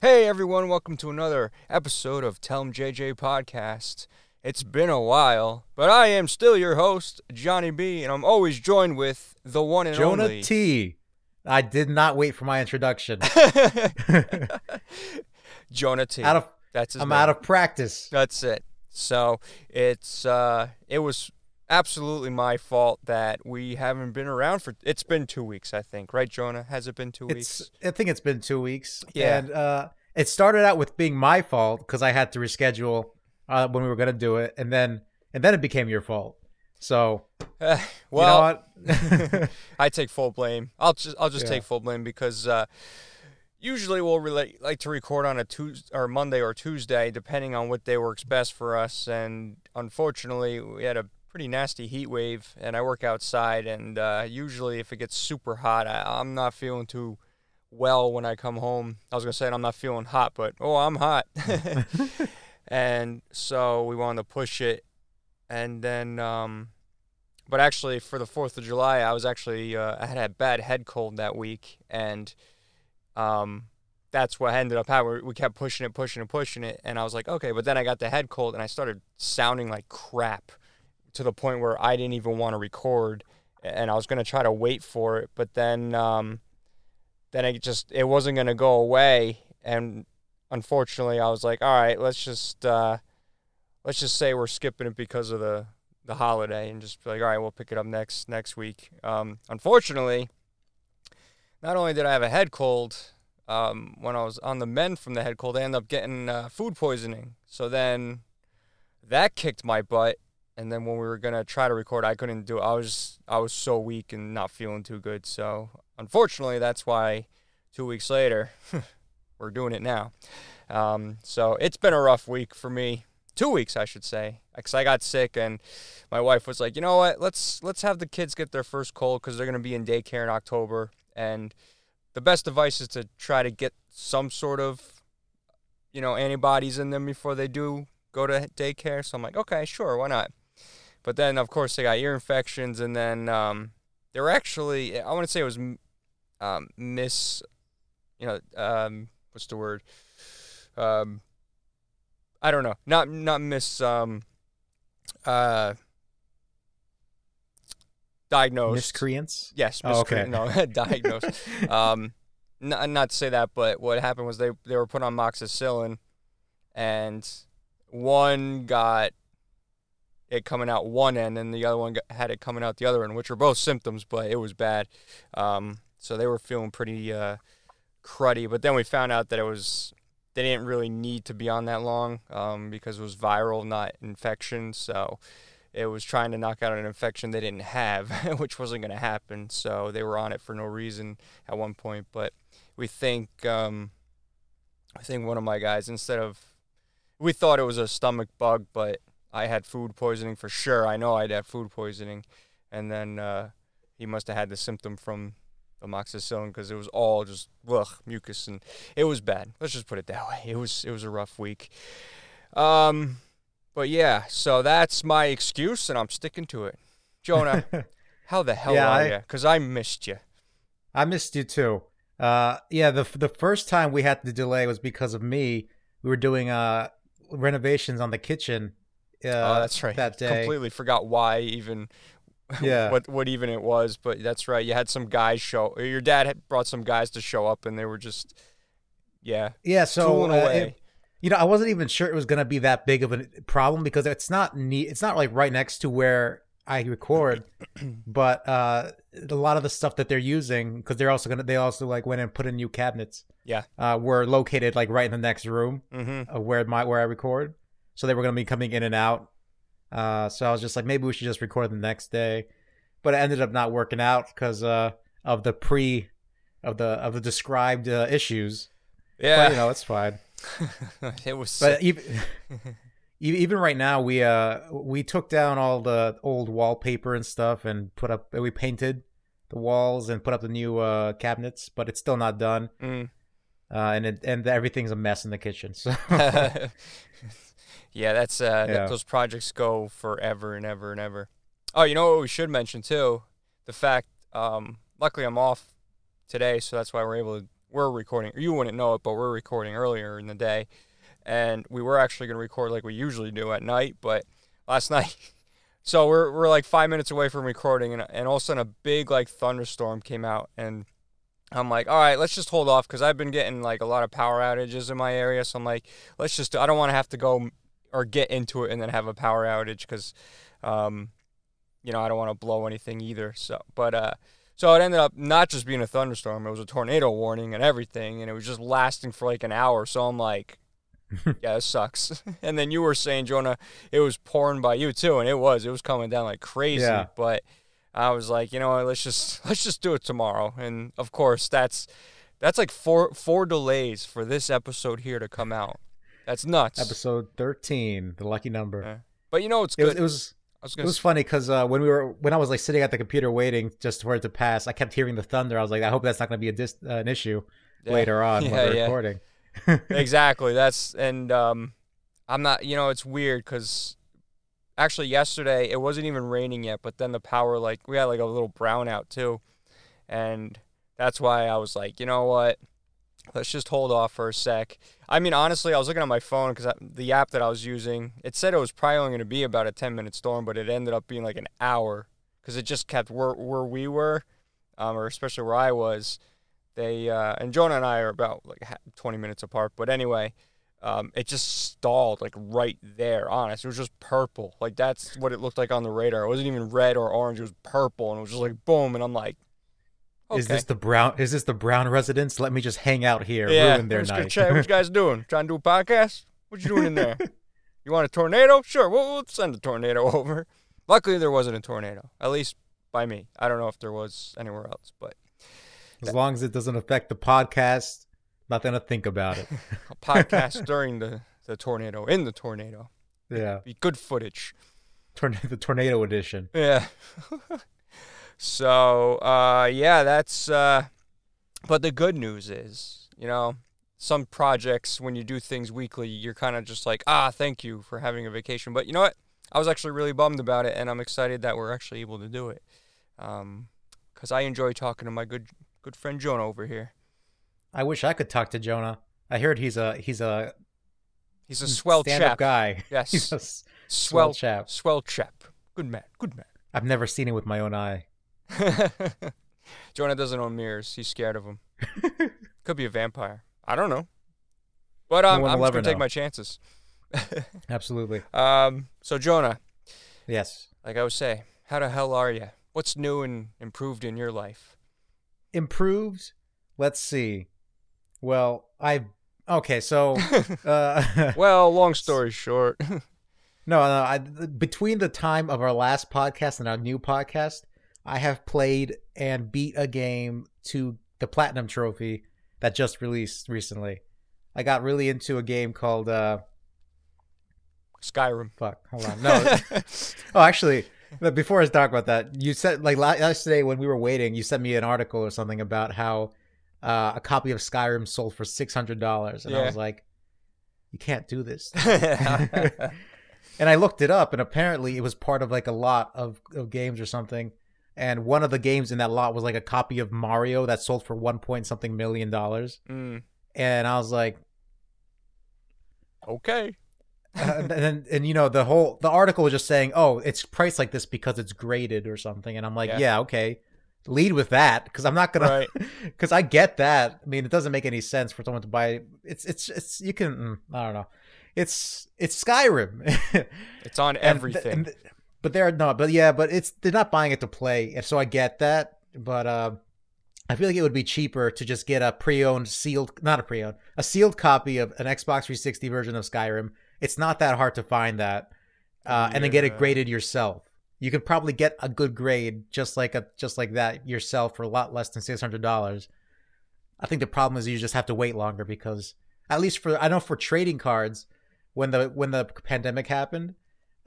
Hey everyone, welcome to another episode of Tell 'em JJ podcast. It's been a while, but I am still your host, Johnny B, and I'm always joined with the one and only Jonah only T. I did not wait for my introduction. Jonah T. out of That's his I'm name. out of practice. That's it. So it's uh, it was absolutely my fault that we haven't been around for. It's been two weeks, I think, right, Jonah? Has it been two It's weeks? I think it's been two weeks. Yeah. And uh, it started out with being my fault because I had to reschedule uh, when we were gonna do it, and then and then it became your fault. So Uh, you well, know? I take full blame. I'll just I'll just Yeah. take full blame because uh, usually we'll relate, like to record on a Tuesday or Monday or Tuesday, depending on what day works best for us. And unfortunately, we had a pretty nasty heat wave, and I work outside. And uh, usually, if it gets super hot, I, I'm not feeling too well when I come home. I was gonna say I'm not feeling hot, but oh, I'm hot. and so we wanted to push it, and then. Um, but actually, for the Fourth of July, I was actually uh, I had a bad head cold that week, and um, that's what I ended up happening. We kept pushing it, pushing it, pushing it, and I was like, okay. But then I got the head cold, and I started sounding like crap to the point where I didn't even want to record, and I was gonna try to wait for it, but then um, then it just it wasn't gonna go away, and unfortunately, I was like, all right, let's just uh, let's just say we're skipping it because of the the holiday and just be like, all right, we'll pick it up next next week. Um, unfortunately, not only did I have a head cold, um, when I was on the mend from the head cold, I ended up getting uh, food poisoning. So then that kicked my butt. And then when we were gonna try to record, I couldn't do it. I was I was so weak and not feeling too good. So unfortunately, that's why two weeks later, we're doing it now. Um, so it's been a rough week for me. Two weeks, I should say, because I got sick and my wife was like, you know what, let's let's have the kids get their first cold because they're gonna be in daycare in October, and the best advice is to try to get some sort of, you know, antibodies in them before they do go to daycare. So I'm like, okay, sure, why not? But then of course they got ear infections, and then um, they were actually, I want to say it was um, miss, you know, um, what's the word? Um, I don't know, not not miss, um, uh, diagnosed. Miscreants. Yes, Oh, okay. no, diagnosed. um, not, not to say that, but what happened was they they were put on amoxicillin, and one got it coming out one end, and the other one had it coming out the other end, which were both symptoms, but it was bad. Um, so they were feeling pretty uh, cruddy. But then we found out that it was they didn't really need to be on that long um, because it was viral, not infection. So it was trying to knock out an infection they didn't have, which wasn't going to happen. So they were on it for no reason at one point. But we think, um, I think one of my guys, instead of, we thought it was a stomach bug, but I had food poisoning for sure. I know I'd had food poisoning, and then uh, he must have had the symptom from the amoxicillin because it was all just ugh, mucus and it was bad. Let's just put it that way. It was it was a rough week. Um, but yeah, so that's my excuse, and I'm sticking to it. Jonah, how the hell Yeah, are I- you? Because I missed you. I missed you too. Uh, yeah, the the first time we had to delay was because of me. We were doing uh renovations on the kitchen. Uh, oh, that's right. That day. completely forgot why even. Yeah. what what even it was, but that's right. You had some guys show. Or your dad had brought some guys to show up, and they were just, yeah, Yeah, so tooling uh, it- you know, I wasn't even sure it was gonna be that big of a problem because it's not neat. It's not like right next to where I record, but uh, a lot of the stuff that they're using because they're also gonna they also like went and put in new cabinets. Yeah. uh, were located like right in the next room mm-hmm. of where my where I record, so they were gonna be coming in and out. Uh, so I was just like, maybe we should just record the next day, but it ended up not working out because uh, of the pre of the of the described uh, issues. Yeah, But you know, it's fine. it was. But even even right now, we uh we took down all the old wallpaper and stuff and put up we painted the walls and put up the new uh cabinets, but it's still not done. Mm. Uh, and it, and everything's a mess in the kitchen. So yeah, that's uh, Yeah. That, those projects go forever and ever and ever. Oh, you know what we should mention too? The fact, um, luckily I'm off today, so that's why we're able to we're recording. You wouldn't know it, but we're recording earlier in the day, and we were actually going to record like we usually do at night, but last night. So we're we're like five minutes away from recording, and and all of a sudden a big like thunderstorm came out, and I'm like, all right, let's just hold off because I've been getting like a lot of power outages in my area. So I'm like, let's just, I don't want to have to go or get into it and then have a power outage because, um, you know, I don't want to blow anything either. So, but, uh, so it ended up not just being a thunderstorm, it was a tornado warning and everything. And it was just lasting for like an hour. So I'm like, yeah, this sucks. and then you were saying, Jonah, it was pouring by you too. And it was, it was coming down like crazy. Yeah. But, I was like, you know what, let's just let's just do it tomorrow. And of course, that's that's like four four delays for this episode here to come out. That's nuts. Episode thirteen, the lucky number. Yeah. But you know it's It was good. it was was it was funny because uh, when we were when I was like sitting at the computer waiting just for it to pass, I kept hearing the thunder. I was like, I hope that's not going to be a dis- uh, an issue Yeah. later on Yeah, when we're yeah. recording. exactly. That's and um, I'm not. You know, it's weird because actually yesterday it wasn't even raining yet, but then the power like we had like a little brownout too, and that's why I was like, you know what, let's just hold off for a sec. I mean, honestly, I was looking at my phone because the app that I was using, it said it was probably only going to be about a 10 minute storm, but it ended up being like an hour because it just kept where where we were, um, or especially where I was. They uh, and Jonah and I are about like 20 minutes apart, but anyway, um, it just stalled like right there. Honest, it was just purple. Like that's what it looked like on the radar. It wasn't even red or orange. It was purple, and it was just like boom. And I'm like, okay. Is this the brown? Is this the brown residence? Let me just hang out here, yeah? ruin their I'm just gonna night. check. What you guys doing? Trying to do a podcast? What you doing in there? you want a tornado? Sure, we'll, we'll send a tornado over. Luckily, there wasn't a tornado. At least by me. I don't know if there was anywhere else, but as long as it doesn't affect the podcast, nothing to think about it. a podcast during the the tornado in the tornado yeah, be good footage. Torn- the tornado edition. Yeah. So, uh, yeah, that's. Uh, but the good news is, you know, some projects when you do things weekly, you're kind of just like, ah, thank you for having a vacation. But you know what? I was actually really bummed about it, and I'm excited that we're actually able to do it. Um, because I enjoy talking to my good good friend Jonah over here. I wish I could talk to Jonah. I heard he's a he's a He's a swell chap. guy. Yes. He's a swell swell chap. Swell chap. Good man. Good man. I've never seen him with my own eye. Jonah doesn't own mirrors. He's scared of them. Could be a vampire. I don't know. But um, one I'm just gonna take my chances. Absolutely. Um, so Jonah, Yes. like I was saying, how the hell are you? What's new and improved in your life? Improved. Let's see. Well, I okay. So, uh, Well, long story short, no, no. I, between the time of our last podcast and our new podcast, I have played and beat a game to the platinum trophy that just released recently. I got really into a game called uh, Skyrim. fuck. Hold on. No. oh, actually, before I talk about that, you said like yesterday when we were waiting, you sent me an article or something about how uh, a copy of Skyrim sold for six hundred dollars, and I was like, you can't do this. and I looked it up, and apparently it was part of like a lot of, of games or something. And one of the games in that lot was like a copy of Mario that sold for one point something million dollars. Mm, And I was like, okay. uh, and, and and you know the whole the article was just saying, oh, it's priced like this because it's graded or something. And I'm like, Yeah. yeah, okay, lead with that because I'm not gonna Right. because I get that. I mean, it doesn't make any sense for someone to buy. It's it's it's you can mm, I don't know. It's it's Skyrim. It's on And th- everything. and th- but they're not. But yeah, but it's they're not buying it to play, and so I get that. But uh, I feel like it would be cheaper to just get a pre-owned, sealed, not a pre-owned, a sealed copy of an Xbox 360 version of Skyrim. It's not that hard to find that, uh, and then get it graded yourself. You could probably get a good grade just like a just like that yourself for a lot less than six hundred dollars. I think the problem is you just have to wait longer because at least for I know for trading cards, when the when the pandemic happened,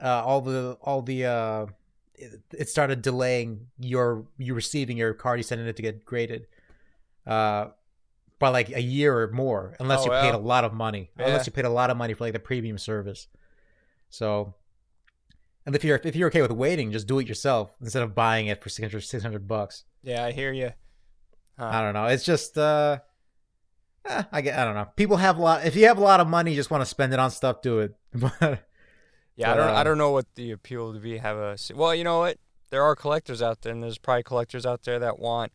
uh, all the all the uh, it, it started delaying your you receiving your card you sent in it to get graded, uh, by like a year or more, unless Oh, you paid a lot of money, Yeah. unless you paid a lot of money for like the premium service. So, and if you're if you're okay with waiting, just do it yourself instead of buying it for 600, 600 bucks. yeah, I hear you. I don't know. It's just uh Eh, I get. I don't know. People have a lot. If you have a lot of money, you just want to spend it on stuff. Do it. But Yeah, I don't. I uh, don't know what the appeal to be have a. Well, you know what? There are collectors out there, and there's probably collectors out there that want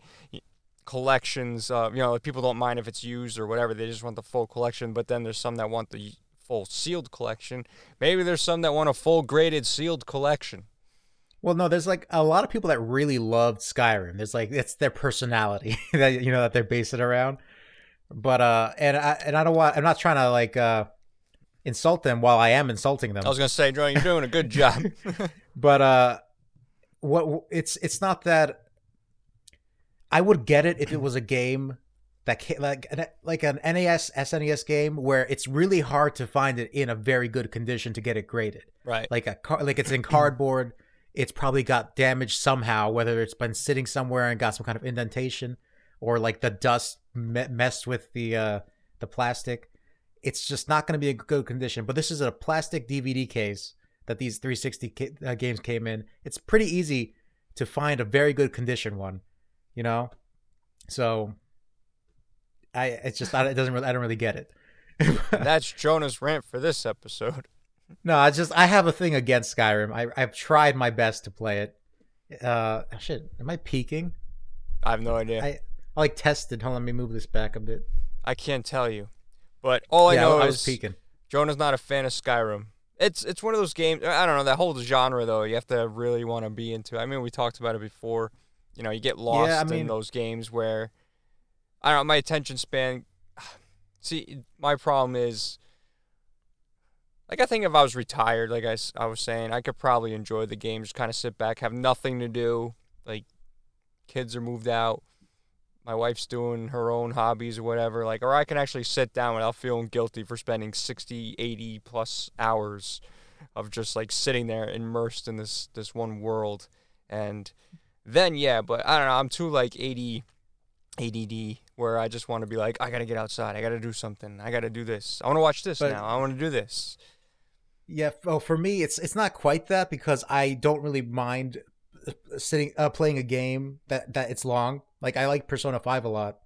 collections. Uh, you know, like people don't mind if it's used or whatever. They just want the full collection. But then there's some that want the full sealed collection. Maybe there's some that want a full graded sealed collection. well, no. There's like a lot of people that really loved Skyrim. There's like it's their personality that you know that they're based it around. But uh, and I and I don't want. I'm not trying to like uh insult them while I am insulting them. I was gonna say, Joe, you're doing a good job. but uh what it's it's not that i would get it if it was a game that like an- like an nes snes game where it's really hard to find it in a very good condition to get it graded right. like a car like it's in cardboard it's probably got damaged somehow whether it's been sitting somewhere and got some kind of indentation or like the dust me- messed with the uh the plastic it's just not going to be a good condition but this is a plastic dvd case that these 360 ca- uh, games came in it's pretty easy to find a very good condition one you know so i it's just I, it doesn't really i don't really get it That's Jonah's rant for this episode. No, I just I have a thing against Skyrim. I I've tried my best to play it. Uh, shit, am I peeking? I have no idea. I I like tested. Hold on, let me move this back a bit. I can't tell you, but all I yeah, know I, is was peeking. Jonah's not a fan of Skyrim. It's it's one of those games. I don't know that whole genre though. You have to really want to be into. I mean, we talked about it before. You know, you get lost I in those games where I don't know. My attention span. See, my problem is. Like I think if I was retired, like I, I was saying, I could probably enjoy the game, just kind of sit back, have nothing to do. Like, kids are moved out, my wife's doing her own hobbies or whatever. Like, or I can actually sit down without feeling guilty for spending 60, 80 plus hours of just like sitting there immersed in this this one world. And then yeah, but I don't know. I'm too like 80 ADD where I just want to be like, I gotta get outside. I gotta do something. I gotta do this. I want to watch this But- now. I want to do this. Yeah, well, for me, it's it's not quite that because I don't really mind uh, sitting uh, playing a game that that it's long. Like I like Persona Five a lot.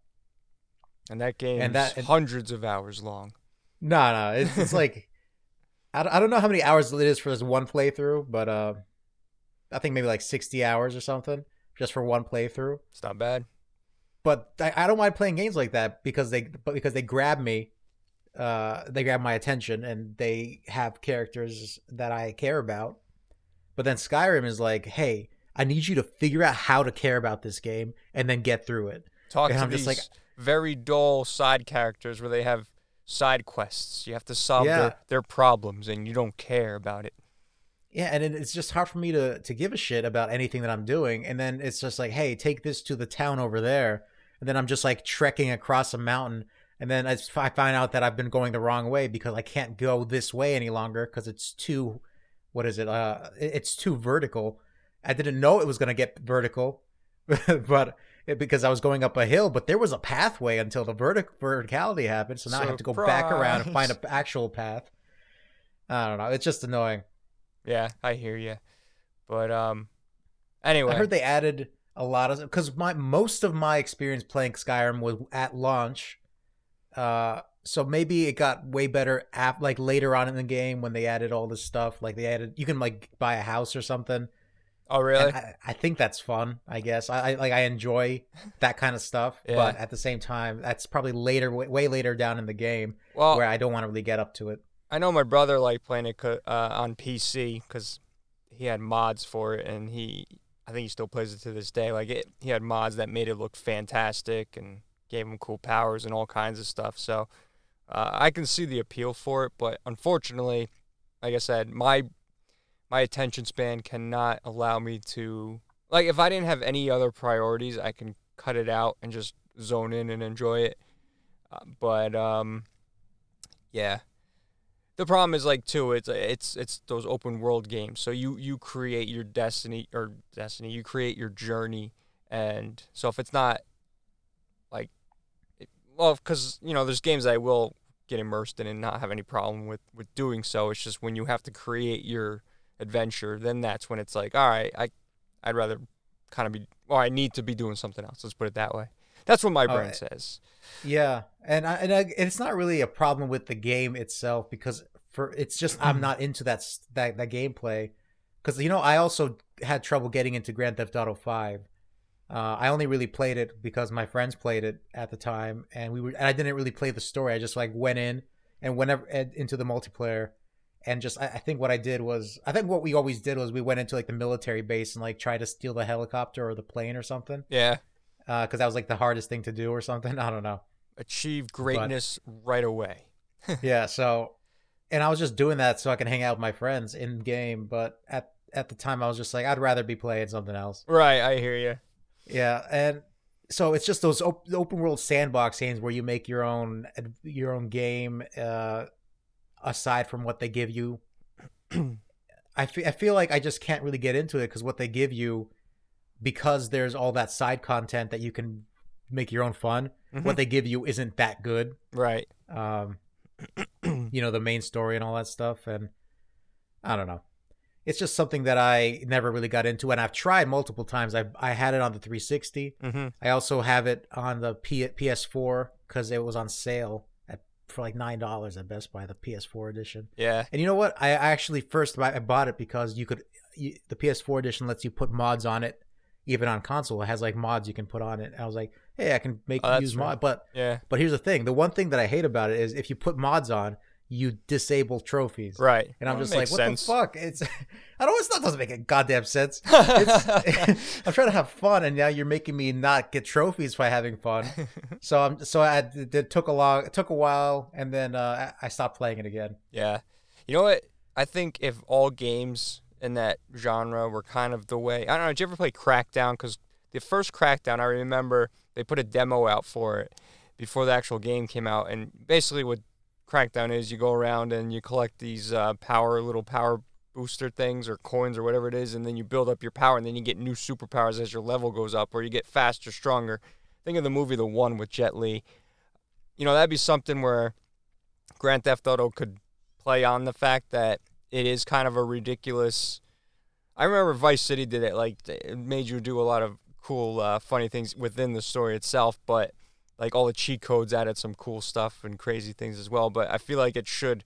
And that game is that- and- hundreds of hours long. No, no, it's it's like I don't, I don't know how many hours it is for this one playthrough, but uh, I think maybe like sixty hours or something just for one playthrough. It's not bad. but I, I don't mind playing games like that because they but because they grab me uh they grab my attention and they have characters that I care about but then Skyrim is like hey I need you to figure out how to care about this game and then get through it Talk And to I'm these just like- very dull side characters where they have side quests. You have to solve Yeah. their, their problems and you don't care about it. yeah and it, it's just hard for me to to give a shit about anything that I'm doing and then it's just like hey take this to the town over there and then I'm just like trekking across a mountain and then I, I find out that I've been going the wrong way because I can't go this way any longer because it's too what is it uh it's too vertical I didn't know it was going to get vertical but it, because I was going up a hill but there was a pathway until the vertic- verticality happened so now I have to go back around and find an actual path I don't know it's just annoying Yeah, I hear you. But um, anyway, I heard they added a lot of because my most of my experience playing Skyrim was at launch. Uh, so maybe it got way better ap- like later on in the game when they added all this stuff. Like they added, you can like buy a house or something. Oh really? I, I think that's fun. I guess I, I like I enjoy that kind of stuff. Yeah. But at the same time, that's probably later, way, way later down in the game well, where I don't want to really get up to it. I know my brother liked playing it uh, on PC because he had mods for it, and he, I think he still plays it to this day. Like it, he had mods that made it look fantastic and gave him cool powers and all kinds of stuff. So uh, I can see the appeal for it, but unfortunately, like I said, my my attention span cannot allow me to like if I didn't have any other priorities, I can cut it out and just zone in and enjoy it. Uh, but um, yeah. The problem is like too. It's it's it's those open world games. So you you create your destiny or destiny. You create your journey, and so if it's not like, it, well, because you know there's games I will get immersed in and not have any problem with with doing so. It's just when you have to create your adventure, then that's when it's like, all right, I I'd rather kind of be, or I need to be doing something else. Let's put it that way. That's what my brain says. Yeah, and I, and, I, it's not really a problem with the game itself because for it's just I'm not into that that that gameplay because you know I also had trouble getting into Grand Theft Auto Five. Uh, I only really played it because my friends played it at the time, and we were and I didn't really play the story. I just like went in and whenever into the multiplayer, and just I, I think what I did was I think what we always did was we went into like the military base and like try to steal the helicopter or the plane or something Yeah. because that was like the hardest thing to do or something. I don't know. Achieve greatness right away. yeah so and i was just doing that so i can hang out with my friends in game but at at the time i was just like i'd rather be playing something else Right, I hear you. yeah and so it's just those op- open world sandbox games where you make your own your own game uh aside from what they give you I fe- I feel like i just can't really get into it because what they give you because there's all that side content that you can make your own fun Mhm. what they give you isn't that good. Right. um you know the main story and all that stuff and i don't know. It's just something that i never really got into and i've tried multiple times. I i had it on the 360 hmm i also have it on the P- ps4 because it was on sale for like nine dollars at best buy the ps4 edition Yeah. and you know what i actually first i bought it because you could you, the ps4 edition lets you put mods on it even on console it has like mods you can put on it i was like hey i can make Oh, use right. mod but Yeah. but here's the thing: the one thing that I hate about it is if you put mods on, you disable trophies. Right. And I'm Well, just like, what sense. the fuck? It's I don't. Know, it's not doesn't make a goddamn sense. It's, I'm trying to have fun, and now you're making me not get trophies by having fun. So I'm so I it took a long, it took a while, and then uh, I I stopped playing it again. Yeah. You know what? I think if all games in that genre were kind of the way. I don't know. Did you ever play Crackdown? Because the first Crackdown, I remember they put a demo out for it before the actual game came out. And basically, what Crackdown is, you go around and you collect these uh, power, little power booster things or coins or whatever it is, and then you build up your power, and then you get new superpowers as your level goes up, or you get faster, stronger. Think of the movie The One with Jet Li. You know, that'd be something where Grand Theft Auto could play on the fact that it is kind of a ridiculous. I remember Vice City did it. Like it made you do a lot of cool, uh, funny things within the story itself, but like all the cheat codes added some cool stuff and crazy things as well. But I feel like it should,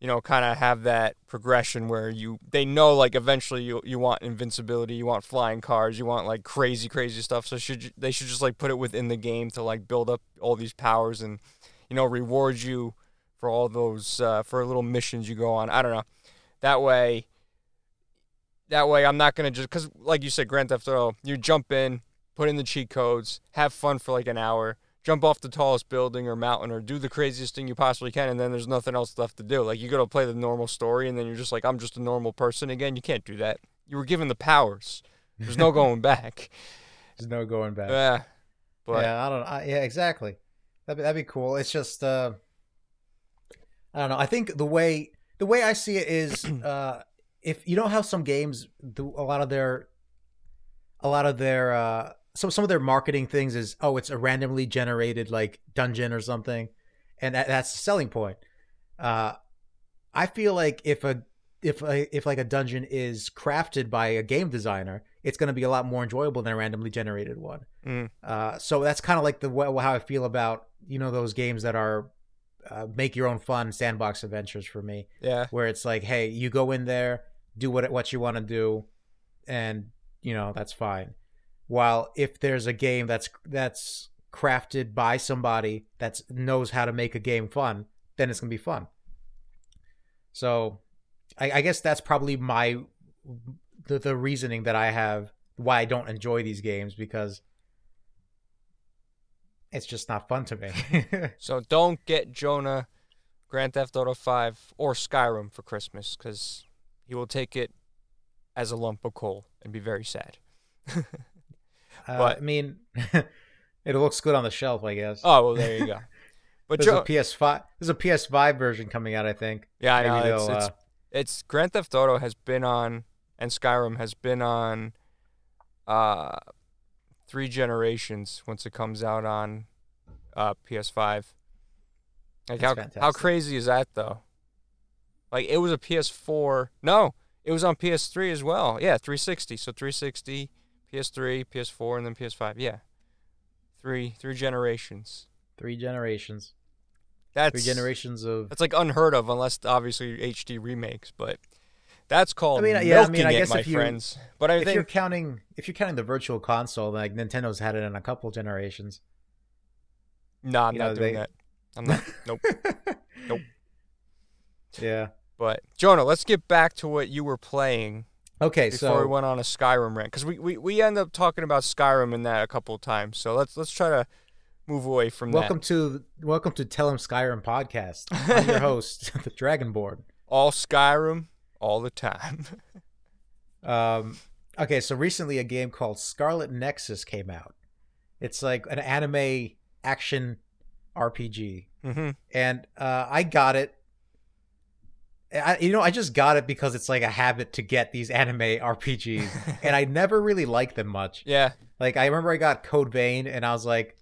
you know, kind of have that progression where you they know like eventually you you want invincibility, you want flying cars, you want like crazy crazy stuff. So should you- they should just like put it within the game to like build up all these powers and you know reward you for all those uh, for little missions you go on. I don't know. That way, that way I'm not gonna just because like you said, Grand Theft Auto, you jump in, put in the cheat codes, have fun for like an hour, jump off the tallest building or mountain, or do the craziest thing you possibly can, and then there's nothing else left to do. Like you gotta play the normal story, and then you're just like, I'm just a normal person again. You can't do that. You were given the powers. There's no going back. There's no going back. Yeah, but yeah, I don't. I, yeah, exactly. That'd be, that'd be cool. It's just, uh, I don't know. I think the way the way I see it is, uh, if you know how some games do a lot of their, a lot of their, uh, some some of their marketing things is, oh, it's a randomly generated like dungeon or something, and that, that's the selling point. Uh, I feel like if a if a, if like a dungeon is crafted by a game designer, it's going to be a lot more enjoyable than a randomly generated one. mm, Uh, so that's kind of like the how I feel about you know those games that are uh, make your own fun sandbox adventures for me, yeah, where it's like, hey, you go in there, do what what you want to do, and you know that's fine. While if there's a game that's that's crafted by somebody that knows how to make a game fun, then it's gonna be fun. So, I, I guess that's probably my the the reasoning that I have why I don't enjoy these games because it's just not fun to me. So don't get Jonah Grand Theft Auto 5 or Skyrim for Christmas because he will take it as a lump of coal and be very sad. Uh, But- I mean, it looks good on the shelf, I guess. Oh, well, there you go. But there's Jo- a PS5. There's a PS5 version coming out, I think. yeah, I know. It's, uh, it's Grand Theft Auto has been on, and Skyrim has been on uh, three generations once it comes out on uh, PS5. Like how how crazy is that though? Like it was a PS4. No, it was on PS3 as well. Yeah, 360. So 360, PS3, PS4, and then PS5. Yeah, Three three generations. Three generations. That's Three generations of. That's like unheard of, unless obviously HD remakes. But that's called I mean, yeah, I mean, I it, guess my if you- friends. But I If you're counting, if you're counting the virtual console, like Nintendo's had it in a couple generations. no, I'm you not know, doing they- that. I'm not. nope. Nope. Yeah. But Jonah, let's get back to what you were playing Okay, before so we went on a Skyrim rant because we, we we end up talking about Skyrim in that a couple of times. So let's let's try to move away from that. welcome that. to welcome to Tell Him Skyrim podcast. I'm your host, the Dragonborn. All Skyrim all the time. Um, okay, so recently a game called Scarlet Nexus came out. It's like an anime action RPG, hmm and uh, I got it. I, you know, I just got it because it's like a habit to get these anime RPGs, and I never really liked them much. Yeah. Like I remember I got Code Vein, and I was like,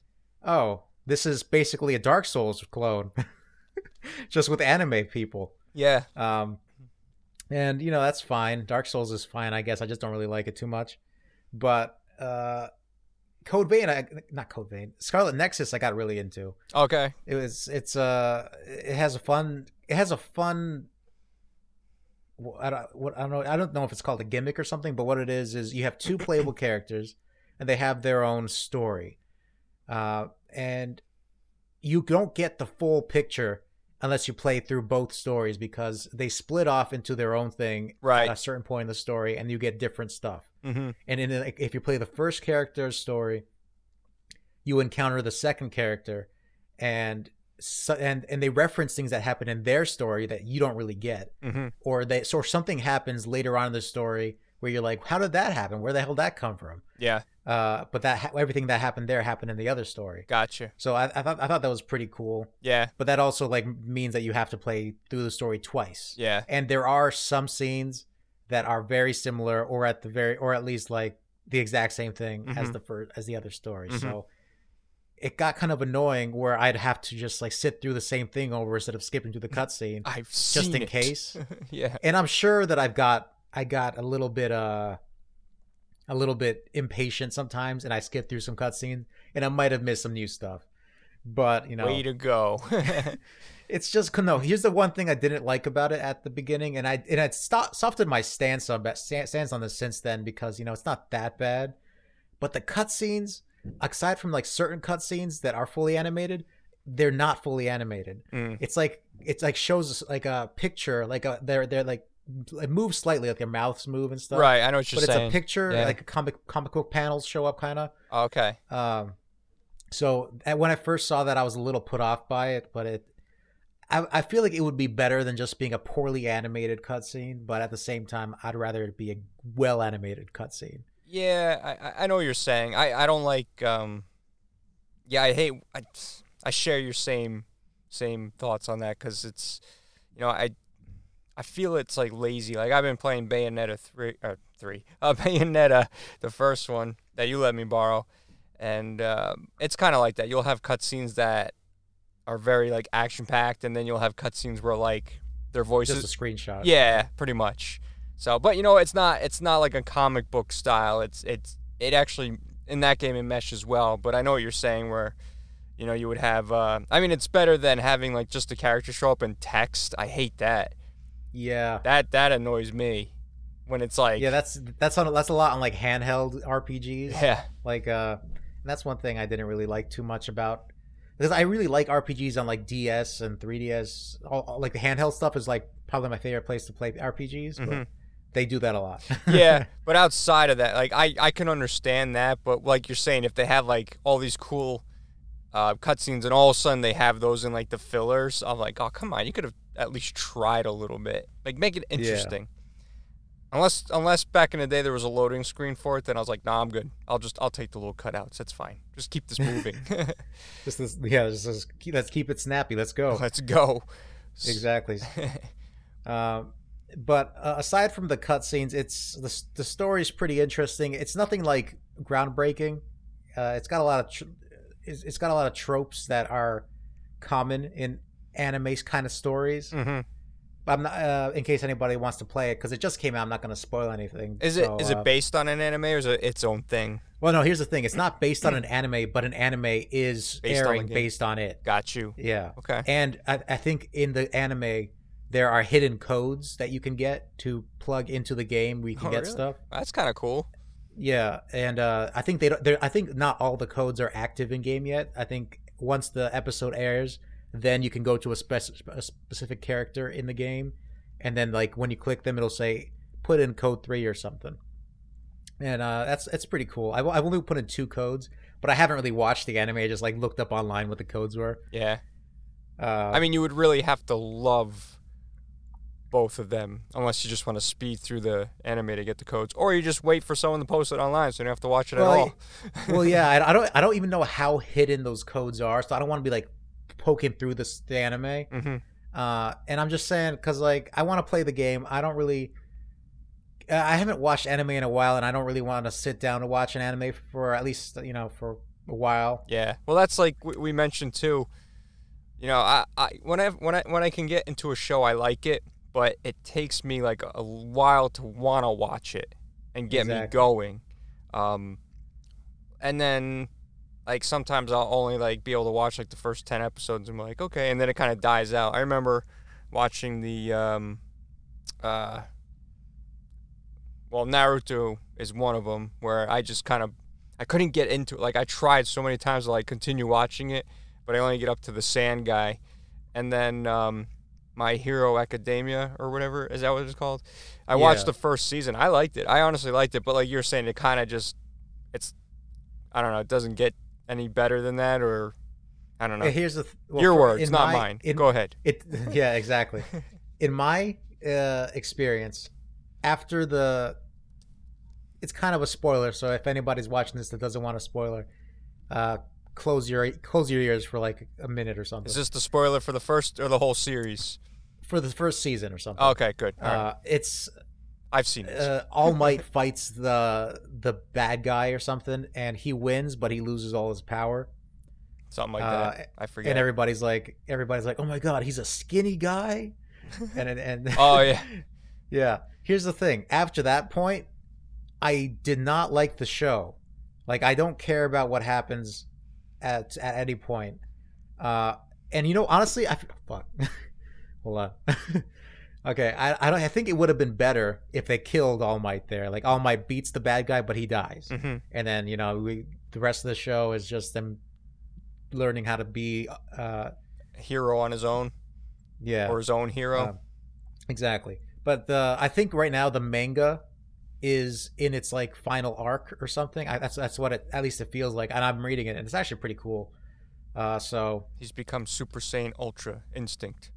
"Oh, this is basically a Dark Souls clone, just with anime people." Yeah. Um, and you know that's fine. Dark Souls is fine, I guess. I just don't really like it too much. But uh, Code Vein, I, not Code Vein, Scarlet Nexus, I got really into. Okay. It was, it's uh, it has a fun, it has a fun. I don't, what I don't know. I don't know if it's called a gimmick or something, but what it is is you have two playable characters, and they have their own story, uh, and you don't get the full picture unless you play through both stories because they split off into their own thing Right. at a certain point in the story, and you get different stuff. hmm And in if you play the first character's story, you encounter the second character, and so, and and they reference things that happen in their story that you don't really get, hmm or they so something happens later on in the story where you're like, how did that happen? Where the hell did that come from? Yeah. Uh, but that ha- everything that happened there happened in the other story. Gotcha. So I, I thought I thought that was pretty cool. Yeah. But that also like means that you have to play through the story twice Yeah. and there are some scenes that are very similar or at the very or at least like the exact same thing as Mhm. the first as the other story Mhm. so it got kind of annoying where i'd have to just like sit through the same thing over instead of skipping to the cutscene I've just in it. case yeah. and i'm sure that i've got i got a little bit uh a little bit impatient sometimes and i skip through some cutscenes and i might have missed some new stuff but you know Way to go. it's just no. Here's the one thing I didn't like about it at the beginning, and I and I stopped softened my stance on stance on this since then because you know it's not that bad, but the cutscenes, aside from like certain cutscenes that are fully animated, they're not fully animated. Mm. It's like it's like shows like a picture, like a they're they're like it moves slightly, like their mouths move and stuff. Right. I know what you're But it's a picture, Yeah. like a comic comic book panels show up, kind of. okay. Um, so when I first saw that, I was a little put off by it, but it, I, I feel like it would be better than just being a poorly animated cutscene. But at the same time, I'd rather it be a well animated cutscene. Yeah, I- I know what you're saying. I I don't like um yeah, I hate I I share your same same thoughts on that cuz it's you know, I I feel it's like lazy. Like I've been playing Bayonetta 3 or 3. Uh Bayonetta the first one that you let me borrow and um it's kind of like that. You'll have cutscenes that are very like action packed and then you'll have cutscenes where like their voices Just a screenshot. yeah, pretty much. So, but you know, it's not it's not like a comic book style. It's it's it actually in that game it meshes well. But I know what you're saying where you know you would have. Uh, I mean, it's better than having like just a character show up in text. I hate that. yeah, That that annoys me when it's like yeah. That's that's on that's a lot on like handheld RPGs. yeah Like, uh, and that's one thing I didn't really like too much about. Because I really like RPGs on like DS and 3DS. All, all- like the handheld stuff is like probably my favorite place to play RPGs. But Mhm. They do that a lot. yeah. But outside of that, like I I can understand that. But like you're saying, if they have like all these cool uh, cutscenes and all of a sudden they have those in like the fillers, I'm like, oh come on, you could have at least tried a little bit, like make it interesting. Unless unless back in the day there was a loading screen for it, then I was like, nah, I'm good. I'll just I'll take the little cutouts. That's fine. Just keep this moving. just this, yeah, just this, keep, let's keep it snappy. Let's go. Let's go. exactly. Um, but uh, aside from the cutscenes, it's the the story's pretty interesting. It's nothing like groundbreaking. Uh, it's got a lot of tr- it's, it's got a lot of tropes that are common in anime kind of stories. hmm I'm not uh, in case anybody wants to play it because it just came out. I'm not going to spoil anything. Is it So, is uh, it based on an anime or is it its own thing? Well, no. Here's the thing: it's not based on an anime, but an anime is Based on airing game. based on it. Got you. Yeah. Okay. And I, I think in the anime, there are hidden codes that you can get to plug into the game We can Oh, get really? stuff. That's kind of cool. Yeah, and uh, I think they don't. I think not all the codes are active in game yet. I think once the episode airs, then you can go to a, spec- a specific character in the game, and then like when you click them, it'll say put in code three or something. And uh, that's that's pretty cool. I've, I've only put in two codes, but I haven't really watched the anime. I just like looked up online what the codes were. Yeah. Uh, I mean, you would really have to love both of them, unless you just want to speed through the anime to get the codes, or you just wait for someone to post it online, so you don't have to watch it Well, at all. well, yeah, I, I don't I don't even know how hidden those codes are, so I don't want to be like poking through this the anime. hmm Uh, and I'm just saying because like I want to play the game. I don't really. I haven't watched anime in a while, and I don't really want to sit down to watch an anime for at least you know for a while. Yeah. Well, that's like we we mentioned too. You know, I, I when I when I when I can get into a show, I like it, but it takes me like a while to want to watch it and get me going. Um, and then like sometimes I'll only like be able to watch like the first ten episodes and I'm like, okay, and then it kind of dies out. I remember watching the um, uh, well, Naruto is one of them where I just kind of I couldn't get into it. Like I tried so many times to like continue watching it, but I only get up to the sand guy, and then um, My Hero Academia or whatever is that what it's called? I watched the first season. I liked it. I honestly liked it, but like you're saying, it kind of just it's I don't know. It doesn't get any better than that, or I don't know. Here's the th- well, Your for- words, not my- mine. in- Go ahead. It yeah, exactly. In my uh, experience, after the, it's kind of a spoiler. So if anybody's watching this that doesn't want a spoiler, uh, close your close your ears for like a minute or something Is this the spoiler for the first or the whole series? for the first season or something. Okay, good. All right. Uh, it's I've seen it. uh, All Might fights the the bad guy or something, and he wins, but he loses all his power. Something like uh, that. I forget. And everybody's like, everybody's like, oh my god, he's a skinny guy, and and, and oh yeah. yeah. Here's the thing. After that point, I did not like the show. Like I don't care about what happens at at any point. Uh, and you know, honestly, I fuck. Hold on. okay, I I don't. I think it would have been better if they killed All Might there. Like All Might beats the bad guy, but he dies, hmm and then you know we the rest of the show is just them learning how to be. Uh, Hero on his own yeah. or his own hero. Um, exactly. But the I think right now the manga is in its like final arc or something. I, that's that's what it at least it feels like, and I'm reading it, and it's actually pretty cool. Uh, so He's become Super Saiyan Ultra Instinct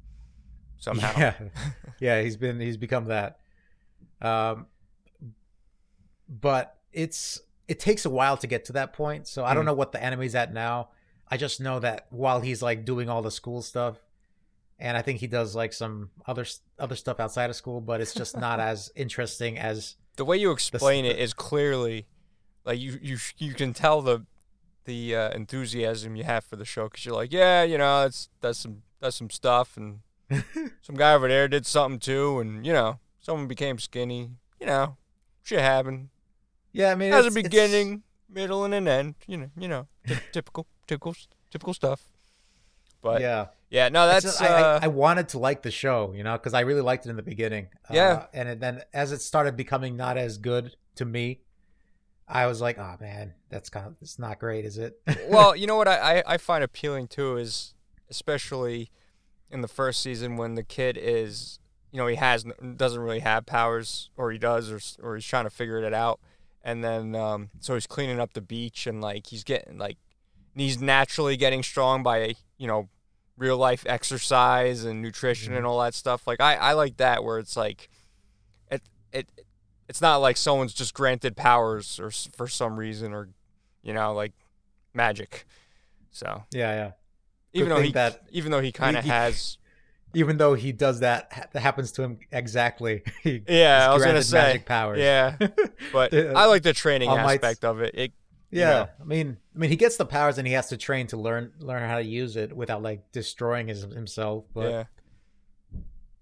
somehow. yeah, yeah, he's been he's become that. Um, but it's it takes a while to get to that point. So I don't Hmm. know what the anime's at now. I just know that while he's like doing all the school stuff, and I think he does like some other other stuff outside of school, but it's just not as interesting as The way you explain it is clearly like you you you can tell the the uh, enthusiasm you have for the show because you're like, yeah, you know, it's that's some that's some stuff, and some guy over there did something too, and you know, someone became skinny. You know, shit happened. yeah. I mean, Has a beginning, middle, and an end. You know, you know, ty- typical, typical, typical stuff. But yeah, yeah, no, that's just- I, uh, I, I wanted to like the show, you know, because I really liked it in the beginning. Yeah. uh, and it, then as it started becoming not as good to me, I was like, oh man, that's kind of it's not great, is it? well, you know what I, I, I find appealing too is especially in the first season when the kid is you know he has doesn't really have powers or he does or or he's trying to figure it out and then um, so he's cleaning up the beach and like he's getting like he's naturally getting strong by you know real life exercise and nutrition and all that stuff like I, I like that where it's like it it it's not like someone's just granted powers or for some reason or you know like magic so yeah, yeah. even though he that- even though he kind of has Even though he does that, that happens to him exactly. He yeah I was gonna say magic powers. yeah but Uh, I like the training All Might's- aspect of it it Yeah, know. I mean, I mean, he gets the powers and he has to train to learn learn how to use it without like destroying his, himself. But yeah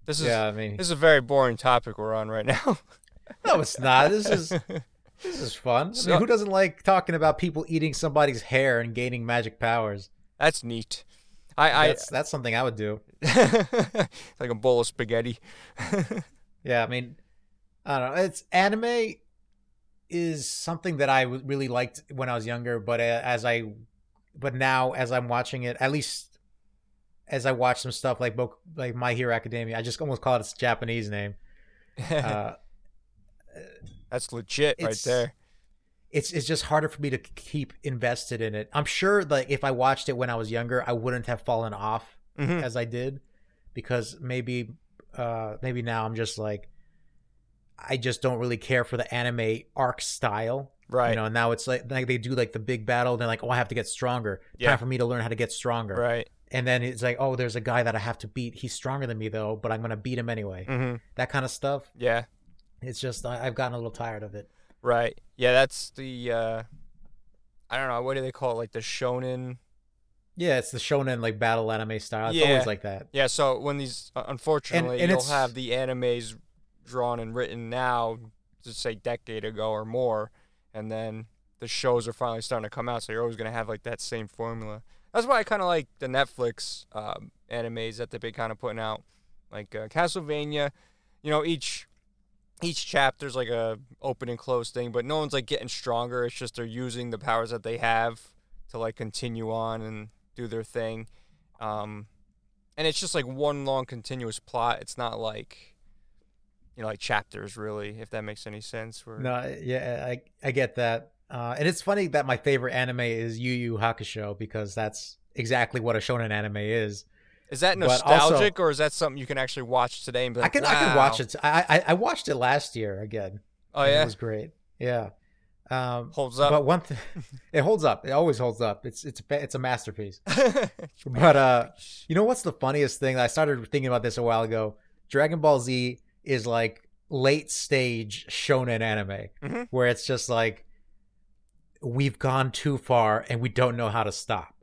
this is yeah, I mean, this is a very boring topic we're on right now no, it's not. This is This is fun. I mean, who doesn't like talking about people eating somebody's hair and gaining magic powers? That's neat. I, That's that's something I would do. Like a bowl of spaghetti. Yeah, I mean, I don't know. It's anime is something that I really liked when I was younger, but uh, as I, but now as I'm watching it, at least as I watch some stuff like Bo- like My Hero Academia, I just almost call it its Japanese name. Uh, That's legit right there. it's it's just harder for me to keep invested in it. I'm sure like if I watched it when I was younger, I wouldn't have fallen off Mhm. as I did because maybe uh maybe now I'm just like I just don't really care for the anime arc style. Right. You know, and now it's like like they do like the big battle, they're like, Oh, I have to get stronger. Yeah. Time for me to learn how to get stronger. Right. And then it's like, Oh, there's a guy that I have to beat. He's stronger than me though, but I'm gonna beat him anyway. hmm That kind of stuff. Yeah. It's just I, I've gotten a little tired of it. Right. Yeah. That's the. uh I don't know. What do they call it? Like the shonen. Yeah, it's the shonen like battle anime style. It's Yeah. always like that. Yeah. So when these, uh, unfortunately, and you'll it's- have the animes drawn and written now, to say decade ago or more, and then the shows are finally starting to come out. So you're always gonna have like that same formula. That's why I kind of like the Netflix um, animes that they've been kind of putting out, like uh, Castlevania. You know, each each chapter's like a open and close thing, but no one's like getting stronger. It's just they're using the powers that they have to like continue on and do their thing. Um, and it's just like one long continuous plot. It's not like you know like chapters really, if that makes any sense. Where No, yeah, I I get that. Uh, and it's funny that my favorite anime is Yu Yu Hakusho because that's exactly what a shonen anime is. is that but also- nostalgic or is that something you can actually watch today and be I like, can I can watch it. I, I I watched it last year again. Oh yeah, it was great. Yeah. Um, holds up. but one thing, it holds up. It always holds up. It's it's a, it's a masterpiece. But uh, you know what's the funniest thing? I started thinking about this a while ago. Dragon Ball Z is like late stage shonen anime, Mhm. where it's just like we've gone too far and we don't know how to stop.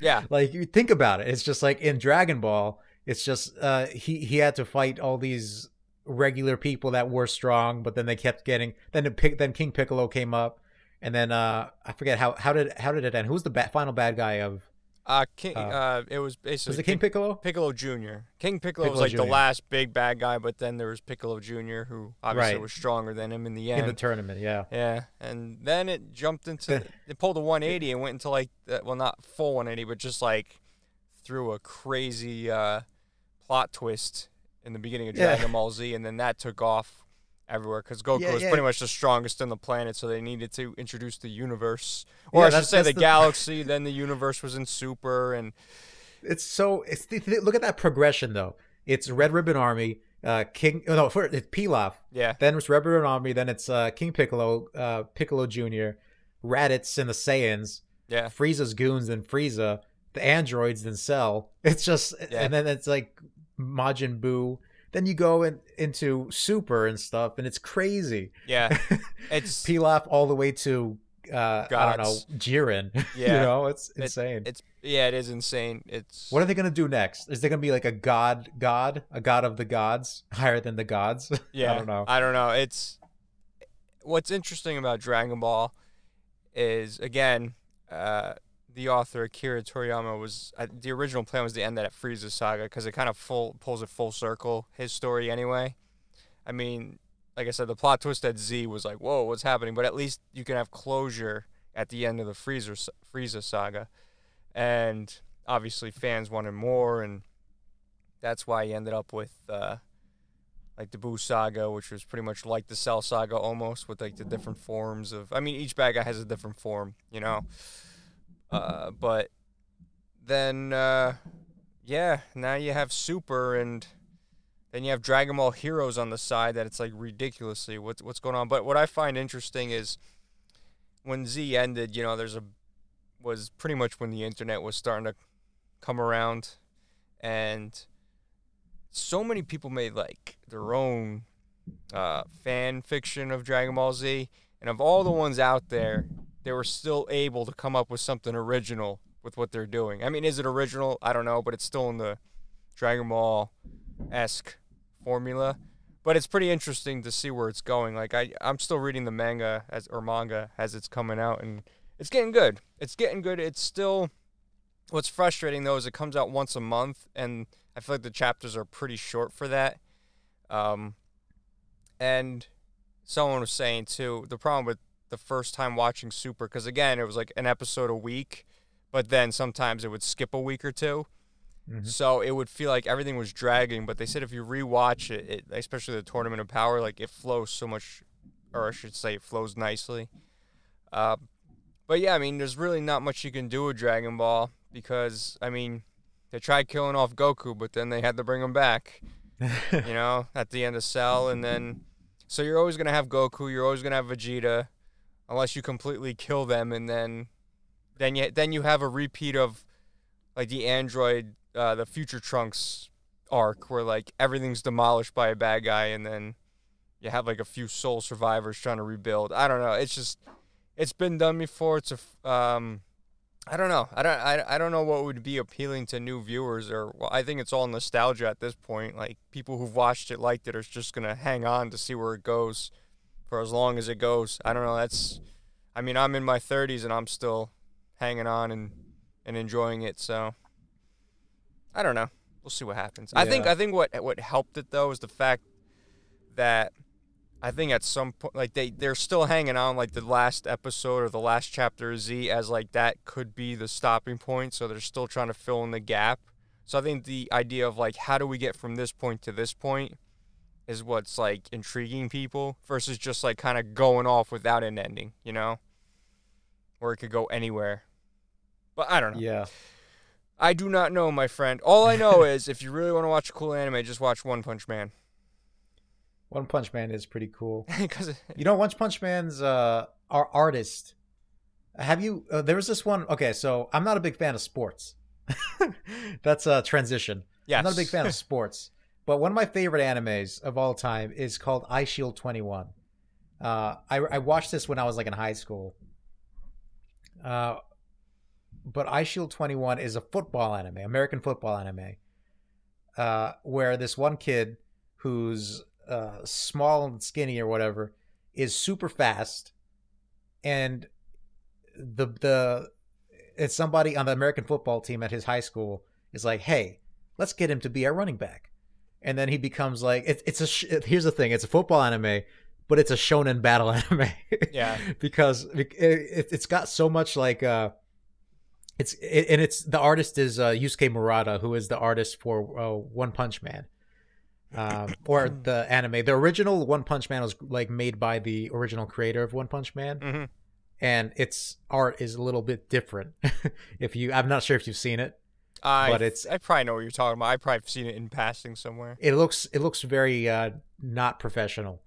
yeah, like you think about it, it's just like in Dragon Ball, it's just uh, he he had to fight all these regular people that were strong, but then they kept getting then pick then King Piccolo came up. And then uh, I forget how how did how did it end? Who's the ba- final bad guy of? Uh, King. Uh, Uh, it was basically Was it King Piccolo? Piccolo Jr. King Piccolo, was Piccolo like the last big bad guy, but then there was Piccolo Jr., who obviously Right. was stronger than him in the end. in the tournament. Yeah, yeah, and then it jumped into it pulled a 180 and went into like well not full 180, but just like through a crazy uh, plot twist in the beginning of Yeah. Dragon Ball Z, and then that took off everywhere because Goku Yeah, was yeah. pretty much the strongest in the planet, so they needed to introduce the universe, or I should say the, the- galaxy. then the universe was in Super, and it's so it's look at that progression though. It's Red Ribbon Army, uh, King. Oh no, first it's Pilaf. yeah, Then it's Red Ribbon Army. Then it's uh, King Piccolo, uh, Piccolo Junior, Raditz and the Saiyans, yeah, Frieza's goons, then Frieza, the androids, then Cell. It's just and then it's like Majin Buu. Then you go in, into Super and stuff, and it's crazy. yeah. It's Pilaf all the way to uh, I don't know. Jiren. you Yeah. know, it's It- insane. it's yeah, it is insane. It's What are they gonna do next? Is there gonna be like a god, god, a god of the gods, higher than the gods? Yeah, I don't know. I don't know. It's what's interesting about Dragon Ball is again, uh, the author Akira Toriyama was uh, the original plan was to end that at Frieza saga because it kind of full pulls it full circle his story anyway. I mean, like I said, the plot twist at Z was like, whoa, what's happening? But at least you can have closure at the end of the Frieza Frieza saga, and obviously fans wanted more, and that's why he ended up with. Uh, like the Buu saga, which was pretty much like the Cell saga almost, with like the different forms of. I mean, each bad guy has a different form, you know. Uh, but then, uh, yeah, now you have Super, and then you have Dragon Ball Heroes on the side. That it's like ridiculously what's what's going on. But what I find interesting is when Z ended, you know, there's a was pretty much when the internet was starting to come around, and so many people made like their own uh, fan fiction of Dragon Ball Z, and of all the ones out there, they were still able to come up with something original with what they're doing. I mean, is it original? I don't know, but it's still in the Dragon Ball esque formula. but it's pretty interesting to see where it's going. Like I, I'm still reading the manga as or manga as it's coming out, and it's getting good. It's getting good. It's still. What's frustrating though is it comes out once a month, and I feel like the chapters are pretty short for that. Um, and someone was saying too the problem with the first time watching Super because again it was like an episode a week, but then sometimes it would skip a week or 2 Mhm. so it would feel like everything was dragging. But they said if you rewatch it, it, especially the Tournament of Power, like it flows so much, or I should say, it flows nicely. Uh, but yeah, I mean, there's really not much you can do with Dragon Ball because I mean, they tried killing off Goku, but then they had to bring him back. You know, at the end of Cell, and then so you're always gonna have Goku, you're always gonna have Vegeta, unless you completely kill them, and then then you then you have a repeat of like the android, uh, the Future Trunks arc, where like everything's demolished by a bad guy, and then you have like a few soul survivors trying to rebuild. I don't know. It's just it's been done before. It's a um, I don't know. I don't. I, I don't know what would be appealing to new viewers, or well, I think it's all nostalgia at this point. Like people who've watched it, liked it, are just gonna hang on to see where it goes for as long as it goes. I don't know. That's. I mean, I'm in my 30s and I'm still hanging on and and enjoying it. So I don't know. We'll see what happens. I think I think what what helped it though is the fact that I think at some point like they they're still hanging on like the last episode or the last chapter of Z as like that could be the stopping point. So they're still trying to fill in the gap. So I think the idea of like how do we get from this point to this point is what's like intriguing people versus just like kind of going off without an ending, you know? Or it could go anywhere. But I don't know. yeah. I do not know, my friend. All I know is if you really want to watch a cool anime, just watch One Punch Man. One Punch Man is pretty cool. Because You know, One Punch Man's uh, our artist. Have you? Uh, there was this one. Okay, so I'm not a big fan of sports. That's a transition. yes, I'm not a big fan of sports, but one of my favorite animes of all time is called Eyeshield 21. Uh, I, I watched this when I was like in high school. Uh, but Eyeshield 21 is a football anime, American football anime, uh, where this one kid who's uh, small and skinny or whatever is super fast, and the the it's somebody on the American football team at his high school is like, hey, let's get him to be our running back, and then he becomes like, it, it's a sh- here's the thing, it's a football anime, but it's a shonen battle anime, Yeah. because it, it's got so much like uh it's it, and it's the artist is uh, Yusuke Murata, who is the artist for uh, One Punch Man, um, or the anime. The original One Punch Man was like made by the original creator of One Punch Man, hmm and its art is a little bit different. if you, I'm not sure if you've seen it. I, But it's- I probably know what you're talking about. I probably have seen it in passing somewhere. It looks it looks very uh, not professional.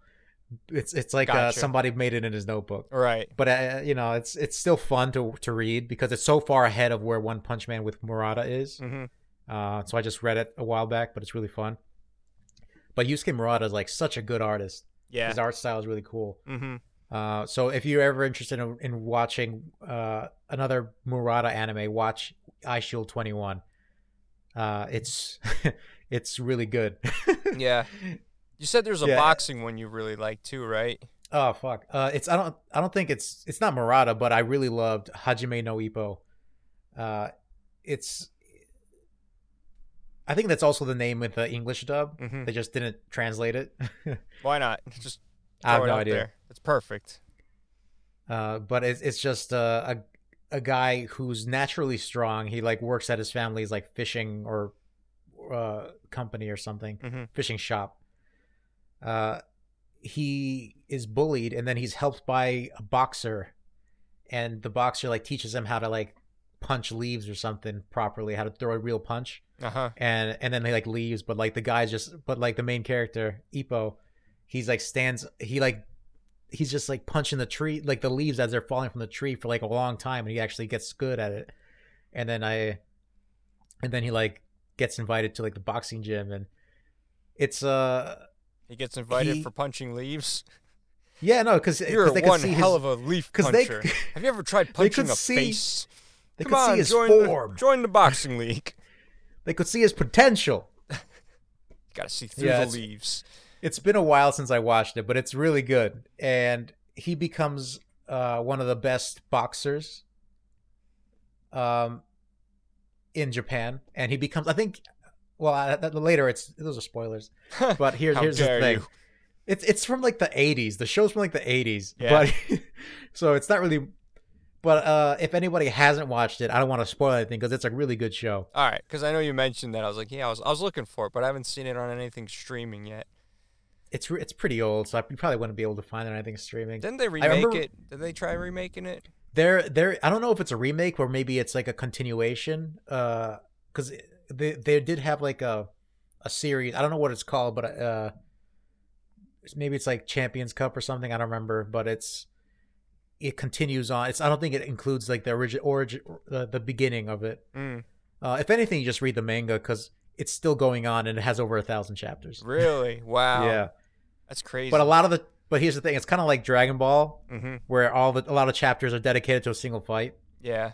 It's it's like uh, somebody made it in his notebook. Right. but uh, you know it's it's still fun to to read because it's so far ahead of where One Punch Man with Murata is. hmm Uh, so I just read it a while back, but it's really fun. But Yusuke Murata is like such a good artist. Yeah. His art style is really cool. hmm Uh, so if you're ever interested in, in watching uh, another Murata anime, watch Eyeshield 21. Uh, it's it's really good. Yeah. You said there's a Yeah. boxing one you really like too, right? Oh fuck. Uh, it's I don't I don't think it's it's not Murata, but I really loved Hajime no Ippo. Uh, it's I think that's also the name with the English dub. hmm They just didn't translate it. Why not? Just I have no idea. there. It's perfect. Uh, but it's it's just uh, a a guy who's naturally strong. He like works at his family's like fishing or uh company or something, hmm fishing shop. Uh, he is bullied, and then he's helped by a boxer, and the boxer like teaches him how to like punch leaves or something properly, how to throw a real punch, Uh huh. and and then he like leaves, but like the guy's just, but like the main character Ippo, he's like stands, he like. He's just like punching the tree, like the leaves as they're falling from the tree for like a long time, and he actually gets good at it. And then I, and then he like gets invited to like the boxing gym, and it's uh He gets invited He- for punching leaves. Yeah, no, because You're they could one see hell his, of a leaf 'cause they- puncher. Have you ever tried punching a see- face? they Come could on, see his join form. the join the boxing league. They could see his potential. You gotta see through Yeah, the leaves. It's been a while since I watched it, but it's really good. And he becomes uh, one of the best boxers um, in Japan, and he becomes. I think. Well, uh, th- later it's those are spoilers, but here's here's the thing. you. It's it's from like the '80s. The show's from like the '80s, Yeah. but so it's not really. But uh, if anybody hasn't watched it, I don't want to spoil anything because it's a really good show. All right, because I know you mentioned that. I was like, yeah, I was, I was looking for it, but I haven't seen it on anything streaming yet. It's it's pretty old, so I, you probably wouldn't be able to find it on anything streaming. Didn't they remake remember- it? Did they try remaking it? There, there. I don't know if it's a remake or maybe it's like a continuation. Uh, because they they did have like a a series. I don't know what it's called, but uh, maybe it's like Champions Cup or something. I don't remember, but it's it continues on. It's I don't think it includes like the origin origin the, the beginning of it. Mm, Uh, if anything, you just read the manga because it's still going on and it has over a thousand chapters. really? Wow. Yeah, That's crazy. but a lot of the but here's the thing: it's kind of like Dragon Ball, hmm where all the a lot of chapters are dedicated to a single fight. Yeah.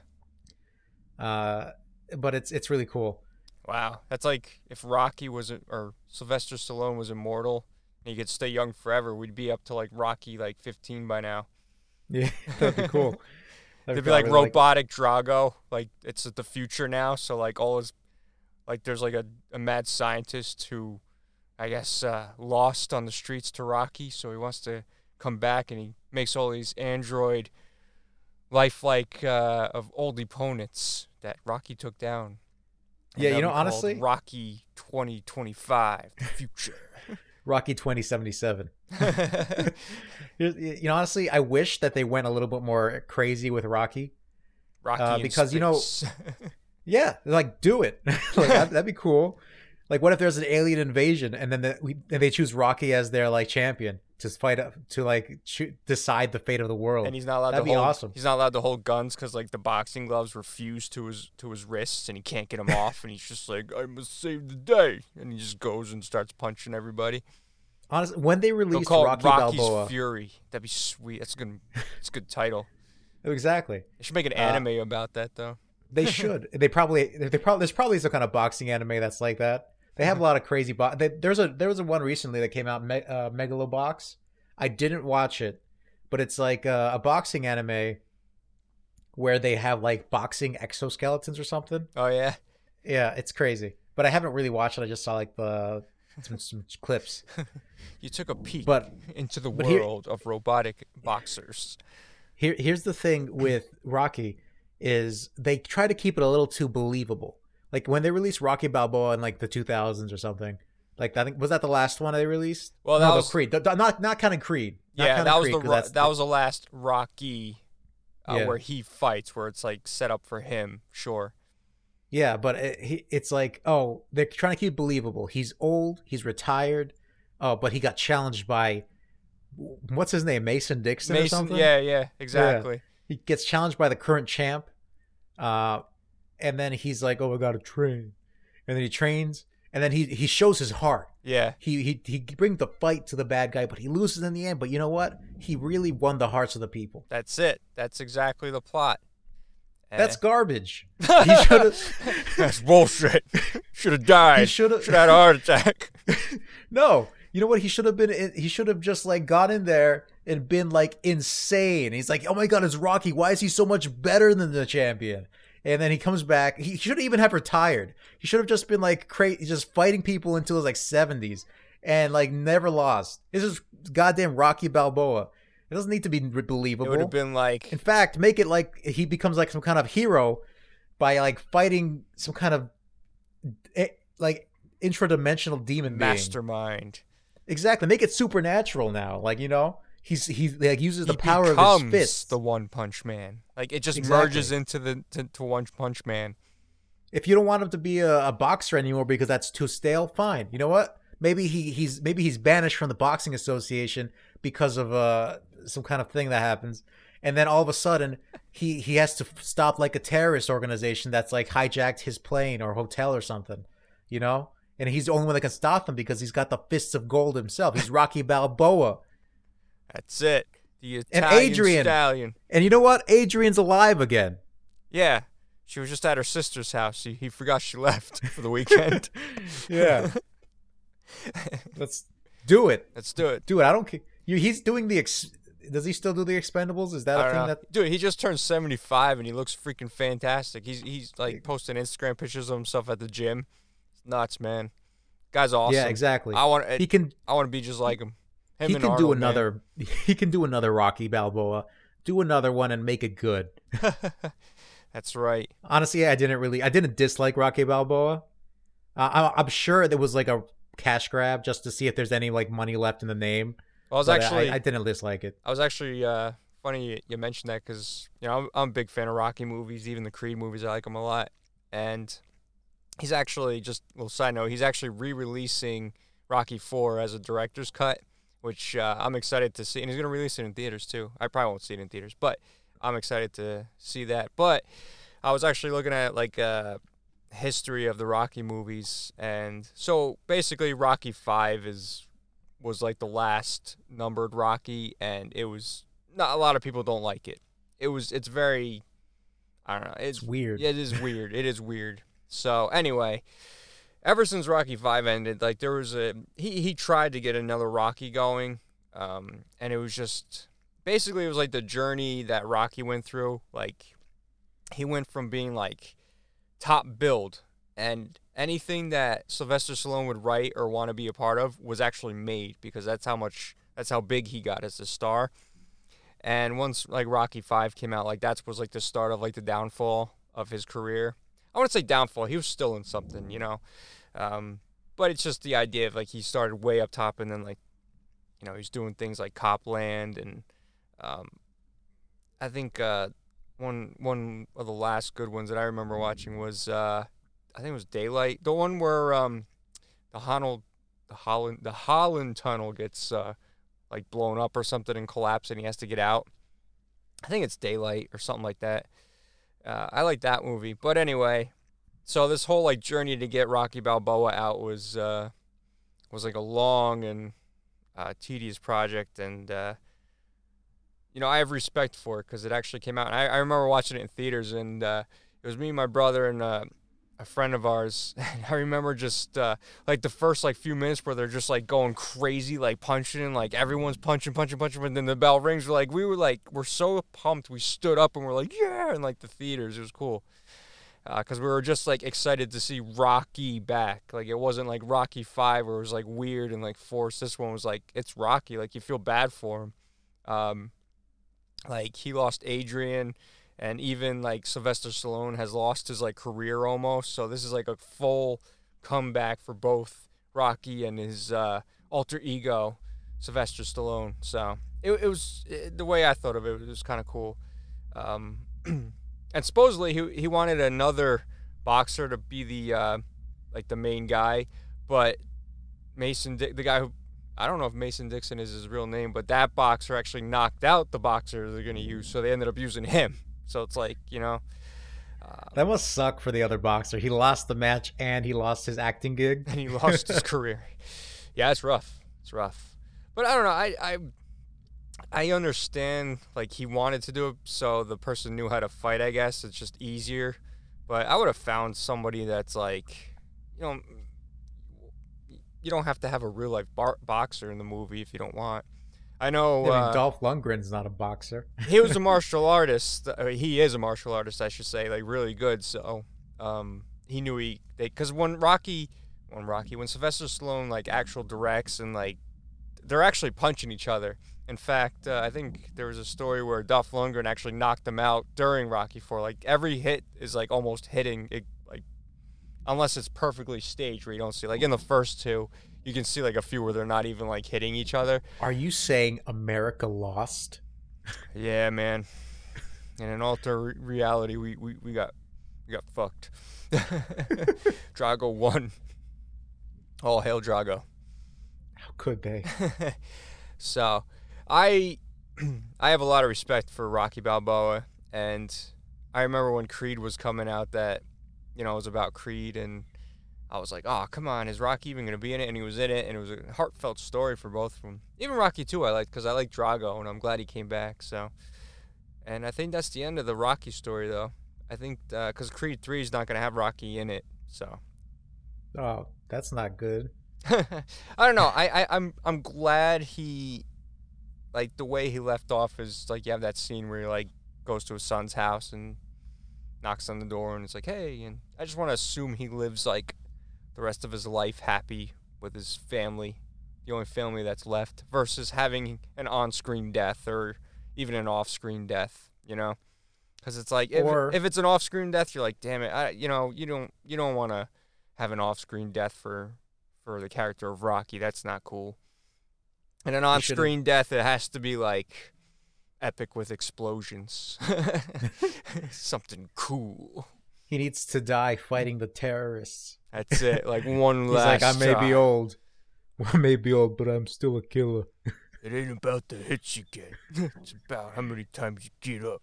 Uh, but it's it's really cool. Wow. That's like if Rocky was a, or Sylvester Stallone was immortal and he could stay young forever, we'd be up to like Rocky like 15 by now. Yeah, that'd be cool. That'd They'd be like robotic Drago. Like it's the future now, so like all his like there's like a, a mad scientist who I guess uh, lost on the streets to Rocky, so he wants to come back and he makes all these android lifelike uh, of old opponents that Rocky took down. And Yeah, you know, honestly- Rocky 2025, the future. Rocky twenty seventy seven. You know, honestly, I wish that they went a little bit more crazy with Rocky. Rocky Uh, because, you know. Yeah, like do it. like that, that'd be cool. Like, what if there's an alien invasion and then the, we, and they choose Rocky as their like champion to fight to like choo- decide the fate of the world? and he's not allowed That'd to be hold. awesome. He's not allowed to hold guns because like the boxing gloves refuse to his to his wrists, and he can't get them off. And he's just like, I must save the day, and he just goes and starts punching everybody. Honestly, when they released Rocky Rocky's Balboa, Fury. That'd be sweet. That's a good. That's a good title. exactly. They should make an Uh, anime about that though. They should. they probably. They probably. There's probably some kind of boxing anime that's like that. They have a lot of crazy. box. there's a there was a one recently that came out, Me- uh, Megalobox. I didn't watch it, but it's like uh, a boxing anime where they have like boxing exoskeletons or something. Oh yeah. Yeah, it's crazy. But I haven't really watched it. I just saw like the some, some clips. You took a peek But into the but here- world of robotic boxers. here here's the thing with Rocky is they try to keep it a little too believable. Like when they released Rocky Balboa in like the 2000s or something. Like I think was that the last one they released? Well, no, that the was- Creed. Not not counting Creed. Not yeah, that was Creed, the 'cause Ro- that's that the- was the last Rocky, uh, Yeah. where he fights, where it's like set up for him. Sure. Yeah, but it, he, it's like, oh, they're trying to keep it believable. He's old, he's retired. Oh, but he got challenged by what's his name, Mason Dixon or something. Yeah, yeah, exactly. he gets challenged by the current champ uh and then he's like oh i gotta train and then he trains and then he he shows his heart Yeah. he he, he brings the fight to the bad guy but he loses in the end but you know what he really won the hearts of the people That's it. That's exactly the plot. that's Eh. garbage he should have That's bullshit. Should have died. He Should have had a heart attack. no you know what he should have been he should have just like got in there and been like insane he's like oh my god it's rocky why is he so much better than the champion and then he comes back he shouldn't even have retired he should have just been like crazy just fighting people until his like 70s and like never lost this is goddamn rocky balboa it doesn't need to be believable. It would have been like in fact make it like he becomes like some kind of hero by like fighting some kind of eh, like intradimensional demon being. mastermind. Exactly. Make it supernatural now. Like, you know, he's he like uses the He power of his fists. the One Punch Man. Like it just Exactly. merges into the to, to One Punch Man. If you don't want him to be a, a boxer anymore because that's too stale, fine. You know what? Maybe he he's maybe he's banished from the boxing association because of uh some kind of thing that happens. And then all of a sudden, he he has to stop like a terrorist organization that's like hijacked his plane or hotel or something, you know. And he's the only one that can stop them because he's got the fists of gold himself. He's Rocky Balboa. That's it. The And Italian Adrian. stallion. And you know what? Adrian's alive again. Yeah. She was just at her sister's house. He, he forgot she left for the weekend. Yeah. Let's Do it. Let's do it. Do it. I don't care. He's doing the. Ex- does he still do the Expendables? Is that a thing know. that? Dude, he just turned 75 and he looks freaking fantastic. He's he's like posting Instagram pictures of himself at the gym. It's nuts, man. Guy's awesome. Yeah, exactly. I want he can. I want to be just like him. Him he can do Arnold, man. another. He can do another Rocky Balboa. Do another one and make it good. That's right. Honestly, I didn't really. I didn't dislike Rocky Balboa. Uh, I, I'm sure there was like a cash grab just to see if there's any like money left in the name. I was but actually I, I didn't dislike it. I was actually uh, funny you- you mentioned that because you know I'm, I'm a big fan of Rocky movies, even the Creed movies. I like them a lot, and he's actually just a little side note. He's actually re-releasing Rocky Four as a director's cut, which uh, I'm excited to see, and he's gonna release it in theaters too. I probably won't see it in theaters, but I'm excited to see that. But I was actually looking at like uh, history of the Rocky movies, and so basically Rocky Five is was like the last numbered Rocky, and it was not a lot of people don't like it. It was it's very I don't know. It's It's weird. yeah, it is weird. It is weird. So anyway, ever since Rocky Five ended, like there was a he he tried to get another Rocky going, um, and it was just basically it was like the journey that Rocky went through. Like he went from being like top build and anything that Sylvester Stallone would write or want to be a part of was actually made because that's how much that's how big he got as a star. And once like Rocky Five came out, like that was like the start of like the downfall of his career. I want to say downfall. He was still in something, you know. Um, but it's just the idea of like he started way up top and then like, you know, he's doing things like Copland and um, I think uh, one one of the last good ones that I remember watching was uh, I think it was Daylight, the one where um, the Holland the Holland the Holland Tunnel gets uh, like blown up or something and collapsed and he has to get out. I think it's Daylight or something like that. Uh, I like that movie, but anyway, so this whole like journey to get Rocky Balboa out was uh, was like a long and uh, tedious project, and uh, you know I have respect for it because it actually came out. I, I remember watching it in theaters, and uh, it was me, and my brother, and uh, a friend of ours. I remember just uh, like the first like few minutes where they're just like going crazy, like punching, like everyone's punching, punching, punching, and then the bell rings. We're like, we were like, we're so pumped. We stood up and we're like, yeah, and like the theaters, it was cool because we were just like excited to see Rocky back. Like it wasn't like Rocky Five where it was like weird and like forced. This one was like it's Rocky. Like you feel bad for him. Um, like he lost Adrian, and even like Sylvester Stallone has lost his like career almost. So this is like a full comeback for both Rocky and his uh, alter ego, Sylvester Stallone. So it, it was it, the way I thought of it. It was kind of cool. Um, and supposedly he he wanted another boxer to be the uh, like the main guy, but Mason the guy who I don't know if Mason Dixon is his real name, but that boxer actually knocked out the boxer they're gonna use, so they ended up using him. So it's like you know, uh, That must suck for the other boxer. He lost the match and he lost his acting gig. and he lost his career. Yeah, it's rough. It's rough. But I don't know. I I I understand like he wanted to do it so the person knew how to fight, I guess. It's just easier. But I would have found somebody that's like, you know, you don't have to have a real life bar- boxer in the movie if you don't want. I know I mean, uh, Dolph Lundgren's not a boxer. he was a martial artist. Uh, he is a martial artist, I should say, like really good. So um, he knew he because when Rocky, when Rocky, when Sylvester Stallone like actual directs and like they're actually punching each other. In fact, uh, I think there was a story where Dolph Lundgren actually knocked him out during Rocky Four. Like every hit is like almost hitting it, like unless it's perfectly staged where you don't see like in the first two. You can see like a few where they're not even like hitting each other. Are you saying America lost? Yeah, man. In an alter re- reality, we, we, we got we got fucked. Drago won. All hail Drago. How could they? so, I I have a lot of respect for Rocky Balboa, and I remember when Creed was coming out that you know it was about Creed, and I was like, oh come on, is Rocky even gonna be in it? And he was in it, and it was a heartfelt story for both of them. Even Rocky too, I liked because I like Drago, and I'm glad he came back. So, and I think that's the end of the Rocky story, though. I think uh, because Creed Three is not gonna have Rocky in it, so Oh, that's not good. I don't know. I, I I'm I'm glad he like the way he left off is like you have that scene where he like goes to his son's house and knocks on the door and it's like hey and I just want to assume he lives like the rest of his life happy with his family, the only family that's left, versus having an on-screen death or even an off-screen death. You know, because it's like if, Or- if it's an off-screen death, you're like, damn it, I, you know, you don't you don't want to have an off-screen death for for the character of Rocky. That's not cool. And an on-screen death, it has to be like epic with explosions, something cool. He needs to die fighting the terrorists. That's it. Like one He's last. like, I may try. be old. I may be old, but I'm still a killer. It ain't about the hits you get. it's about how many times you get up,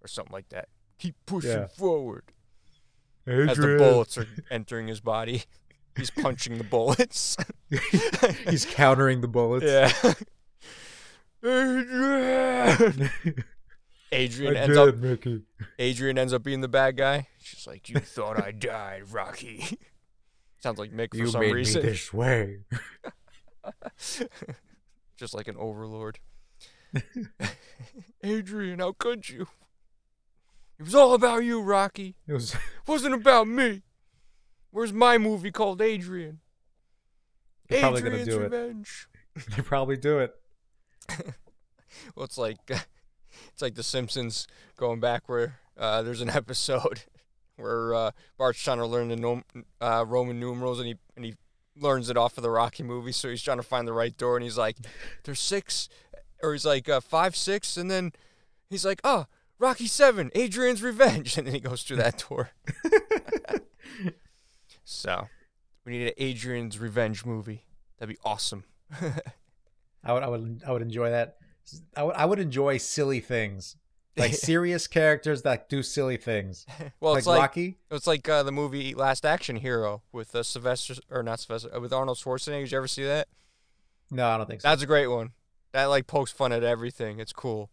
or something like that. Keep pushing Yeah. forward. As the bullets are entering his body, he's punching the bullets. He's countering the bullets. yeah. Adrian. Adrian I ends did, up. Mickey. Adrian ends up being the bad guy. She's like, "You thought I died, Rocky." Sounds like Mick for You some made reason. me this way. just like an overlord. Adrian, how could you? It was all about you, Rocky. It was It wasn't about me. Where's my movie called Adrian? They're probably gonna Adrian's do it. Revenge. they probably do it. Well, it's like it's like The Simpsons going back where uh, there's an episode where uh, Bart's trying to learn the nom- uh, Roman numerals and he and he learns it off of the Rocky movie. So he's trying to find the right door and he's like, "There's six, or he's like uh, five, six, and then he's like, "Oh, Rocky Seven, Adrian's Revenge," and then he goes through that door. so we need an Adrian's Revenge movie. That'd be awesome. I would, I would, I would enjoy that. I would, I would enjoy silly things, like serious characters that do silly things, well, like, it's like Rocky. It's like uh, the movie Last Action Hero with uh, Sylvester or not Sylvester uh, with Arnold Schwarzenegger. Did you ever see that? No, I don't think so. That's a great one. That like pokes fun at everything. It's cool.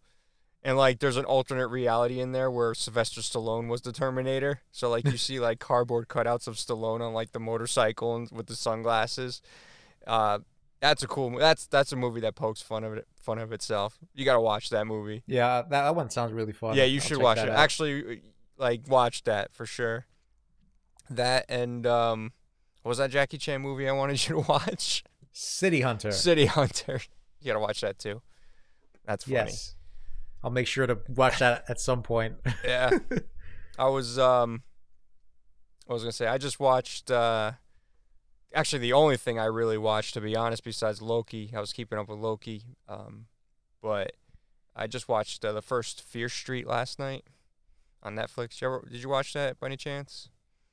And like there's an alternate reality in there where Sylvester Stallone was the Terminator. So like you see like cardboard cutouts of Stallone on like the motorcycle and with the sunglasses. Uh, that's a cool. That's that's a movie that pokes fun of it fun of itself. You gotta watch that movie. Yeah, that, that one sounds really fun. Yeah, you I'll should watch it. out. Actually, like watch that for sure. That and um, what was that Jackie Chan movie I wanted you to watch? City Hunter. City Hunter. You gotta watch that too. That's funny. Yes, I'll make sure to watch that at some point. Yeah. I was um, I was gonna say I just watched. uh Actually, the only thing I really watched, to be honest, besides Loki, I was keeping up with Loki. Um, but I just watched uh, the first Fear Street last night on Netflix. You ever, did you watch that by any chance?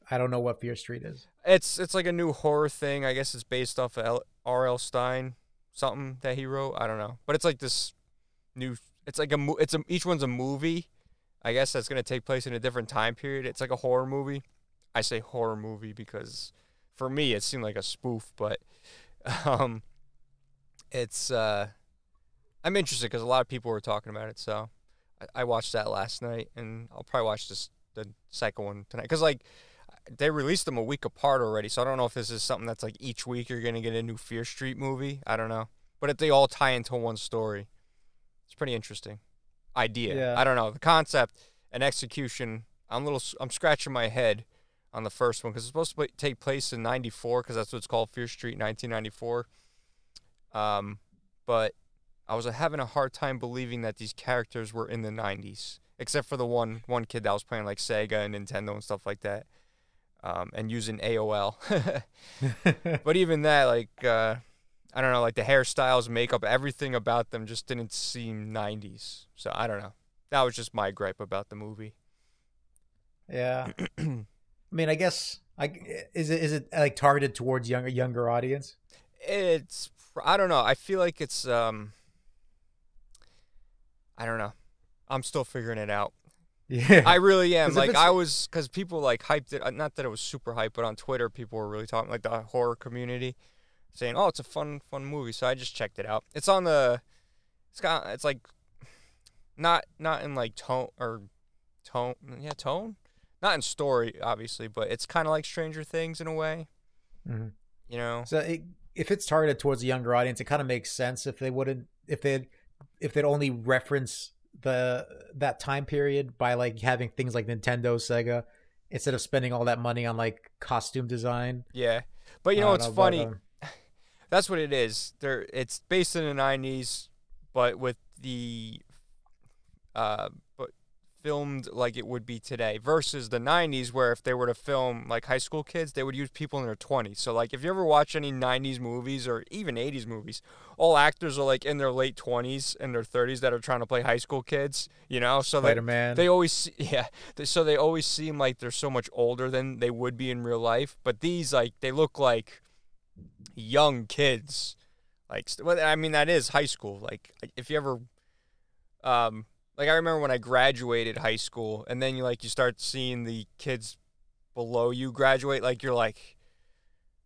I don't know what Fear Street is. It's it's like a new horror thing. I guess it's based off of R.L. Stine, something that he wrote. I don't know, but it's like this new. It's like a mo- it's a each one's a movie. I guess that's gonna take place in a different time period. It's like a horror movie. I say horror movie because for me it seemed like a spoof, but um, it's uh, I'm interested because a lot of people were talking about it. So I, I watched that last night, and I'll probably watch this the second one tonight because like they released them a week apart already, so I don't know if this is something that's like each week you're gonna get a new Fear Street movie. I don't know, but if they all tie into one story, it's pretty interesting idea. Yeah. I don't know the concept and execution. I'm a little, I'm scratching my head on the first one because it's supposed to take place in '94 because that's what it's called, Fear Street, 1994. Um, but I was having a hard time believing that these characters were in the '90s, except for the one one kid that was playing like Sega and Nintendo and stuff like that um, and using AOL. but even that, like, uh, I don't know, like the hairstyles, makeup, everything about them just didn't seem 90s. So I don't know. That was just my gripe about the movie. yeah. I mean, I guess I is it is it like targeted towards younger younger audience? It's, I don't know. I feel like it's, um, I don't know. I'm still figuring it out. Yeah. I really am. Like I was, because people like hyped it. uh, Not that it was super hype, but on Twitter, people were really talking, like the horror community, saying, "Oh, it's a fun, fun movie." So I just checked it out. It's on the, it's got, it's like, not not in like tone or tone, yeah, tone, not in story, obviously, but it's kind of like Stranger Things in a way. Mhm. You know, So it, if it's targeted towards a younger audience, it kind of makes sense if they wouldn't if they if they'd only reference the that time period by like having things like Nintendo, Sega, instead of spending all that money on like costume design. Yeah, but you know it's what's don't but, funny? um, That's what it is. There, it's based in the '90s, but with the, uh, filmed like it would be today versus the '90s, where if they were to film like high school kids, they would use people in their 20s. So like, if you ever watch any '90s movies or even '80s movies, all actors are like in their late 20s and their 30s that are trying to play high school kids. You know, so they, Spider Man. they always, yeah. they- So they always seem like they're so much older than they would be in real life. But these, like, they look like young kids. Like, well, I mean, that is high school. Like, if you ever, um, like, I remember when I graduated high school, and then you like you start seeing the kids below you graduate. Like, you're like.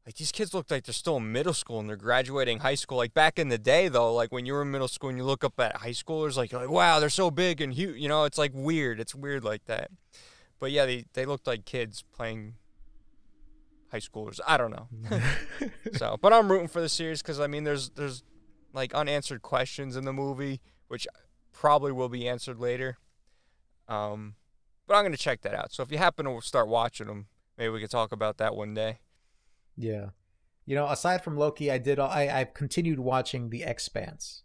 Like these kids look like they're still in middle school and they're graduating high school. Like back in the day, though, like when you were in middle school and you look up at high schoolers, like you're like, wow, they're so big and huge. You know, it's like weird. It's weird like that. But yeah, they they looked like kids playing high schoolers. I don't know. so, but I'm rooting for the series because I mean, there's there's like unanswered questions in the movie, which probably will be answered later. Um, but I'm gonna check that out. So if you happen to start watching them, maybe we could talk about that one day. Yeah. You know, aside from Loki, I did I I've continued watching The Expanse.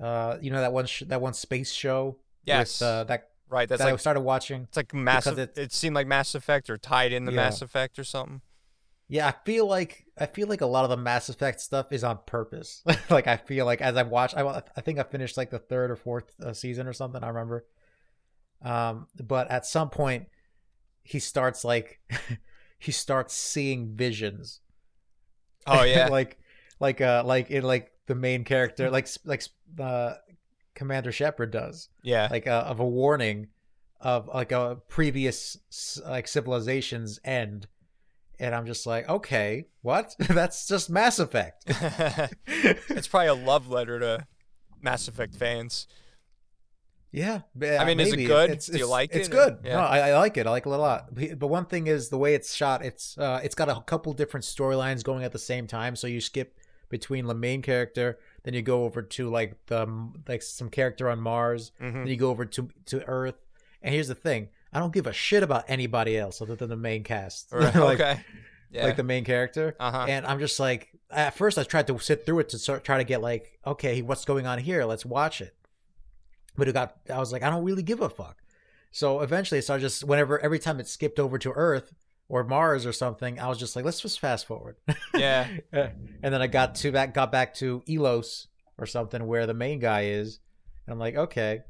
Uh, you know that one sh- that one space show. Yes. With, uh, that Right. That's that I like started watching. it's like massive. because It, seemed like Mass Effect or tied into Yeah. Mass Effect or something. Yeah, I feel like I feel like a lot of the Mass Effect stuff is on purpose. like I feel like as I watch, I I think I finished like the third or fourth uh, season or something. I remember. Um, but at some point, he starts like he starts seeing visions. Oh yeah. like like uh like in like the main character like like uh Commander Shepard does yeah. like uh, of a warning of like a previous like civilization's end and i'm just like okay what that's just mass effect it's probably a love letter to Mass Effect fans. yeah I mean, is it good? Do you like it's it? It's good Yeah. no I, I like it i like it a lot but one thing is the way it's shot it's uh it's got a couple different storylines going at the same time so you skip between the main character then you go over to like the like some character on mars hmm then you go over to to Earth. And here's the thing: I don't give a shit about anybody else other than the main cast, Right. like, okay. Yeah. like the main character. uh huh. And I'm just like, at first, I tried to sit through it to start, try to get like, okay, what's going on here? Let's watch it. But it got, I was like, I don't really give a fuck. So eventually, I started just whenever every time it skipped over to Earth or Mars or something, I was just like, let's just fast forward. Yeah. and then I got to back, got back to Elos or something where the main guy is, and I'm like, okay.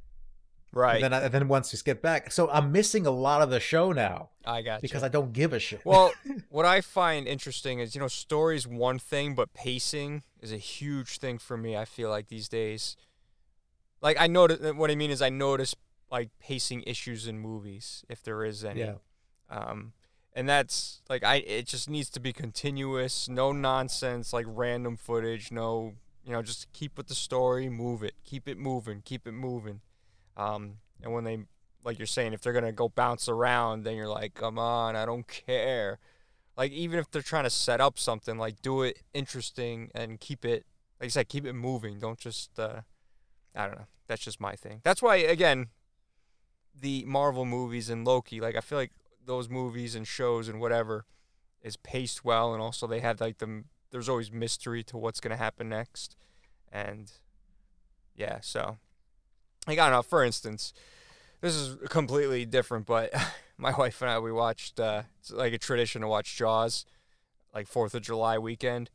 Right. And then, I, and then once you skip back, so I'm missing a lot of the show now I got because you. I don't give a shit. Well, what I find interesting is, you know, story's one thing, but pacing is a huge thing for me. I feel like these days, like I notice. What I mean is, I notice like pacing issues in movies, if there is any. yeah, Um, and that's like I. It just needs to be continuous, no nonsense, like random footage. No, you know, just keep with the story, move it, keep it moving, keep it moving. Um, and when they, like you're saying, if they're gonna go bounce around, then you're like, come on, I don't care. Like even if they're trying to set up something, like do it interesting and keep it, like I said, keep it moving. Don't just, uh, I don't know. That's just my thing. That's why again, the Marvel movies and Loki, like I feel like those movies and shows and whatever is paced well, and also they have like the there's always mystery to what's gonna happen next, and yeah, so like I don't know. For instance, this is completely different, but my wife and I we watched uh, it's like a tradition to watch Jaws, like Fourth of July weekend,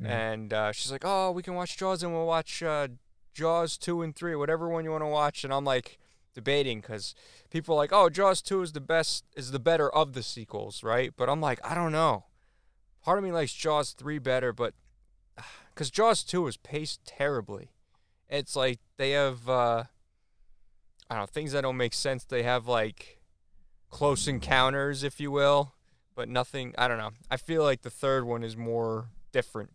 Mhm. and uh, she's like, "Oh, we can watch Jaws and we'll watch uh, Jaws two and three, whatever one you want to watch," and I'm like debating because people are like, "Oh, Jaws two is the best, is the better of the sequels, right?" But I'm like, I don't know. Part of me likes Jaws three better, but because Jaws two is paced terribly. It's like they have uh, I don't know things that don't make sense. They have like close encounters, if you will, but nothing. I don't know. I feel like the third one is more different.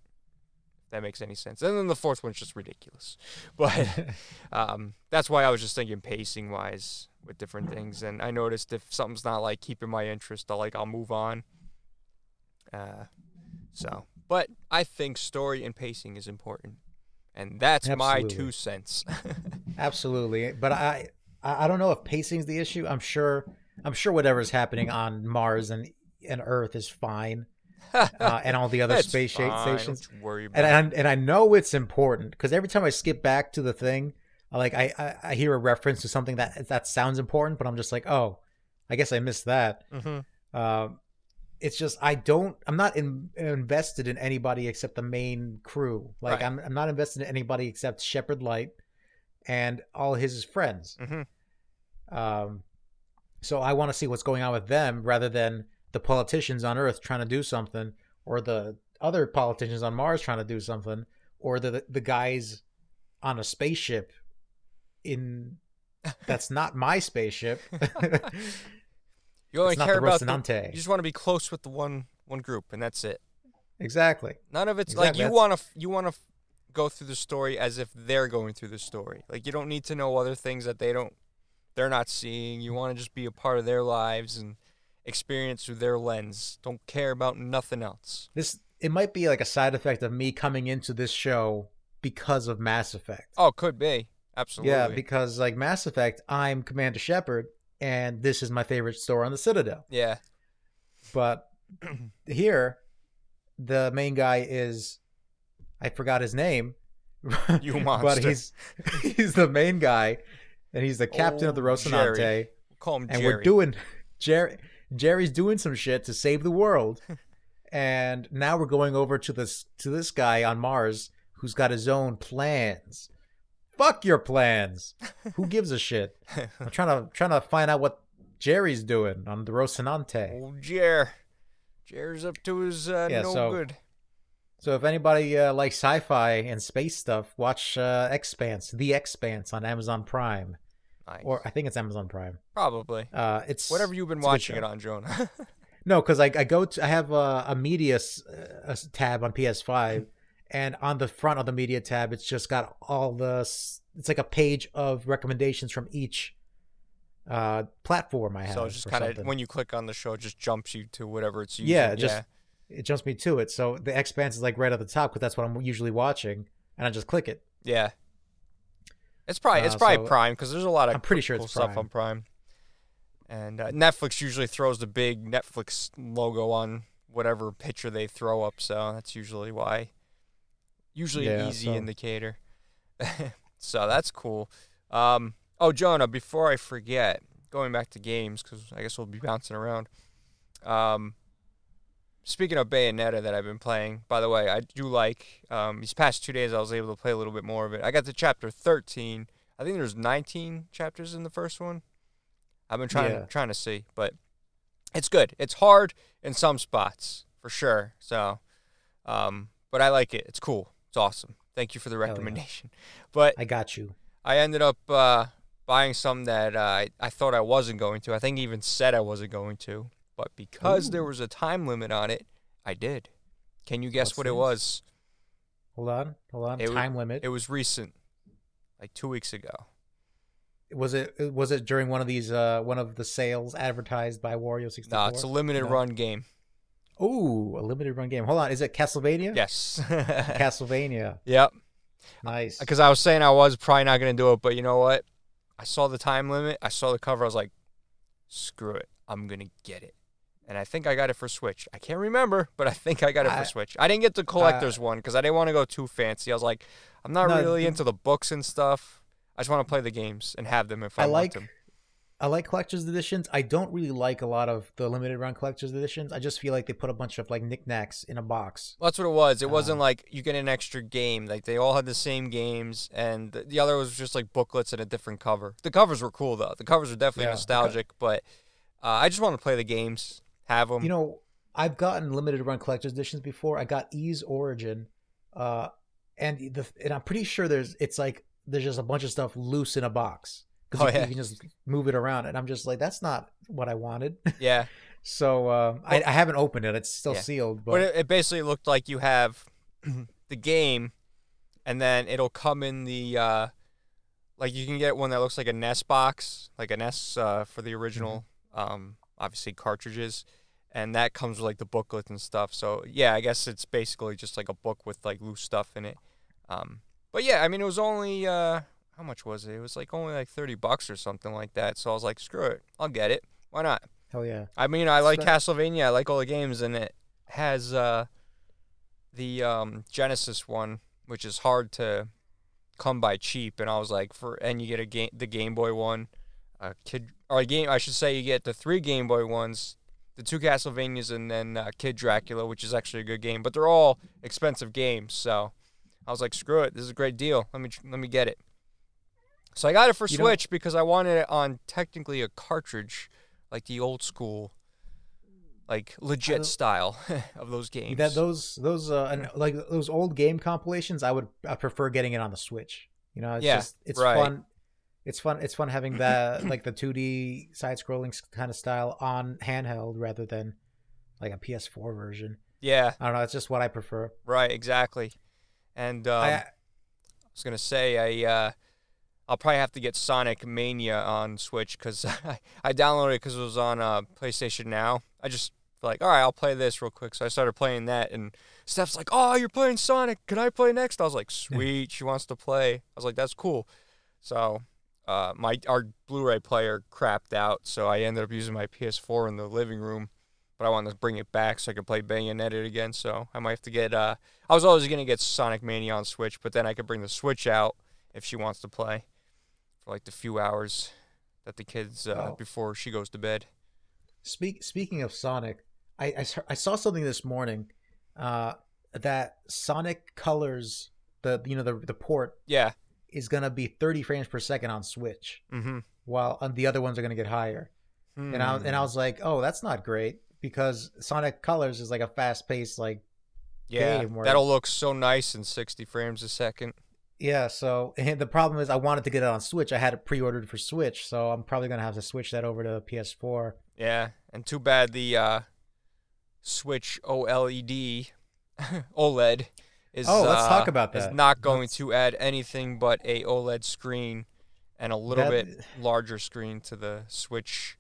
If that makes any sense. And then the fourth one's just ridiculous. But um, that's why I was just thinking pacing wise with different things. And I noticed if something's not like keeping my interest, I'll like I'll move on. Uh, so But I think story and pacing is important, and that's my two cents. Absolutely, but I I I don't know if pacing's the issue. I'm sure I'm sure whatever's happening on Mars and and Earth is fine, uh, and all the other space fine, stations. Don't worry about And. I, and I know it's important because every time I skip back to the thing, I like I, I I hear a reference to something that that sounds important, but I'm just like, oh, I guess I missed that. Mhm. Um, it's just I don't. I'm not in, invested in anybody except the main crew. Like Right. I'm, I'm not invested in anybody except Shepard Light and all his friends. Mhm. Um, so I want to see what's going on with them rather than the politicians on Earth trying to do something, or the other politicians on Mars trying to do something, or the the guys on a spaceship in that's not my spaceship. You only it's not care the about the, you just want to be close with the one one group, and that's it. exactly. None of it's Exactly, like you want to you want to go through the story as if they're going through the story. Like you don't need to know other things that they don't they're not seeing. You want to just be a part of their lives and experience through their lens. Don't care about nothing else. This it might be like a side effect of me coming into this show because of Mass Effect. Oh, could be. Absolutely. Yeah, because like Mass Effect, I'm Commander Shepard, and this is my favorite store on the Citadel. yeah. But here, the main guy is I forgot his name. You but he's he's the main guy, and he's the captain of the Oh, Rocinante, Jerry. Call him and Jerry. we're doing Jerry. Jerry's doing some shit to save the world, and now we're going over to this to this guy on Mars who's got his own plans. Fuck your plans. Who gives a shit? I'm trying to trying to find out what Jerry's doing on the Rocinante. Oh, Jer. Jer's up to his uh, Yeah, no so- good. So if anybody uh, likes sci-fi and space stuff, watch uh, Expanse, The Expanse on Amazon Prime, Nice. or I think it's Amazon Prime. Probably. Uh, it's Whatever you've been a watching it on, Jonah. No, because I, I go to I have a, a media s- uh, tab on PS5, and on the front of the media tab, it's just got all the it's like a page of recommendations from each uh platform I have. so it's just kind of when you click on the show, it just jumps you to whatever it's using. Yeah, just- it jumps me to it. So the Expanse is like right at the top because that's what I'm usually watching, and I just click it. yeah. It's probably it's Uh, probably so Prime because there's a lot of I'm pretty cool sure it's stuff on Prime. And uh, Netflix usually throws the big Netflix logo on whatever picture they throw up, so that's usually why. Usually an easy so- indicator. so that's cool. Um, oh, Jonah, before I forget, going back to games because I guess we'll be bouncing around. Um, speaking of Bayonetta that I've been playing, by the way, I do like. Um, these past two days, I was able to play a little bit more of it. I got to chapter thirteen. I think there's 19 chapters in the first one. I've been trying Yeah. to trying to see, but it's good. It's hard in some spots for sure. So, um, but I like it. It's cool. It's awesome. Thank you for the yeah. recommendation. But I got you. I ended up uh, buying some that uh, I, I thought I wasn't going to. I think even said I wasn't going to. But because there was a time limit on it, I did. Can you guess What's what it was? Hold on, hold on. It Time limit. It was recent, like two weeks ago. was it was it during one of these uh one of the sales advertised by Wario sixty four? No, it's a limited No. run game. Oh, a limited run game. Hold on, is it Castlevania? Yes. Castlevania. yep. Nice. Because I was saying I was probably not going to do it, but you know what? I saw the time limit. I saw the cover. I was like, screw it. I'm going to get it. And I think I got it for Switch. I can't remember, but I think I got it for I- Switch. I didn't get the collector's one because I didn't want to go too fancy. I was like, I'm not No, really into the books and stuff. I just want to play the games and have them if I, I like them. I like collector's editions. I don't really like a lot of the limited run collector's editions. I just feel like they put a bunch of like knickknacks in a box. Well, that's what it was. It wasn't Um, like you get an extra game. Like they all had the same games, and the, the other was just like booklets and a different cover. The covers were cool though. The covers were definitely Yeah, nostalgic, but uh, I just want to play the games, have them. You know, I've gotten limited run collector's editions before. I got Ys Origin, uh, and the and I'm pretty sure there's it's like there's just a bunch of stuff loose in a box because Oh, you, can- yeah. you can just move it around, and I'm just like that's not what I wanted. yeah, so um, I, I haven't opened it; it's still Yeah. sealed. but, But, it, it basically looked like you have the game, and then it'll come in the uh, like you can get one that looks like a NES box, like a NES uh, for the original, Mm-hmm. um, obviously cartridges, and that comes with like the booklet and stuff. So yeah, I guess it's basically just like a book with like loose stuff in it. Um, but yeah, I mean, it was only uh, how much was it? It was like only like thirty bucks or something like that. So I was like, screw it, I'll get it. Why not? Hell yeah. I mean, I like Castlevania. I like all the games, and it has uh, the um, Genesis one, which is hard to come by cheap. And I was like, for and you get a game, the Game Boy one, a kid or a game. I should say you get the three Game Boy ones, the two Castlevanias, and then uh, Kid Dracula, which is actually a good game. But they're all expensive games, so I was like, screw it, this is a great deal. Let me let me get it. So I got it for You Switch because I wanted it on technically a cartridge, like the old school, like legit style of those games. That those those uh like those old game compilations, I would I prefer getting it on the Switch. You know, it's Yeah, just it's right. fun. It's fun. It's fun having the like the 2D side scrolling kind of style on handheld rather than like a PS4 version. yeah, I don't know. It's just what I prefer. right, exactly. And um, I, I, was gonna say I uh, I'll probably have to get Sonic Mania on Switch because I, I downloaded it because it was on uh, PlayStation Now. I just like, all right, I'll play this real quick. So I started playing that, and Steph's like, "Oh, you're playing Sonic? Can I play next?" I was like, "Sweet." she wants to play. I was like, "That's cool." So uh, my our Blu-ray player crapped out, so I ended up using my PS4 in the living room. But I wanted to bring it back so I could play Bayonetta again. So I might have to get. Uh, I was always gonna get Sonic Mania on Switch, but then I could bring the Switch out if she wants to play for like the few hours that the kids uh, Oh. before she goes to bed. Speak speaking of Sonic, I I saw something this morning uh, that Sonic Colors the you know the the port Yeah. Is gonna be 30 frames per second on Switch, Mm-hmm. while on the other ones are gonna get higher. And I and I was like, oh, that's not great because Sonic Colors is like a fast paced like yeah, game where- that'll look so nice in 60 frames a second. yeah. So and the problem is I wanted to get it on Switch. I had it pre ordered for Switch, so I'm probably gonna have to switch that over to PS4. Yeah, and too bad the uh, Switch OLED OLED is Oh, let's uh, talk about is that. not going Let's- to add anything but a OLED screen and a little That- bit larger screen to the Switch.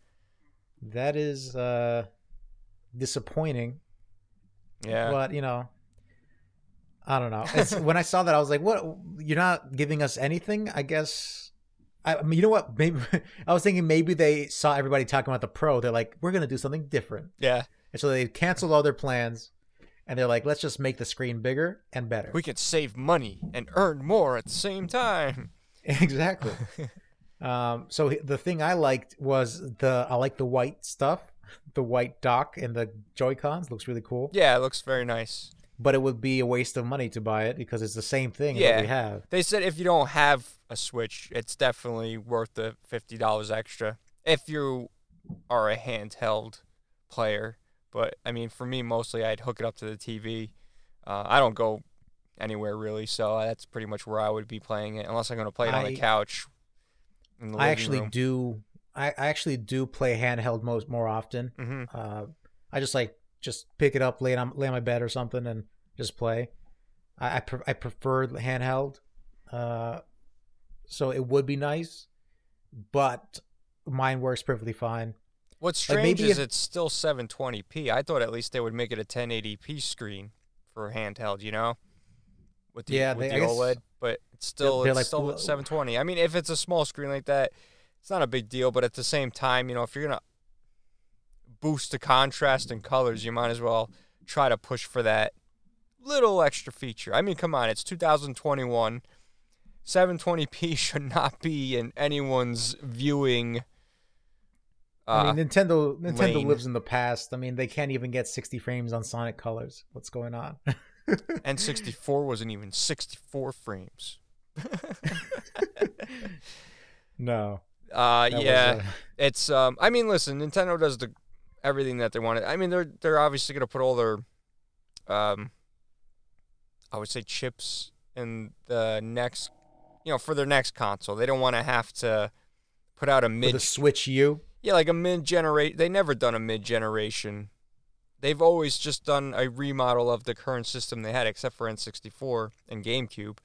That is uh disappointing. Yeah. But you know, I don't know. It's, when I saw that, I was like, "What? You're not giving us anything?" I guess. I, I mean, you know what? Maybe I was thinking maybe they saw everybody talking about the Pro. They're like, "We're gonna do something different," yeah. and so they canceled all their plans, and they're like, "Let's just make the screen bigger and better." We could save money and earn more at the same time. exactly. um, so the thing I liked was the I like the white stuff, the white dock and the Joy Cons looks really cool. Yeah, it looks very nice. But it would be a waste of money to buy it because it's the same thing Yeah. that we have. They said if you don't have a Switch, it's definitely worth the fifty dollars extra if you are a handheld player. But I mean, for me, mostly I'd hook it up to the TV. Uh, I don't go anywhere really, so that's pretty much where I would be playing it, unless I'm going to play it on I- the couch. In the I actually room. do. I, I actually do play handheld most more often. hmm Uh, I just like just pick it up, lay it on lay on my bed or something, and just play. I I, pre- I prefer handheld, uh, so it would be nice, but mine works perfectly fine. What's Like, strange maybe is if- it's still 720p. I thought at least they would make it a 1080p screen for handheld, you know, with the, Yeah, with they- the guess OLED. But it's still it's like, still well- 720. I mean, if it's a small screen like that, it's not a big deal. But at the same time, you know, if you're gonna boost the contrast and colors, you might as well try to push for that little extra feature. I mean, come on, it's 2021. 720p should not be in anyone's viewing. I Uh, mean, Nintendo Nintendo lane. lives in the past. I mean, they can't even get 60 frames on Sonic Colors. What's going on? N64 wasn't even 64 frames. no. Uh, yeah, uh, it's um. I mean, listen, Nintendo does the everything that they wanted. I mean, they're they're obviously gonna put all their, um, I would say chips in the next, you know, for their next console. They don't want to have to put out a for mid the Switch U. Yeah, like a mid generation. They never done a mid generation. They've always just done a remodel of the current system they had, except for N64 and GameCube,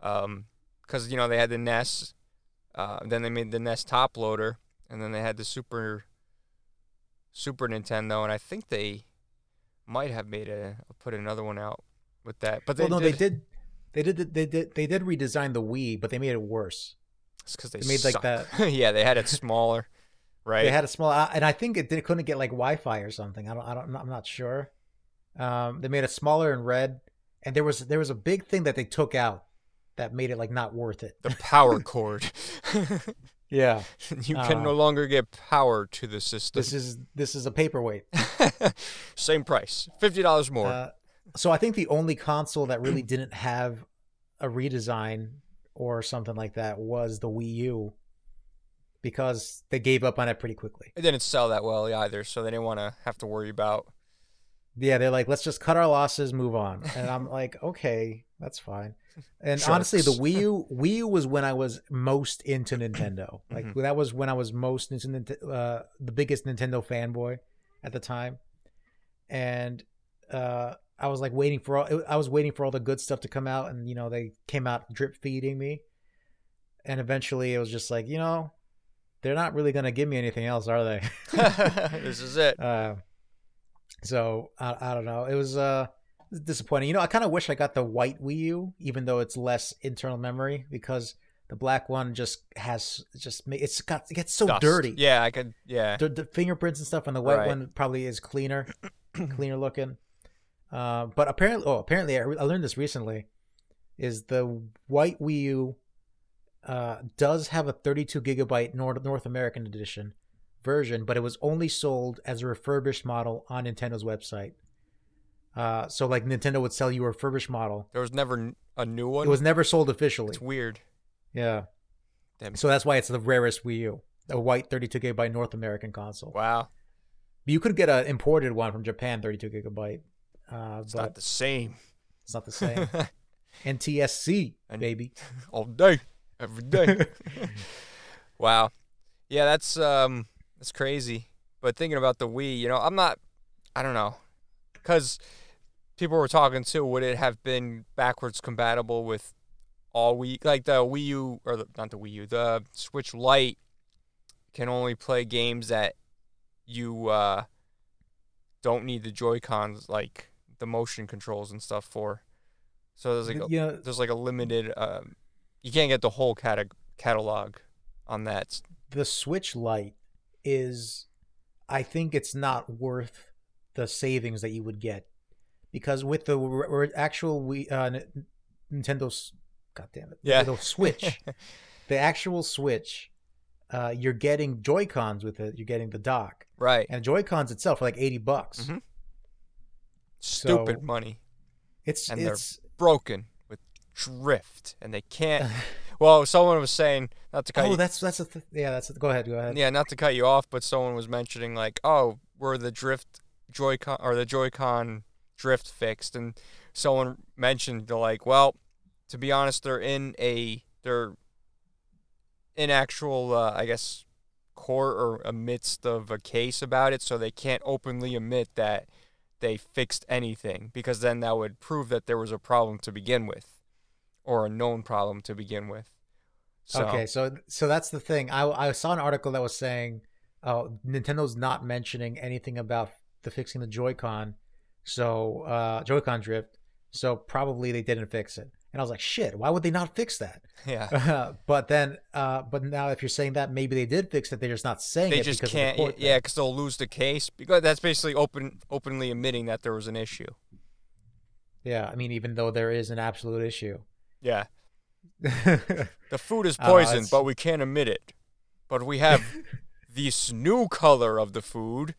because you know they had the NES. Uh, then they made the NES top loader, and then they had the Super Super Nintendo, and I think they might have made a put another one out with that. But they well, no, did, they did. They did. They did. They did redesign the Wii, but they made it worse. It's because they, they made, like, that- yeah, they had it smaller, right? They had a small, uh, and I think it did, couldn't get like Wi-Fi or something. I don't. I don't. I'm not sure. Um, they made it smaller and red, and there was there was a big thing that they took out that made it like not worth it. the power cord. Yeah, you can Uh, no longer get power to the system. this is this is a paperweight. Same price, fifty dollars more. Uh, so I think the only console that really didn't have a redesign or something like that was the Wii U, because they gave up on it pretty quickly. it didn't sell that well either, so they didn't want to have to worry about. Yeah, they're like, let's just cut our losses, move on. And I'm like, okay, that's fine. And honestly, the Wii U, Wii U was when I was most into Nintendo. Like Mhm. that was when I was most into uh, the biggest Nintendo fanboy at the time. And uh, I was like waiting for all. I was waiting for all the good stuff to come out, and you know they came out drip feeding me. And eventually, it was just like, you know, they're not really gonna give me anything else, are they? this is it. Uh, so I, I don't know. It was uh disappointing. You know, I kind of wish I got the white Wii U, even though it's less internal memory, because the black one just has just it's got it gets so Dust. dirty. Yeah, I could. Yeah, The, the fingerprints and stuff on the white Right. one probably is cleaner, cleaner looking. Uh, but apparently, oh, apparently, I, re- I learned this recently. Is the white Wii U uh, does have a 32 gigabyte North North American edition version, but it was only sold as a refurbished model on Nintendo's website. Uh, so like Nintendo would sell you a refurbished model. there was never a new one. It was never sold officially. It's weird. Yeah. Damn. So that's why it's the rarest Wii U, a white 32 gigabyte North American console. Wow, You could get an imported one from Japan, 32 gigabyte. Uh, it's but not the same. it's not the same. NTSC, baby. All day, every day. wow. Yeah, that's um that's crazy. But thinking about the Wii, you know, I'm not I don't know. Cuz people were talking too would it have been backwards compatible with all Wii like the Wii U or the, not the Wii U, the Switch Lite can only play games that you uh don't need the Joy-Cons like the motion controls and stuff for. So there's like a, you know, there's like a limited um, you can't get the whole cata- catalog on that the Switch Lite is, I think it's not worth the savings that you would get because with the r- actual Wii, uh, N- Nintendo's, God damn it, Yeah. the Switch, the actual Switch, uh, you're getting Joy Cons with it. You're getting the dock right and Joy Cons itself are like eighty bucks. Mhm. stupid So- money It's And it's broken drift and they can't well someone was saying not to cut oh you, that's that's a th- yeah that's a, go ahead go ahead. Yeah not to cut you off but someone was mentioning like oh were the drift joy-con or the joy-con drift fixed? And someone mentioned they're like well to be honest they're in a they're in actual uh, i guess court or amidst of a case about it so they can't openly admit that they fixed anything because then that would prove that there was a problem to begin with or a known problem to begin with so Okay, so so that's the thing. I I saw an article that was saying, oh, Nintendo's not mentioning anything about the fixing the Joy-Con, so uh, Joy-Con drift. So probably they didn't fix it. And I was like, shit, why would they not fix that? yeah but then, uh, but now if you're saying that, maybe they did fix it. They're just not saying they it just because can't the yeah because they'll lose the case because that's basically open openly admitting that there was an issue yeah. I mean, even though there is an absolute issue. Yeah the food is Uh, poisoned but we can't admit it but we have this new color of the food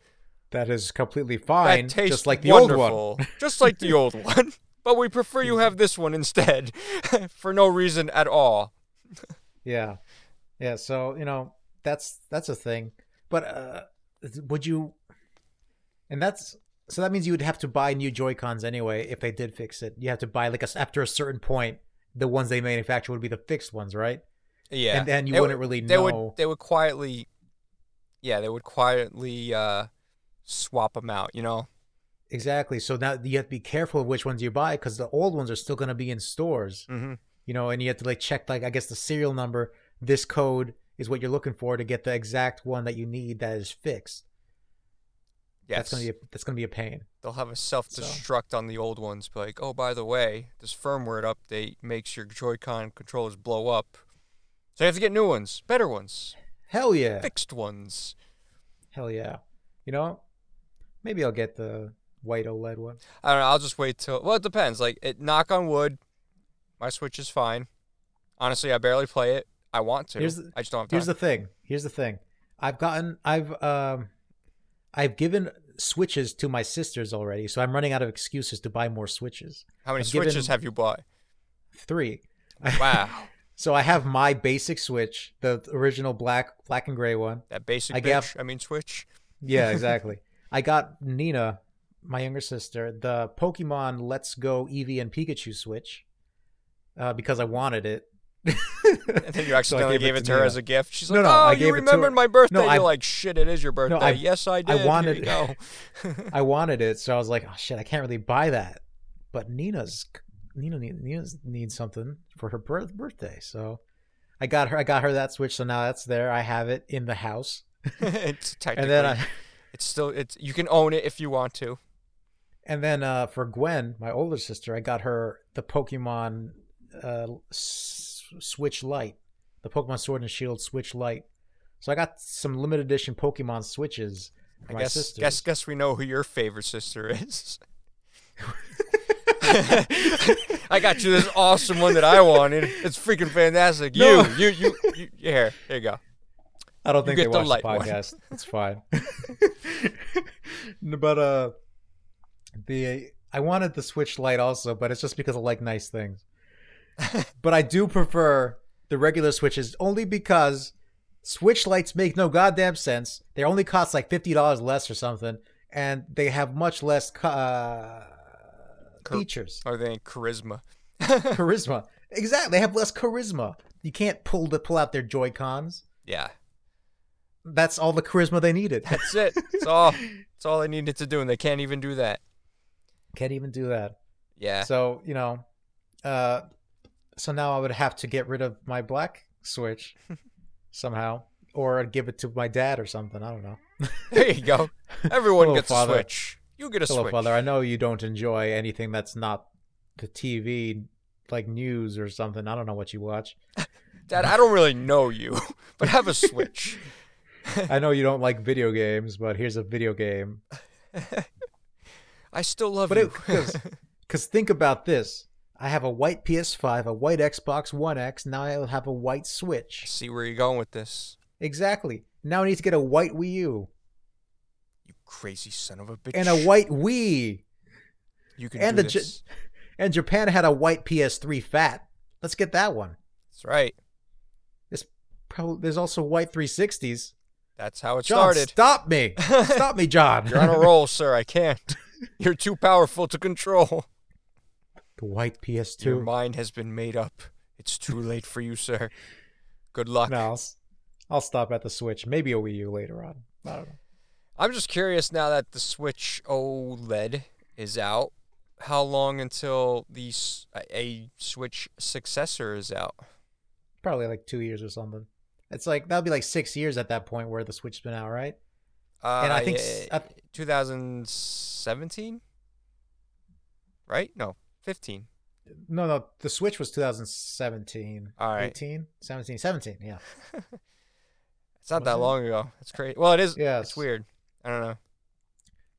that is completely fine, that tastes just like the old wonderful, one. just like the old one. But we prefer you have this one instead, for no reason at all. Yeah, yeah. So you know that's that's a thing. But uh, would you? And that's so that means you would have to buy new Joy Cons anyway if they did fix it. You have to buy like a, after a certain point, the ones they manufacture would be the fixed ones, right? Yeah, And then you They wouldn't would- really They know. would they would quietly, yeah, they would quietly uh, swap them out. You know, Exactly. So now you have to be careful of which ones you buy because the old ones are still going to be in stores. hmm You know, and you have to like check like I guess the serial number. This code is what you're looking for to get the exact one that you need that is fixed. Yes. That's gonna be a, that's gonna be a pain. They'll have a self destruct on the old ones. Be like, oh, by the way, this firmware update makes your Joy-Con controllers blow up. So you have to get new ones, better ones, Hell yeah. fixed ones. Hell yeah. You know, maybe I'll get the white OLED one. I don't know. I'll just wait till. Well, it depends. Like, it, knock on wood, my Switch is fine. Honestly, I barely play it. I want to. Here's the- I just don't have time. Here's the thing. Here's the thing. I've gotten I've um I've given switches to my sisters already, so I'm running out of excuses to buy more switches. How many I've Switches have you bought? Three. Wow, So I have my basic switch, the original black black and gray one. that basic I bitch. I mean, Switch. Yeah, exactly. I got Nina, my younger sister, the Pokemon Let's Go Eevee and Pikachu switch uh, because I wanted it. And then you accidentally gave it to her as a gift. She's No, like, no, "Oh, I you gave remembered my birthday." No, I- You're like, "Shit, it is your birthday." I- yes, I did. wanted- Here. I wanted it, so I was like, "Oh shit, I can't really buy that." But Nina's Nina Nina's needs something for her birth, birthday, so I got her. I got her that switch, so now that's there. I have it in the house, it's technically, and then I, it's still it's you can own it if you want to. and then uh, for Gwen, my older sister, I got her the Pokemon uh, S- Switch Lite, the Pokemon Sword and Shield Switch Lite. So I got some limited edition Pokemon Switches. I guess sisters. guess guess we know who your favorite sister is. I got you this awesome one that I wanted. It's freaking fantastic. You, No. you, you, you, here, here you go. I don't You think they get the watch the, light one. podcast. It's fine. but uh, the I wanted the Switch Lite also, but it's just because I like nice things. but I do prefer the regular Switches only because Switch Lites make no goddamn sense. They only cost like fifty dollars less or something, and they have much less uh, Char- features. Are they charisma. charisma. Exactly, they have less charisma. You can't pull the pull out their Joy Cons. Yeah, That's all the charisma they needed. that's it. It's all. it's all they needed to do, and they can't even do that. Can't even do that. Yeah. So you know, uh, so now I would have to get rid of my black Switch somehow, or I'd give it to my dad or something. I don't know. There you go. Everyone Hello, gets Father. a Switch. You get a Hello, Switch. father. I know you don't enjoy anything that's not the TV, like news or something. I don't know what you watch. Dad, I don't really know you, but have a Switch. I know you don't like video games, but here's a video game. I still love But you. Because think about this. I have a white PS5, a white Xbox One X. Now I have a white Switch. See where you're going with this. Exactly. Now I need to get a white Wii U You crazy son of a bitch. and a white Wii. You can and do the J- this. And Japan had a white PS3 Fat. Let's get that one. That's right. There's probably there's also white 360s. That's how it John, started. stop me! Stop me, John. You're on a roll, sir. I can't. You're too powerful to control. The white Your PS2. mind has been made up. It's too late for you, sir. Good luck. No, I'll, I'll stop at the Switch. Maybe a Wii U later on. I don't know. I'm just curious now that the Switch OLED is out. How long until the a Switch successor is out? Probably like two years or something. It's like that'll be like six years at that point where the Switch's been out, right? Uh, And I think s- uh, 2017, right? No, 15. No, no, the Switch was 2017. All right. 18? 17, 17, yeah. It's not Was that it? long ago. It's crazy. Well, it is. Yeah, it's weird. I don't know.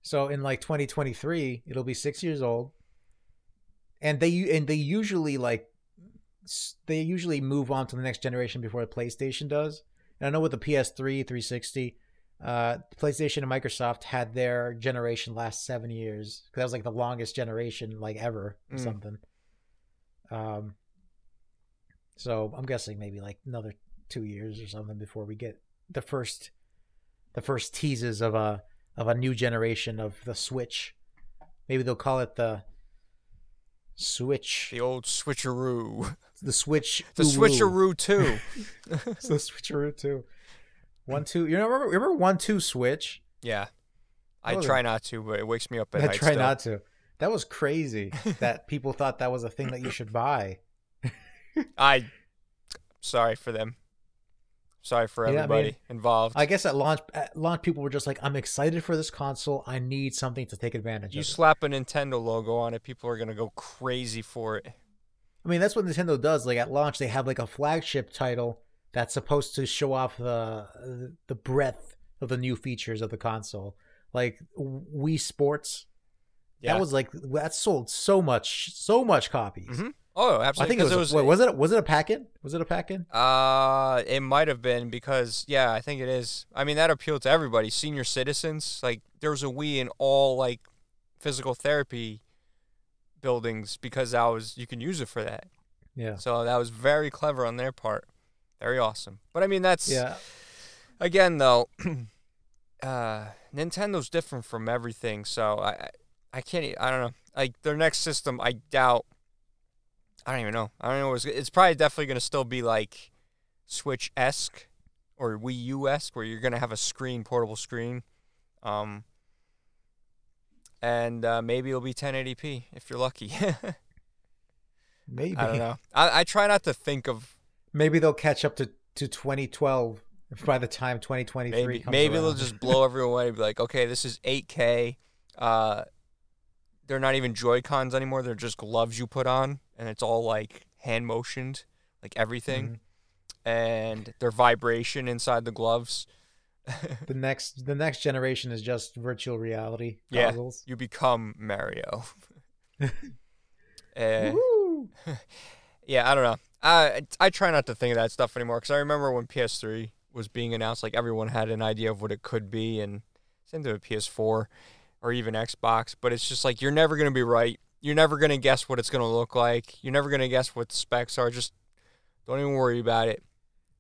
So in like 2023, it'll be six years old, and they and they usually like they usually move on to the next generation before the PlayStation does. And I know with the PS3, 360, uh, PlayStation and Microsoft had their generation last seven years that was like the longest generation like ever or Mm. something. Um, so I'm guessing maybe like another two years or something before we get the first the first teases of a of a new generation of the Switch. Maybe they'll call it the Switch. The old switcheroo. The Switch. The switcheroo too. The Switcheroo too. One two. You know, remember remember one two Switch? yeah. I try not to, but it wakes me up at I night. try still. not to. That was crazy. that people thought that was a thing that you should buy. I. Sorry for them. Sorry for Yeah, I mean, everybody involved. I guess at launch, at launch, people were just like, "I'm excited for this console. I need something to take advantage you of." it." slap a Nintendo logo on it, people are gonna go crazy for it. I mean, that's what Nintendo does. Like at launch, they have like a flagship title that's supposed to show off the the breadth of the new features of the console. Like Wii Sports, Yeah. that was like that sold so much, so much copies. Mhm. oh, absolutely. I think it was. 'cause wait, was it? Was it a packet? Was it a packet? Uh, it might have been because yeah, I think it is. I mean, that appealed to everybody, senior citizens. Like there was a Wii in all like physical therapy buildings because that was you can use it for that. Yeah. So that was very clever on their part. Very awesome. But I mean, that's Yeah. again though. uh, Nintendo's different from everything, so I I, can't. I don't know. Like their next system, I doubt. I don't even know. I don't know. What's, it's probably definitely going to still be like Switch esque or Wii U esque, where you're going to have a screen, portable screen. Um, and uh, maybe it'll be 1080p if you're lucky. Maybe. I don't know. I, I try not to think of Maybe they'll catch up to to 2012 by the time 2023 maybe comes maybe they'll just blow everyone away. Be like, okay, this is 8K. Uh, they're not even Joy Cons anymore. They're just gloves you put on, and it's all like hand motioned, like everything, Mhm. and their vibration inside the gloves. the next the next generation is just virtual reality Yeah. goggles. you become Mario. Eh, yeah, I don't know. I I try not to think of that stuff anymore because I remember when PS3 was being announced, like everyone had an idea of what it could be, and same thing with PS4 or even Xbox. But it's just like you're never gonna be right. You're never gonna guess what it's gonna look like. You're never gonna guess what the specs are. Just don't even worry about it.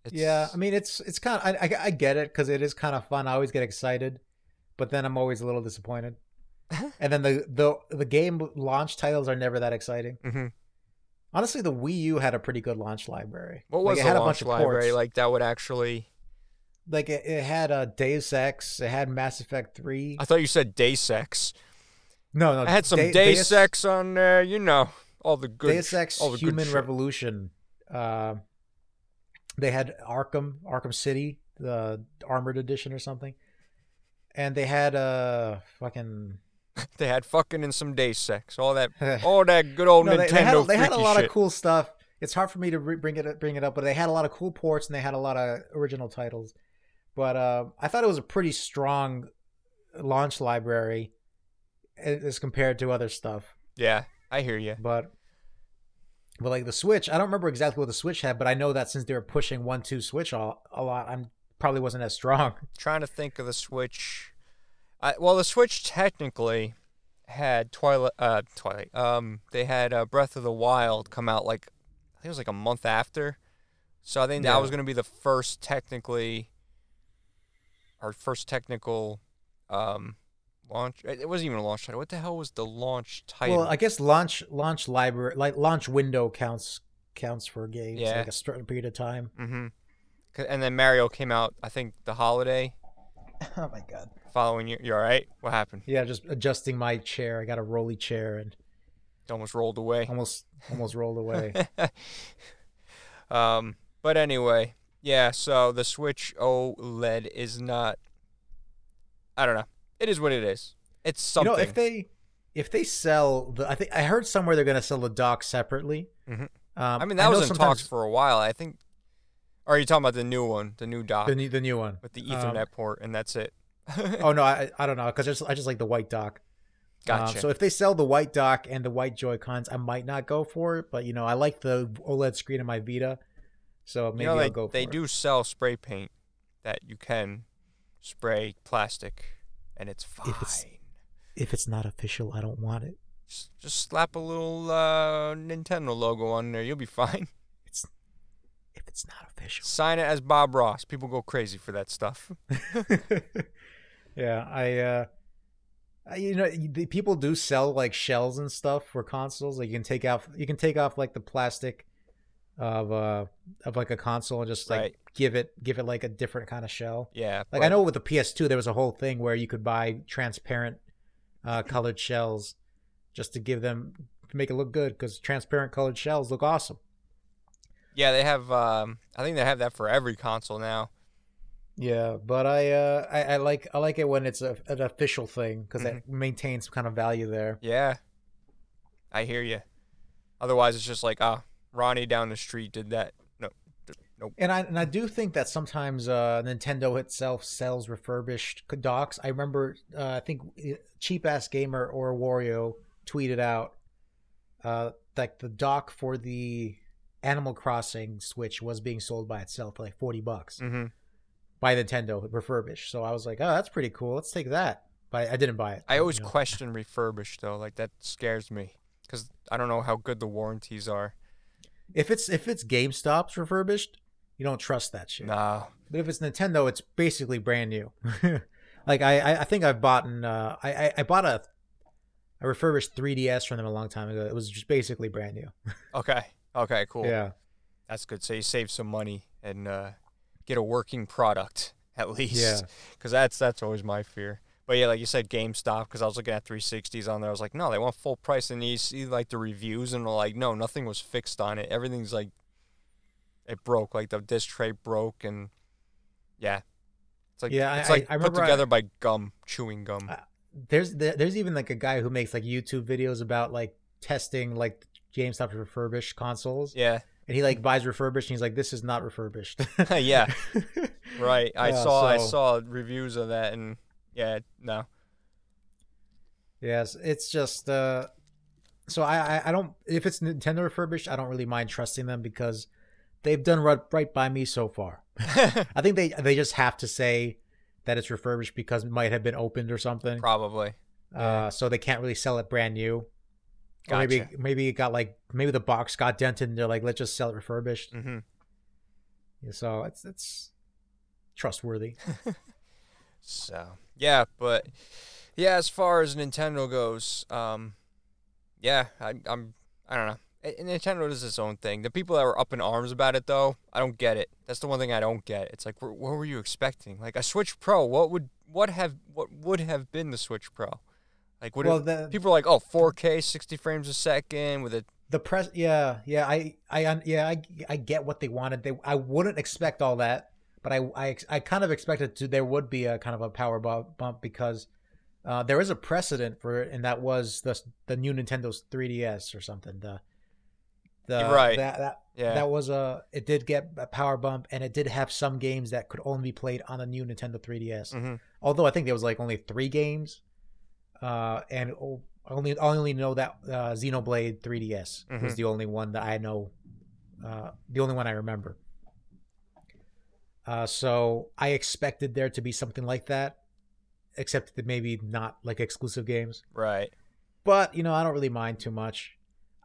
It's, Yeah, I mean it's it's kind of I, I I get it because it is kind of fun. I always get excited, but then I'm always a little disappointed. and then the the the game launch titles are never that exciting. Mhm. Honestly, the Wii U had a pretty good launch library. What Like, was it the had a launch bunch of library ports. like that would actually? Like it, it had a Deus Ex, it had Mass Effect Three. I thought you said Day Sex. No, no, I had some De- Deus- Sex on there. You know all the good. Deus Ex all the Human. Revolution. Uh, they had Arkham, Arkham City, the armored edition or something, and they had uh fucking They had fucking and some day sex. All that, all that good old No, Nintendo they, they had, they had a lot shit. of cool stuff. It's hard for me to re- bring it bring it up, but they had a lot of cool ports and they had a lot of original titles. But uh, I thought it was a pretty strong launch library as compared to other stuff. Yeah, I hear you. But but like the Switch, I don't remember exactly what the Switch had, but I know that since they were pushing one two Switch a, a lot, I'm probably wasn't as strong. Trying to think of the Switch. I, well, the Switch technically had Twilight. Uh, Twilight. Um, they had uh, Breath of the Wild come out like I think it was like a month after. So I think that was going to be the first technically, our first technical, um, launch. It it wasn't even a launch title. What the hell was the launch title? Well, I guess launch launch library like launch window counts counts for games Yeah. like a certain period of time. mm-hmm. And then Mario came out. I think the holiday Oh my god. Following you. You all right? What happened? Yeah, just adjusting my chair. I got a rolly chair and It almost rolled away. almost almost rolled away. um, but anyway, yeah. So the Switch OLED is not. I don't know. It is what it is. It's something. you know, if they if they sell the, I think I heard somewhere they're gonna sell the dock separately. Mhm. Um, I mean, that know was in sometimes talks for a while. I think. Or are you talking about the new one, the new dock the new the new one with the Um, Ethernet port, and that's it? Oh no, I I don't know because I just I just like the white dock. Um, Gotcha. so if they sell the white dock and the white Joy Cons, I might not go for it. But you know, I like the OLED screen in my Vita, so maybe you know, I'll go for it. they it. do sell spray paint that you can spray plastic, and it's fine. If it's- If it's not official, I don't want it. Just, just slap a little uh, Nintendo logo on there. You'll be fine. It's if it's not official. Sign it as Bob Ross. People go crazy for that stuff. yeah, I uh you know the people do sell like shells and stuff for consoles like you can take off you can take off like the plastic of uh of like a console and just like Right. give it give it like a different kind of shell Yeah. like but- i know with the ps2 there was a whole thing where you could buy transparent uh colored shells just to give them to make it look good because transparent colored shells look awesome Yeah, they have. Um, I think they have that for every console now. Yeah, but I uh I, I like I like it when it's a, an official thing because Mm-hmm. it maintains some kind of value there. Yeah. I hear you. Otherwise, it's just like, ah, Ronnie down the street did that. No, nope. And I and I do think that sometimes uh, Nintendo itself sells refurbished docks. I remember uh, I think cheap ass gamer or Wario tweeted out uh, like the dock for the Animal Crossing Switch was being sold by itself for like forty bucks hmm by Nintendo refurbished. So I was like, oh, that's pretty cool. Let's take that. But I didn't buy it. I always you know. question refurbished though. Like that scares me because I don't know how good the warranties are. if it's if it's GameStop's refurbished, you don't trust that shit. Nah. But if it's Nintendo, it's basically brand new. like I, I, I think I've bought uh, I, I, I bought a, a refurbished 3DS from them a long time ago. It was just basically brand new. Okay. Okay. Cool. Yeah, That's good. So you save some money and uh, get a working product at least. Yeah. Because that's that's always my fear. But yeah, like you said, GameStop. Because I was looking at 360s on there. I was like, no, they want full price. And you see like the reviews, and they're like, no, nothing was fixed on it. Everything's like, it broke. Like the disc tray broke, and yeah, it's like Yeah, I- it's like I- I put remember I- together by gum, chewing gum. I- there's there's even like a guy who makes like YouTube videos about like testing like GameStop refurbished consoles, yeah, and he like buys refurbished, and he's like, this is not refurbished. yeah, right. I Yeah, saw I saw reviews of that, and yeah, no, Yes, it's just uh so I, I I don't if it's Nintendo refurbished, I don't really mind trusting them because they've done right, right by me so far. I think they they just have to say that it's refurbished because it might have been opened or something. probably. Uh so they can't really sell it brand new. Or maybe maybe it got like maybe the box got dented and they're like let's just sell it refurbished. Mm-hmm. Yeah, So it's it's trustworthy. So yeah, but yeah, as far as Nintendo goes, um, yeah, I, I'm I don't know. Nintendo does its own thing. The people that were up in arms about it, though, I don't get it. That's the one thing I don't get. It's like, what were you expecting? Like a Switch Pro, what would what have what would have been the Switch Pro? Like, would well, the people are like, oh, 4K, 60 frames a second with a the press yeah yeah i i yeah i i get what they wanted they i wouldn't expect all that but i i, I kind of expected to there would be a kind of a power bump because uh, there is a precedent for it and that was the the new nintendo's 3ds or something the the right. that, that yeah. that was a it did get a power bump and it did have some games that could only be played on a new nintendo 3ds Mhm. although I think there was like only three games, uh, and only I only know that uh, Xenoblade 3DS was Mhm. the only one that I know, uh, the only one I remember. Uh, so I expected there to be something like that, except that maybe not like exclusive games. right. But you know, I don't really mind too much.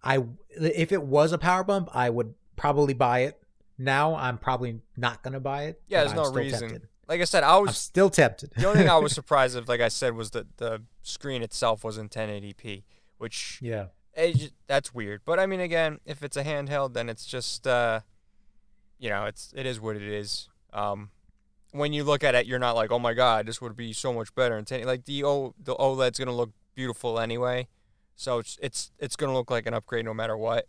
I if it was a power bump, I would probably buy it. Now I'm probably not gonna buy it. Yeah, there's I'm no reason. tempted. Like I said, I I'm was still tempted. the only thing I was surprised of, like I said, was that the screen itself wasn't 1080p, which yeah. it, that's weird. But I mean, again, if it's a handheld, then it's just, uh, you know, it's it is what it is. Um, when you look at it, you're not like, oh my god, this would be so much better. And 10, like the o the OLED's gonna look beautiful anyway, so it's it's it's gonna look like an upgrade no matter what.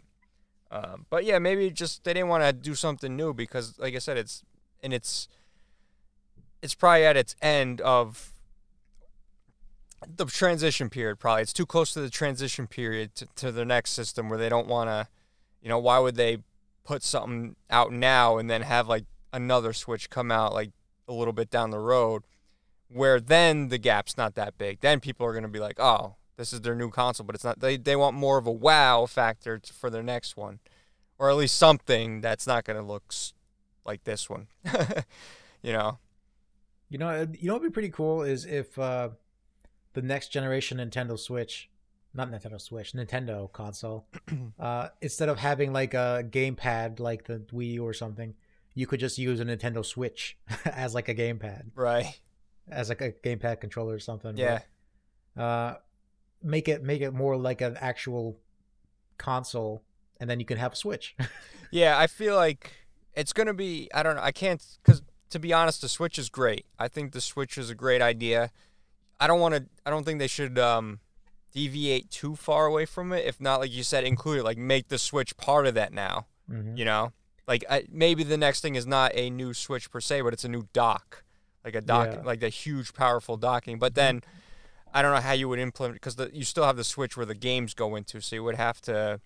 Um, but yeah, maybe just they didn't want to do something new because, like I said, it's and it's it's probably at its end of the transition period probably. It's too close to the transition period to, to the next system where they don't want to you know why would they put something out now and then have like another switch come out like a little bit down the road where then the gap's not that big. Then people are going to be like oh this is their new console but it's not they, they want more of a wow factor for their next one or at least something that's not going to look like this one you know You know, uh, you know what'd be pretty cool is if uh, the next generation Nintendo Switch, not Nintendo Switch, Nintendo console, uh, instead of having like a gamepad like the Wii or something, you could just use a Nintendo Switch as like a gamepad, right as like a gamepad controller or something. yeah Uh, make it make it more like an actual console, and then you can have a Switch. Yeah, I feel like it's gonna be. I don't know. I can't because to be honest, the Switch is great. I think the Switch is a great idea. I don't want to. I don't think they should um, deviate too far away from it. If not, like you said, include it. Like make the Switch part of that now. Mhm. You know, like I, maybe the next thing is not a new Switch per se, but it's a new dock. like a dock, Yeah. like the huge, powerful docking. But then I don't know how you would implement because you still have the switch where the games go into, so you would have to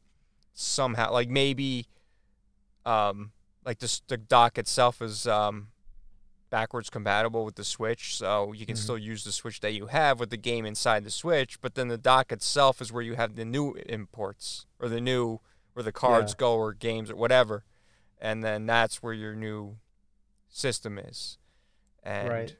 somehow, like maybe, um, like the the dock itself is um backwards compatible with the Switch, so you can Mhm. still use the Switch that you have with the game inside the Switch. But then the dock itself is where you have the new imports or the new where the cards Yeah. go or games or whatever, and then that's where your new system is, and Right.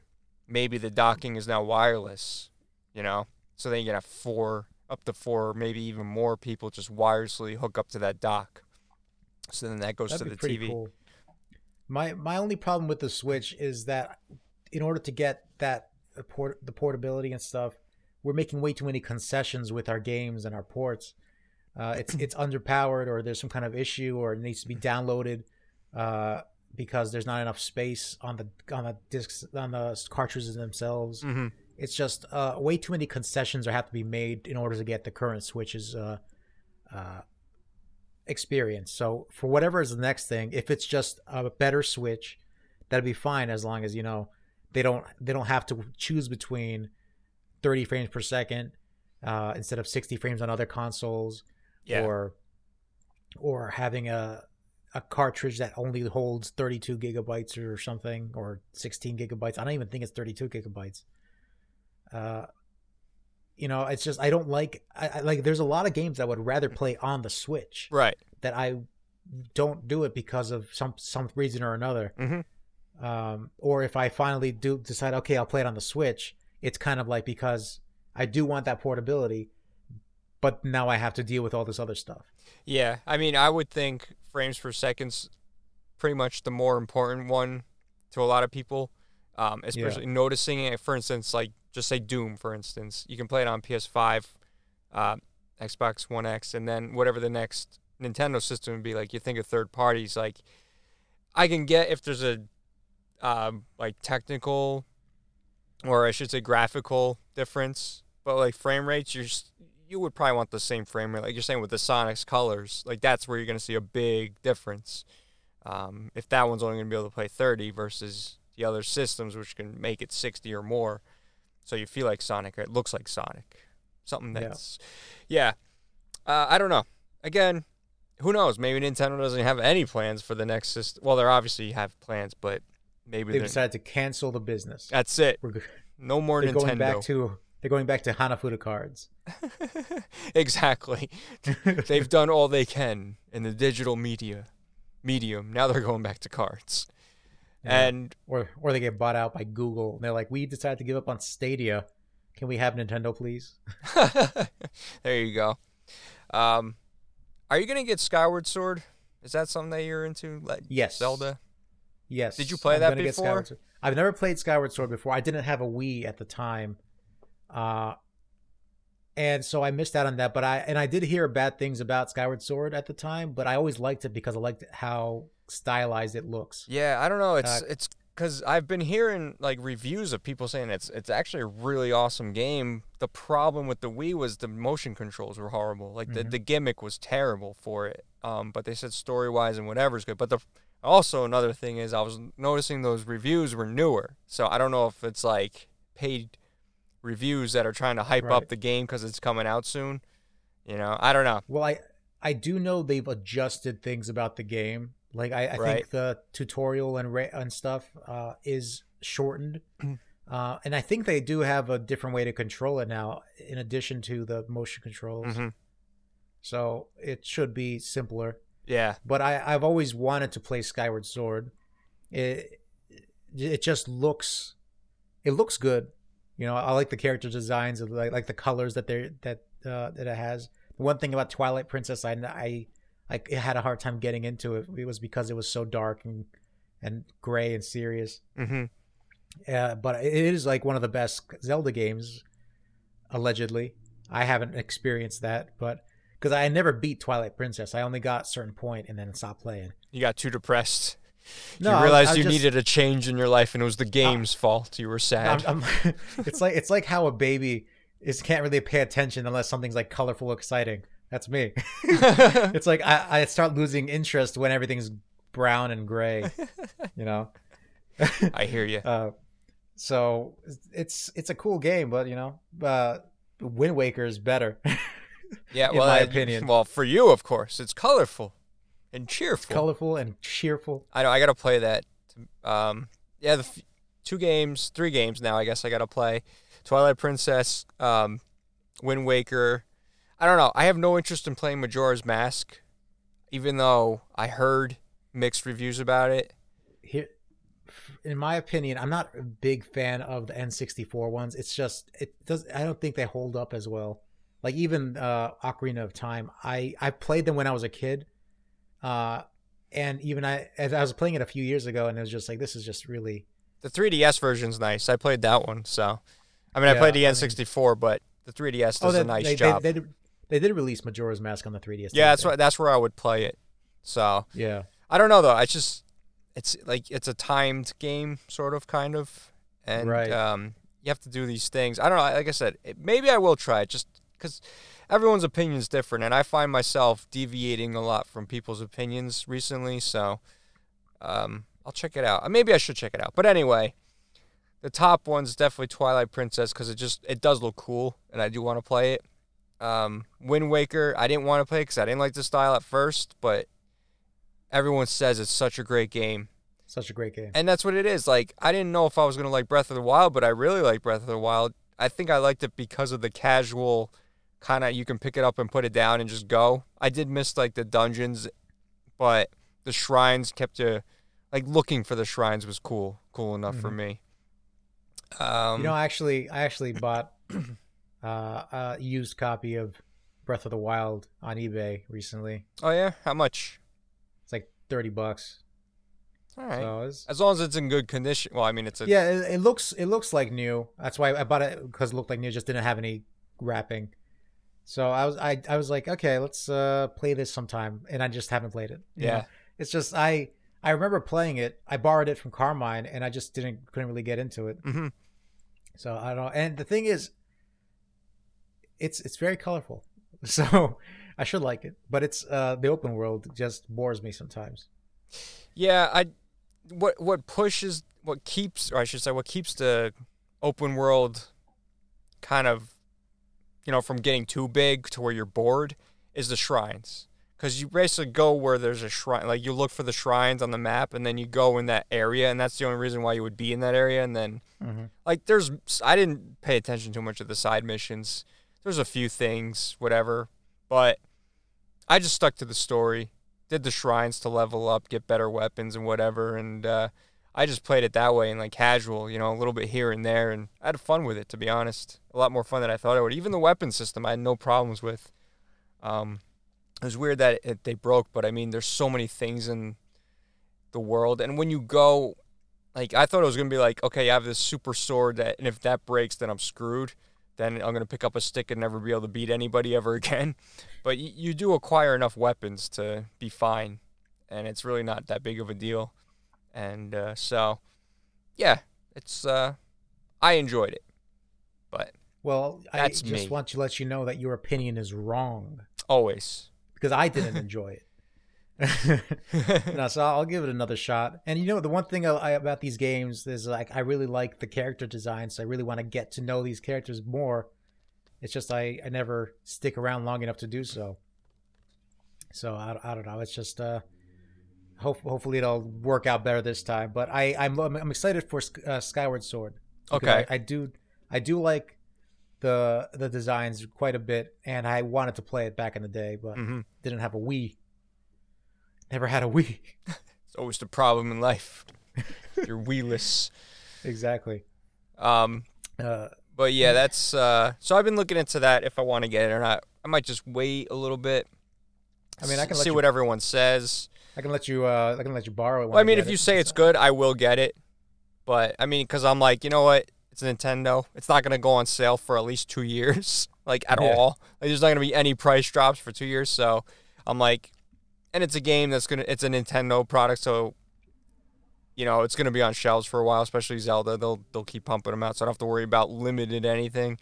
maybe the docking is now wireless, you know, so then you can have four up to four, maybe even more people just wirelessly hook up to that dock. So then that goes That'd to the TV. cool. My my only problem with the Switch is that in order to get that uh, port the portability and stuff, we're making way too many concessions with our games and our ports. Uh, it's it's underpowered, or there's some kind of issue, or it needs to be downloaded uh, because there's not enough space on the on the discs on the cartridges themselves. hmm It's just uh, way too many concessions are have to be made in order to get the current Switch's uh, uh, experience. So for whatever is the next thing, if it's just a better Switch, that'd be fine as long as you know they don't they don't have to choose between 30 frames per second uh, instead of 60 frames on other consoles, Yeah. or or having a a cartridge that only holds 32 gigabytes or something or 16 gigabytes. I don't even think it's 32 gigabytes. Uh, you know, it's just I don't like I, I like. There's a lot of games I would rather play on the Switch Right. that I don't do it because of some some reason or another. Mhm. Um, or if I finally do decide, okay, I'll play it on the Switch, it's kind of like because I do want that portability, but now I have to deal with all this other stuff. Yeah, I mean, I would think frames per second's pretty much the more important one to a lot of people, um, especially noticing it. For instance, like just say Doom, for instance, you can play it on PS5, uh, Xbox One X, and then whatever the next Nintendo system would be. Like you think of third parties, like I can get if there's a um, like technical, or I should say graphical difference, but like frame rates, you're s- you would probably want the same frame rate, like you're saying with the Sonic's colors. Like that's where you're going to see a big difference. Um, if that one's only going to be able to play 30 versus the other systems, which can make it 60 or more, so you feel like Sonic, or it looks like Sonic, something that's, yeah. Uh, I don't know. Again, who knows? Maybe Nintendo doesn't have any plans for the next system. Well, they obviously have plans, but maybe They decided to cancel the business. that's it. We're, No more they're Nintendo. going back to they're going back to Hanafuda cards. exactly. They've done all they can in the digital media medium. Now they're going back to cards. Yeah. And or or they get bought out by Google. And they're like, we decided to give up on Stadia. Can we have Nintendo, please? there you go. Um, are you gonna get Skyward Sword? Is that something that you're into? Like Yes. Zelda. Yes. Did you play I'm that before? I've never played Skyward Sword before. I didn't have a Wii at the time. Uh and so I missed out on that, but I and I did hear bad things about Skyward Sword at the time, but I always liked it because I liked how stylized it looks. Yeah, I don't know. It's Uh, it's because I've been hearing like reviews of people saying it's it's actually a really awesome game. The problem with the Wii was the motion controls were horrible. Like the, Mhm. the gimmick was terrible for it. Um, but they said story wise and whatever is good. But the also another thing is I was noticing those reviews were newer, so I don't know if it's like paid reviews that are trying to hype up the game because it's coming out soon. You know, I don't know. Well, I I do know they've adjusted things about the game. Like I, I Right. think the tutorial and ra- and stuff uh, is shortened, uh, and I think they do have a different way to control it now, in addition to the motion controls. hmm So it should be simpler. Yeah, But I I've always wanted to play Skyward Sword. It it just looks it looks good. You know, I like the character designs of like like the colors that they that uh, that it has. The one thing about Twilight Princess, I I I had a hard time getting into it. It was because it was so dark and and gray and serious. hmm Uh, but it is like one of the best Zelda games, allegedly. I haven't experienced that, but because I never beat Twilight Princess, I only got a certain point and then stopped playing. you got too depressed. No, you I was- realized I was you just- needed a change in your life, and it was the game's fault. You were sad. I'm, I'm, it's like it's like how a baby is can't really pay attention unless something's like colorful, exciting. That's me. it's like I, I start losing interest when everything's brown and gray. You know. I hear you. Uh, So it's it's a cool game, but you know, uh, Wind Waker is better. Yeah, in well, my I- opinion. Well, for you, of course, it's colorful and cheerful. Colorful and cheerful. I know. I gotta play that. Um, yeah, the f- two games, three games now. I guess I gotta play Twilight Princess, um, Wind Waker. I don't know. I have no interest in playing Majora's Mask, even though I heard mixed reviews about it. Here, in my opinion, I'm not a big fan of the N64 ones. It's just it does. I don't think they hold up as well. Like even uh, Ocarina of Time, I I played them when I was a kid, uh, and even I as I was playing it a few years ago, and it was just like this is just really The 3DS version's nice. I played that one, so I mean, I played the I mean- N64, but the 3DS does oh, they, a nice they, job. They, they, they did release Majora's Mask on the 3DS. yeah, that's what that's where I would play it. So Yeah, I don't know though. I just it's like it's a timed game, sort of, kind of, and Right. um, you have to do these things. I don't know. Like I said, it, maybe I will try it just because everyone's opinion is different, and I find myself deviating a lot from people's opinions recently. So um, I'll check it out. Uh, Maybe I should check it out. But anyway, the top one's definitely Twilight Princess because it just it does look cool, and I do want to play it. Um, Wind Waker, I didn't want to play because I didn't like the style at first, but everyone says it's such a great game. such a great game. And that's what it is. Like, I didn't know if I was going to like Breath of the Wild, but I really like Breath of the Wild. I think I liked it because of the casual kind of you can pick it up and put it down and just go. I did miss like the dungeons, but the shrines kept you like looking for the shrines was cool, cool enough for me. Um, you know, actually, I actually bought uh, a used copy of Breath of the Wild on eBay recently. oh yeah, how much? It's like thirty bucks. All right, So it's, as long as it's in good condition. Well, I mean, it's a yeah, it, it looks it looks like new. That's why I bought it because it looked like new. Just didn't have any wrapping. So I was I, I was like, okay, let's uh, play this sometime, and I just haven't played it. you Yeah. know? it's just I I remember playing it. I borrowed it from Carmine, and I just didn't couldn't really get into it. Mhm. So I don't know. And the thing is, it's it's very colorful. So I should like it, but it's uh the open world just bores me sometimes. Yeah, I what what pushes what keeps or I should say what keeps the open world kind of you know from getting too big to where you're bored is the shrines. Cuz you basically go where there's a shrine like you look for the shrines on the map and then you go in that area and that's the only reason why you would be in that area and then Mm-hmm. like there's I didn't pay attention too much of the side missions. There's a few things, whatever, but I just stuck to the story. Did the shrines to level up, get better weapons and whatever, and uh, I just played it that way and like casual, you know, a little bit here and there, and I had fun with it. To be honest, a lot more fun than I thought I would. Even the weapon system, I had no problems with. Um, it was weird that it, they broke, but I mean, there's so many things in the world, and when you go like I thought it was gonna be like, okay, I have this super sword that, and if that breaks, then I'm screwed. Then I'm gonna pick up a stick and never be able to beat anybody ever again. But y- you do acquire enough weapons to be fine, and it's really not that big of a deal. And uh, so, yeah, it's uh, I enjoyed it, but Well, That's I just me. want to let you know that your opinion is wrong always. because I didn't enjoy it. no, so I'll give it another shot. And you know, the one thing I, I, about these games is like I really like the character design, so I really want to get to know these characters more. It's just I, I never stick around long enough to do so. So I, I don't know. It's just uh, hope, hopefully it'll work out better this time. But I I'm I'm, excited for uh, Skyward Sword. Okay. I, I do I do like the the designs quite a bit, and I wanted to play it back in the day, but hmm didn't have a Wii. Never had a Wii. It's always the problem in life. You're weeless. exactly. Um, Uh, But yeah, that's uh so I've been looking into that if I want to get it or not. I might just wait a little bit. I mean, I can s- let see you- what everyone says. I can let you. Uh, I can let you borrow it. when Well, I mean, get if you it. say it's good, I will get it. But I mean, because I'm like, you know what? It's Nintendo. It's not gonna go on sale for at least two years, like at Yeah. all. Like, there's not gonna be any price drops for two years. So I'm like, and it's a game that's gonna. It's a Nintendo product, so you know it's gonna be on shelves for a while. Especially Zelda, they'll they'll keep pumping them out, so I don't have to worry about limited anything.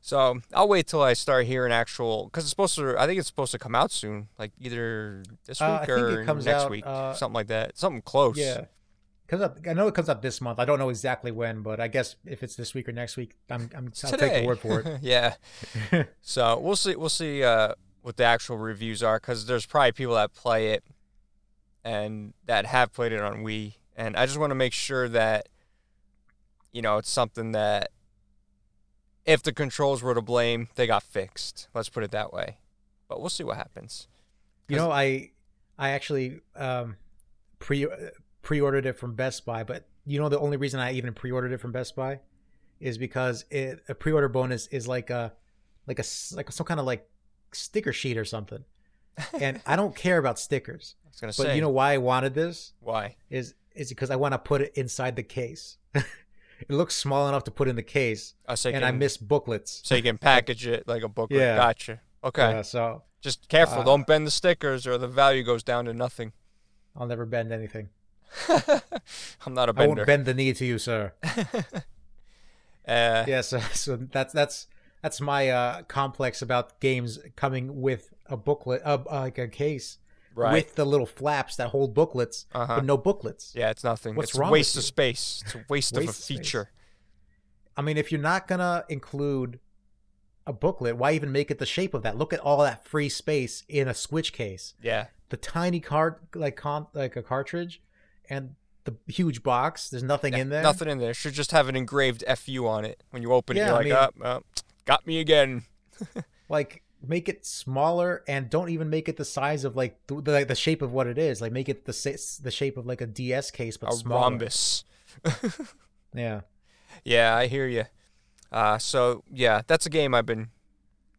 So I'll wait till I start hearing actual because it's supposed to. I think it's supposed to come out soon, like either this week Uh, I think or next out, week, uh, something like that. Something close. yeah, comes out. I know it comes out this month. I don't know exactly when, but I guess if it's this week or next week, I'm, I'm I'll Today. take the word for it. yeah. so we'll see. We'll see uh, what the actual reviews are because there's probably people that play it and that have played it on Wii, and I just want to make sure that you know it's something that if the controls were to blame, they got fixed. Let's put it that way. But we'll see what happens. You know, I I actually um, pre pre ordered it from Best Buy, but you know the only reason I even pre ordered it from Best Buy is because it a pre order bonus is like a like a like some kind of like sticker sheet or something, and I don't care about stickers. I was gonna But say you know why I wanted this why? is is because I want to put it inside the case. it looks small enough to put in the case, Uh, so and I miss booklets. so you can package it like a booklet. Yeah. Gotcha. Okay. Uh, so Just careful. Uh, Don't bend the stickers, or the value goes down to nothing. I'll never bend anything. I'm not a I bender. won't bend the knee to you, sir. uh, yeah, so, so that's that's that's my uh, complex about games coming with a booklet, uh, uh, like a case right. with the little flaps that hold booklets, Uh-huh. but no booklets. Yeah, it's nothing. What's it's wrong waste of space. It's a waste, of a Waste of space. feature. I mean, if you're not gonna include a booklet, why even make it the shape of that? Look at all that free space in a Switch case. Yeah. The tiny card, like con- like a cartridge, and the huge box. There's nothing in there. Nothing in there. Should just have an engraved FU on it. When you open Yeah, it, you're I like, mean- oh, oh, got me again. like make it smaller and don't even make it the size of like the, the, the shape of what it is like make it the the shape of like a ds case but a smaller rhombus. yeah Yeah, I hear you. Uh, so yeah, that's a game I've been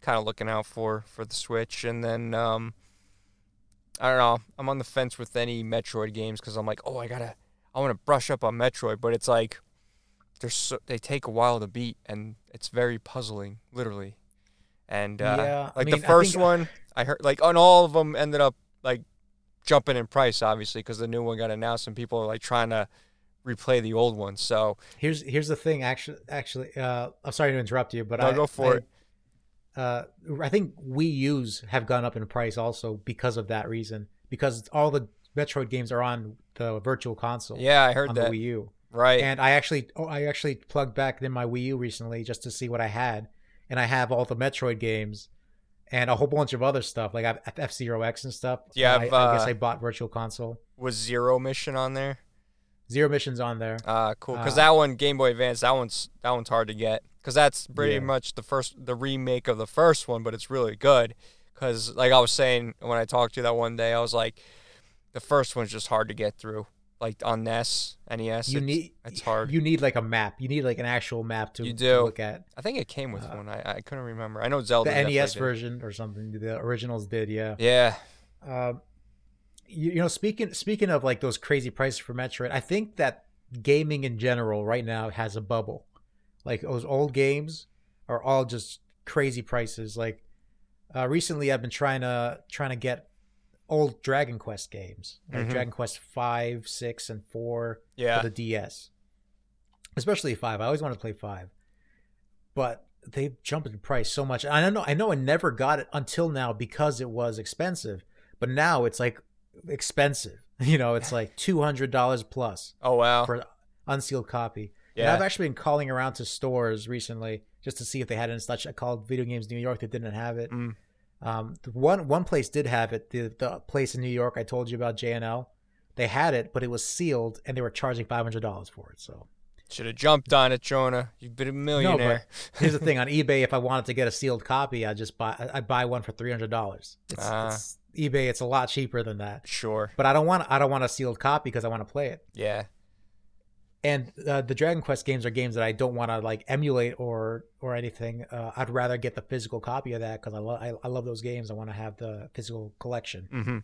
kind of looking out for for the Switch, and then um, I don't know. I'm on the fence with any Metroid games because I'm like, oh, I gotta, I want to brush up on Metroid, but it's like they're so, they take a while to beat, and it's very puzzling, literally. And uh, Yeah, I like mean, the I first think- one, I heard like on all of them ended up like jumping in price, obviously, because the new one got announced, and people are like trying to replay the old one. So here's here's the thing actually actually uh i'm sorry to interrupt you but No, i go for I, it. uh i think wii u's have gone up in price also because of that reason because all the metroid games are on the virtual console yeah, I heard on that. the wii u Right. and I actually oh, I actually plugged back in my Wii U recently just to see what I had, and I have all the Metroid games and a whole bunch of other stuff like I have F Zero X and stuff. Yeah, I, I've, I guess uh, I bought Virtual Console. was Zero Mission on there? Zero Missions on there. Uh cool. Because Uh, that one, Game Boy Advance, that one's that one's hard to get. Because that's pretty Yeah. much the first, the remake of the first one, but it's really good. Because like I was saying when I talked to you that one day, I was like, the first one's just hard to get through. Like on NES, NES, you it's, need it's hard. You need like a map. You need like an actual map to, You to do. look at. I think it came with uh, one. I, I couldn't remember. I know Zelda. The NES version or something. The originals did, yeah. Yeah. Um, you, you know, speaking speaking of like those crazy prices for Metroid, I think that gaming in general right now has a bubble. Like those old games are all just crazy prices. Like uh, recently, I've been trying to trying to get old Dragon Quest games, like Mhm. Dragon Quest five, six, and four Yeah. for the DS. Especially five. I always wanted to play five, but they jumped in price so much. I know. I know I never got it until now because it was expensive, but now it's like expensive. You know, it's like two hundred dollars plus Oh wow. for an unsealed copy. And Yeah. I've actually been calling around to stores recently just to see if they had it and such. I called Video Games New York; they didn't have it. Mm. Um, the one one place did have it. The the place in New York I told you about, J&L. They had it, but it was sealed, and they were charging five hundred dollars for it. So Should have jumped on it, Jonah. You've been a millionaire. here's the thing: on eBay, if I wanted to get a sealed copy, I just buy I buy one for three hundred dollars. It's, Ah. it's eBay. It's a lot cheaper than that. Sure. But I don't want I don't want a sealed copy because I want to play it. Yeah. And uh, the Dragon Quest games are games that I don't want to like emulate or or anything. Uh, I'd rather get the physical copy of that because I love I, I love those games. I want to have the physical collection. Mm-hmm.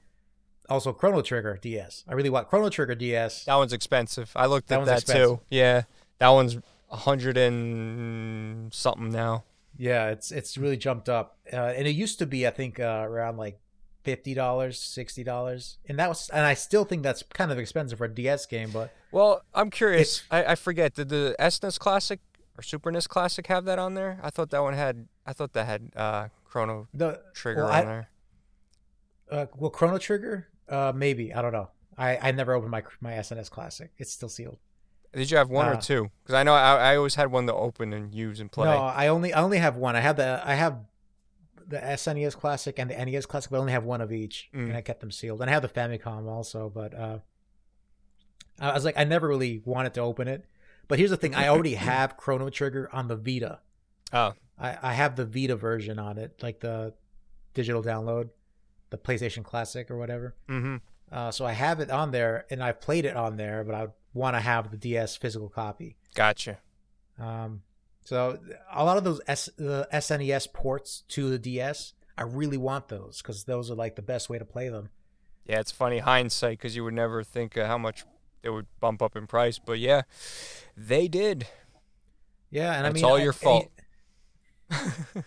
Also, Chrono Trigger DS. I really want Chrono Trigger DS. That one's expensive. I looked That at that expensive. too. Yeah. That one's a hundred and something now. Yeah, it's it's really jumped up, uh, and it used to be I think uh, around like fifty dollars, sixty dollars, and that was and I still think that's kind of expensive for a DS game, but Well, I'm curious. I, I forget. Did the SNES Classic or Super NES Classic have that on there? I thought that one had. I thought that had uh, Chrono the Trigger well, on I- there. uh, well Chrono Trigger, uh, maybe I don't know. I I never opened my my SNES Classic. It's still sealed. Did you have one or Uh, two? Because I know I, I always had one to open and use and play. No, I only I only have one. I have the I have the SNES Classic and the NES Classic, but I only have one of each, Mm. and I kept them sealed. And I have the Famicom also, but uh, I was like, I never really wanted to open it. But here's the thing: I already have Chrono Trigger on the Vita. Oh. I, I have the Vita version on it, like the digital download, the PlayStation Classic or whatever. Mm-hmm. Uh, so I have it on there, and I've played it on there, but I want to have the DS physical copy. Gotcha. Um, so a lot of those S, the SNES ports to the DS, I really want those because those are like the best way to play them. Yeah, it's funny hindsight because you would never think how much they would bump up in price, but yeah, they did. Yeah, and I mean, It's all I- your I- fault.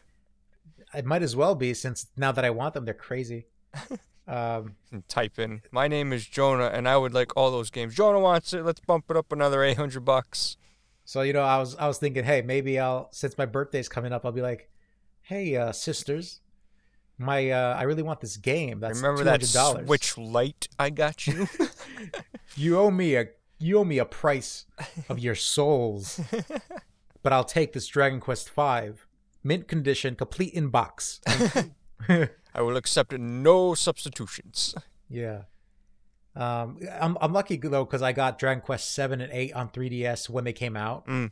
It might as well be since now that I want them, they're crazy. Um, type in, my name is Jonah, and I would like all those games. Jonah wants it. Let's bump it up another eight hundred bucks. So you know, I was I was thinking, hey, maybe I'll since my birthday's coming up, I'll be like, hey, uh, sisters, my uh, I really want this game. That's Remember that. Switch Lite I got you? You owe me a you owe me a price of your souls. but I'll take this Dragon Quest Five, mint condition, complete in box. I will accept no substitutions. yeah. Um, I'm I'm lucky though because I got Dragon Quest Seven and Eight on 3DS when they came out. Mm.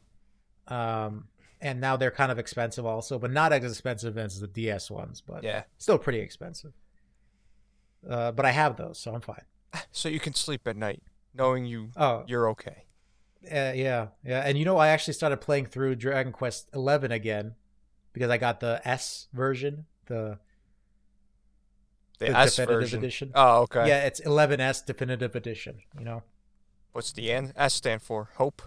Um, and now they're kind of expensive also, but not as expensive as the DS ones, but Yeah, still pretty expensive. Uh, but I have those, so I'm fine. so you can sleep at night knowing you Oh, you're okay. Uh, yeah, yeah, and you know, I actually started playing through Dragon Quest Eleven again because I got the S version, the, The, the S definitive version. edition. Oh, okay. Yeah, it's 11S definitive edition. You know, What's the N- S stand for? Hope.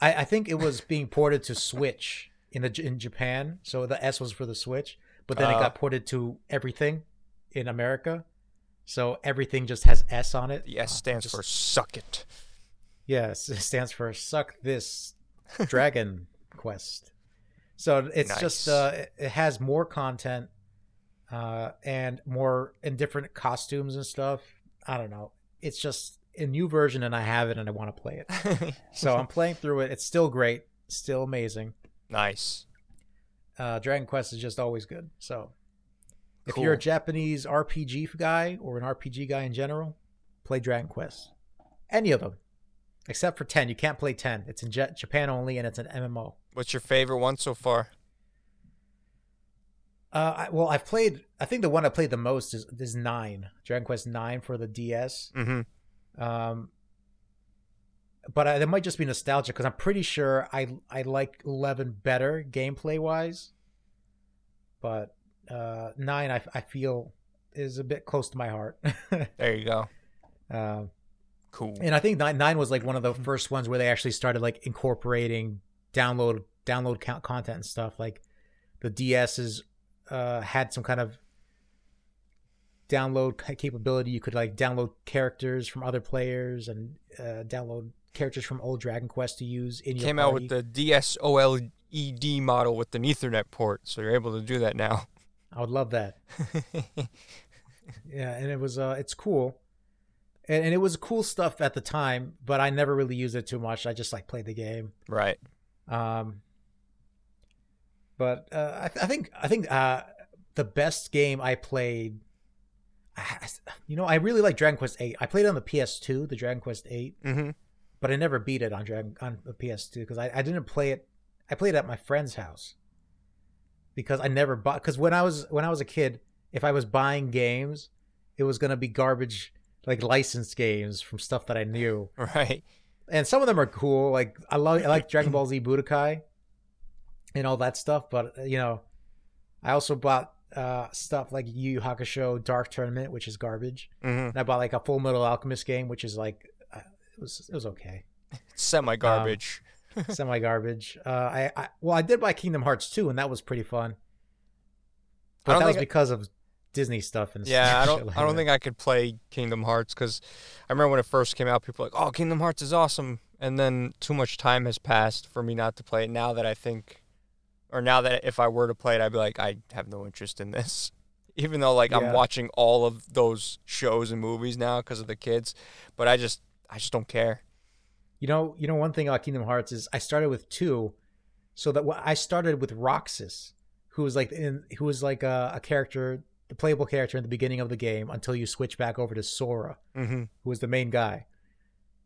I, I think it was being ported to Switch in the in Japan, so the S was for the Switch, but then it Ah. got ported to everything in America, so everything just has S on it. The S Uh, stands just- for suck it. Yes, it stands for suck this Dragon Quest. So it's just uh it has more content uh and more in different costumes and stuff. I don't know. It's just a new version and I have it and I want to play it. So I'm playing through it. It's still great, still amazing. nice. Uh Dragon Quest is just always good. So if you're a Japanese RPG guy or an RPG guy in general, play Dragon Quest. Any of them. Except for 10. You can't play 10. It's in Ja- Japan only and it's an MMO. What's your favorite one so far? Uh, I, well, I've played. I think the one I played the most is is nine, Dragon Quest Nine for the DS. Mm-hmm. Um, but I, that might just be nostalgia because I'm pretty sure I I like Eleven better gameplay wise. But uh, nine, I I feel is a bit close to my heart. There you go. um, Cool. and I think nine nine was like one of the first ones where they actually started like incorporating download download count content and stuff. Like the DS's uh, had some kind of download capability. You could like download characters from other players and uh, download characters from old Dragon Quest to use in your Came party. out with the DSOLED model with an Ethernet port, so you're able to do that now. I would love that. Yeah, and it was uh, it's cool. And, and it was cool stuff at the time, but I never really used it too much. I just like played the game. right. Um, but uh, I, I think I think uh, the best game I played, I, you know, I really like Dragon Quest Eight. I played it on the PS2, the Dragon Quest Eight, Mm-hmm. but I never beat it on Dragon on the PS2 because I, I didn't play it. I played it at my friend's house because I never bought. Because when I was when I was a kid, if I was buying games, it was gonna be garbage like licensed games from stuff that I knew Right. and some of them are cool. Like I love, I like Dragon Ball Z Budokai and all that stuff. But you know, I also bought uh, stuff like Yu Yu Hakusho Dark Tournament, which is garbage, Mm-hmm. and I bought like a Full Metal Alchemist game, which is like uh, it was it was okay, Semi garbage. semi garbage. Uh, I, I well, I did buy Kingdom Hearts 2, and that was pretty fun. But that was because of Disney stuff and yeah, I don't. like I don't that. think I could play Kingdom Hearts because I remember when it first came out, people were like, "Oh, Kingdom Hearts is awesome," and then too much time has passed for me not to play it. Now that I think, or now that if I were to play it, I'd be like, I have no interest in this. even though like I'm watching all of those shows and movies now because of the kids. But I just I just don't care. You know, you know one thing about Kingdom Hearts is I started with two, so that I started with Roxas, who was like in who was like a, a character, the playable character in the beginning of the game until you switch back over to Sora, hmm who was the main guy.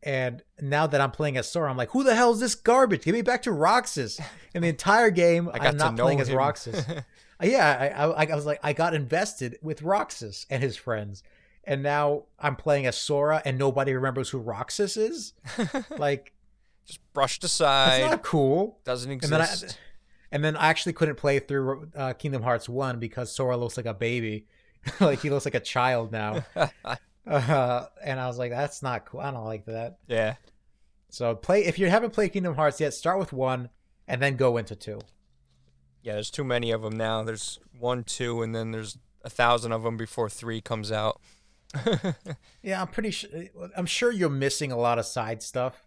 And now that I'm playing as Sora, I'm like, who the hell is this garbage? Give me back to Roxas. In the entire game, I got I'm not playing as. Roxas. Uh, yeah, I, I, I was like, I got invested with Roxas and his friends, and now I'm playing as Sora, and nobody remembers who Roxas is. Like, just brushed aside. not cool. Doesn't And then I, exist. and then I actually couldn't play through uh, Kingdom Hearts One because Sora looks like a baby, like he looks like a child now. Uh, and I was like, that's not cool. I don't like that. yeah. So play if you haven't played Kingdom Hearts yet, start with one and then go into two. Yeah, there's too many of them now. There's one, two, and then there's a thousand of them before three comes out. Yeah, I'm pretty sure. I'm sure you're missing a lot of side stuff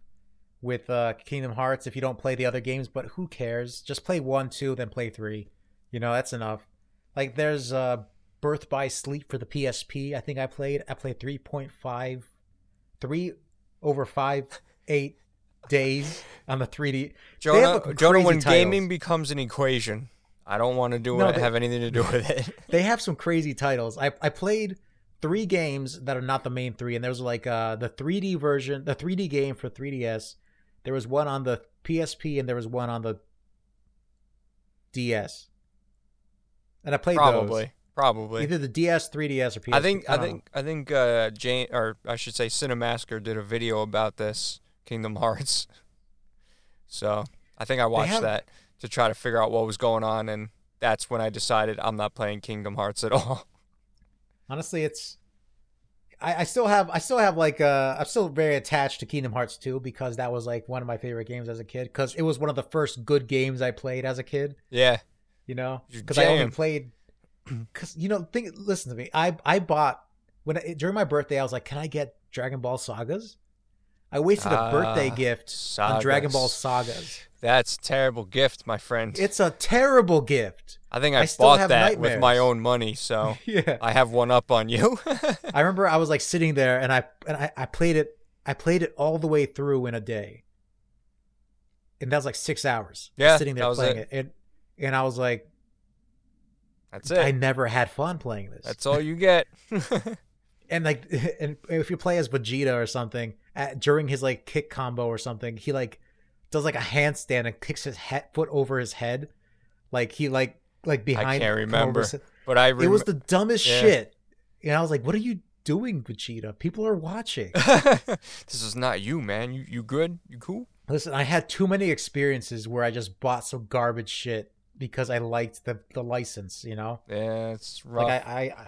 with uh, Kingdom Hearts if you don't play the other games. But who cares? Just play one, two, then play three. You know that's enough. Like there's uh, Birth by Sleep for the PSP. I think I played. I played 3.5, three over five, eight days on the 3D. They have Jonah, Jonah, when titles. gaming becomes an equation, I don't want to do No, it. they- have anything to do with it. they have some crazy titles. I I played three games that are not the main three, and there was like uh the 3D version, the 3D game for 3DS. There was one on the PSP, and there was one on the DS. And I played probably, those. Probably. either the DS, 3DS, or PSP. I think, I know. think, I think, uh, Jane, or I should say, Cinemassacre did a video about this Kingdom Hearts. So I think I watched have- that to try to figure out what was going on, and that's when I decided I'm not playing Kingdom Hearts at all. honestly, it's. I, I still have I still have like uh I'm still very attached to Kingdom Hearts 2 because that was like one of my favorite games as a kid because it was one of the first good games I played as a kid. yeah, you know because i only played because you know think listen to me i i bought when I, during my birthday i was like can i get dragon ball sagas i wasted a birthday Ah, gift on dragon ball sagas. sagas That's a terrible gift, my friend. it's a terrible gift I think I, I bought that with my own money, so yeah I have one up on you. i remember i was like sitting there and i and I, I played it i played it all the way through in a day and that was like six hours Yeah, sitting there playing it. it, and and i was like That's i never had fun playing this That's all you get. and like and if you play as Vegeta or something at, during his like kick combo or something, he like does like a handstand and kicks his head, foot over his head, like he like like behind. I can't remember. his- but I it was the dumbest Yeah. shit, and I was like, "What are you doing, Vegeta? People are watching." this is not you, man. You you good? You cool? Listen, I had too many experiences where I just bought some garbage shit because I liked the the license, you know. Yeah, it's rough. Like I, I,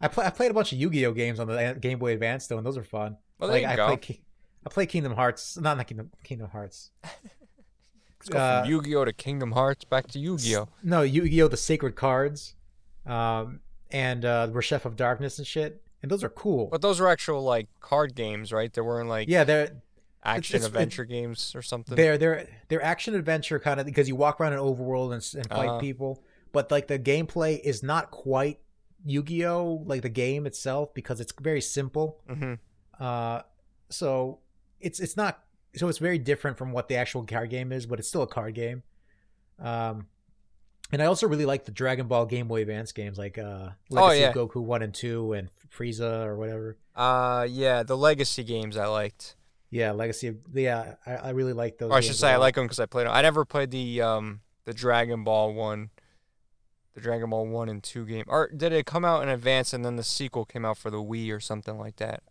I, play, I played a bunch of Yu-Gi-Oh games on the Game Boy Advance though, and those are fun. well, there like you I go. play, I play Kingdom Hearts, not not Kingdom Kingdom Hearts. Let's go uh, from Yu-Gi-Oh to Kingdom Hearts back to Yu-Gi-Oh. No, Yu-Gi-Oh the Sacred Cards, um, and uh, Reshef of Darkness and shit, and those are cool. But those are actual like card games, right? They weren't like yeah, they're action it's- adventure games or something. they're they're they're action adventure kind of because you walk around an overworld and, and fight Uh-huh. people, but like the gameplay is not quite Yu-Gi-Oh like the game itself because it's very simple. hmm Uh, so it's it's not so it's very different from what the actual card game is, but it's still a card game. Um, and I also really like the Dragon Ball Game Boy Advance games, like uh, Legacy yeah. Goku One and Two and Frieza or whatever. Uh, yeah, the Legacy games I liked. Yeah, Legacy. Of, yeah, I, I really like those. Or I should say I like them because I played them. I never played the um the Dragon Ball one, the Dragon Ball one and two game. Or did it come out in advance and then the sequel came out for the Wii or something like that?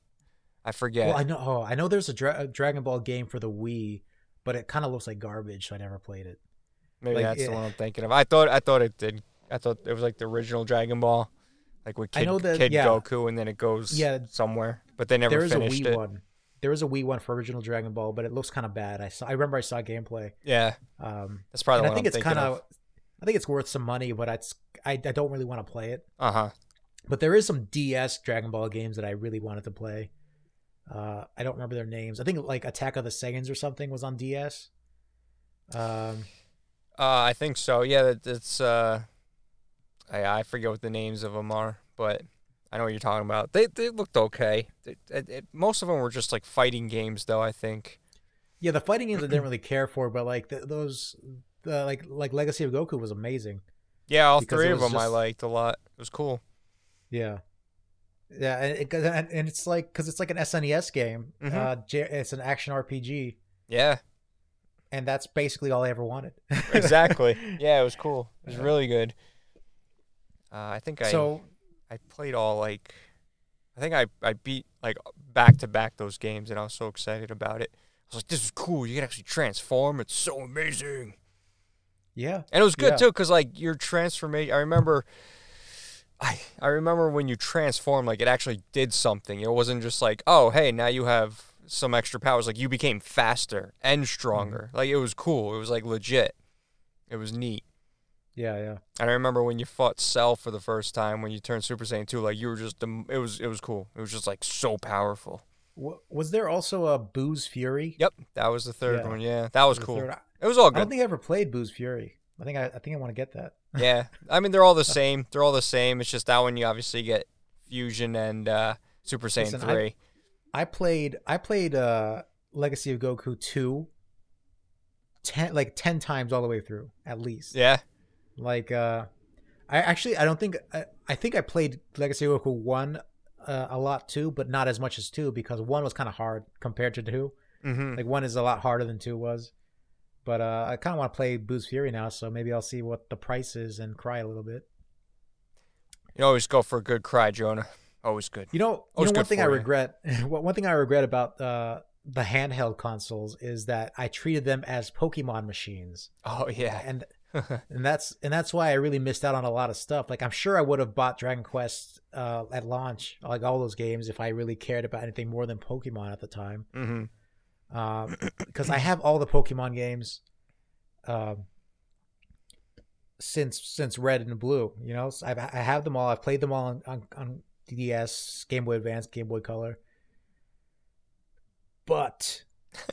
I forget. Well, I know. Oh, I know. There's a, Dra- Dragon Ball game for the Wii, but it kind of looks like garbage, so I never played it. Maybe like, that's the one I'm thinking of. I thought I thought it did. I thought it was like the original Dragon Ball, like with Kid, that- Kid yeah. Goku, and then it goes Yeah. somewhere. But they never there is a finished Wii it. one. There is a Wii one for original Dragon Ball, but it looks kind of bad. I saw. I remember I saw gameplay. Yeah, Um, that's probably I think I'm it's kind of. I think it's worth some money, but it's, I I don't really want to play it. Uh huh. But there is some DS Dragon Ball games that I really wanted to play. Uh, I don't remember their names. I think like Attack of the Saiyans or something was on DS. Um, Uh, I think so. Yeah, that, it's uh, I I forget what the names of them are, but I know what you're talking about. They they looked okay. It, it, it, most of them were just like fighting games, though. I think. Yeah, the fighting games I didn't really care for, but like the, those, the, like like Legacy of Goku was amazing. Yeah, all three of them I liked a lot. It was cool. Yeah, yeah, and, it, and it's like because it's like an SNES game. Mhm. Uh, it's an action RPG, Yeah, and that's basically all I ever wanted. exactly. yeah, it was cool. It was really good. Uh, I think I so I played all like I think I, I beat like back to back those games and I was so excited about it. I was like, this is cool. You can actually transform. It's so amazing. yeah, And it was good Yeah. too, because like your transformation. I remember, I I remember when you transformed, like it actually did something. It wasn't just like, oh hey, now you have some extra powers. Like you became faster and stronger. Mm-hmm. Like it was cool. It was like legit. It was neat. Yeah, yeah. And I remember when you fought Cell for the first time, when you turned Super Saiyan 2, like you were just, the, it was, it was cool. It was just like so powerful. Was there also a Buu's Fury? Yep, that was the third Yeah. one. Yeah, that was The cool. third- I It was all good. I don't think I ever played Buu's Fury. I think I, I think I want to get that. yeah, I mean they're all the same. They're all the same. It's just that one you obviously get Fusion and uh, Super Saiyan Listen, I- 3. I played I played uh Legacy of Goku 2 ten like 10 times all the way through at least. yeah, Like uh I actually I don't think I, I think I played Legacy of Goku 1 uh, a lot too, but not as much as 2 because 1 was kind of hard compared to 2. hmm Like 1 is a lot harder than 2 was. But uh I kind of want to play Buu's Fury now, so maybe I'll see what the price is and cry a little bit. you always go for a good cry, Jonah. Always good. You know, you know one thing I regret. one one thing I regret about uh, the handheld consoles is that I treated them as Pokemon machines, Oh yeah, and and that's and that's why I really missed out on a lot of stuff. Like I'm sure I would have bought Dragon Quest uh, at launch, like all those games, if I really cared about anything more than Pokemon at the time. hmm Um, because I have all the Pokemon games, um, since since Red and Blue. You know, So I've, I have them all. I've played them all on, on on DS, Game Boy Advance, Game Boy Color. But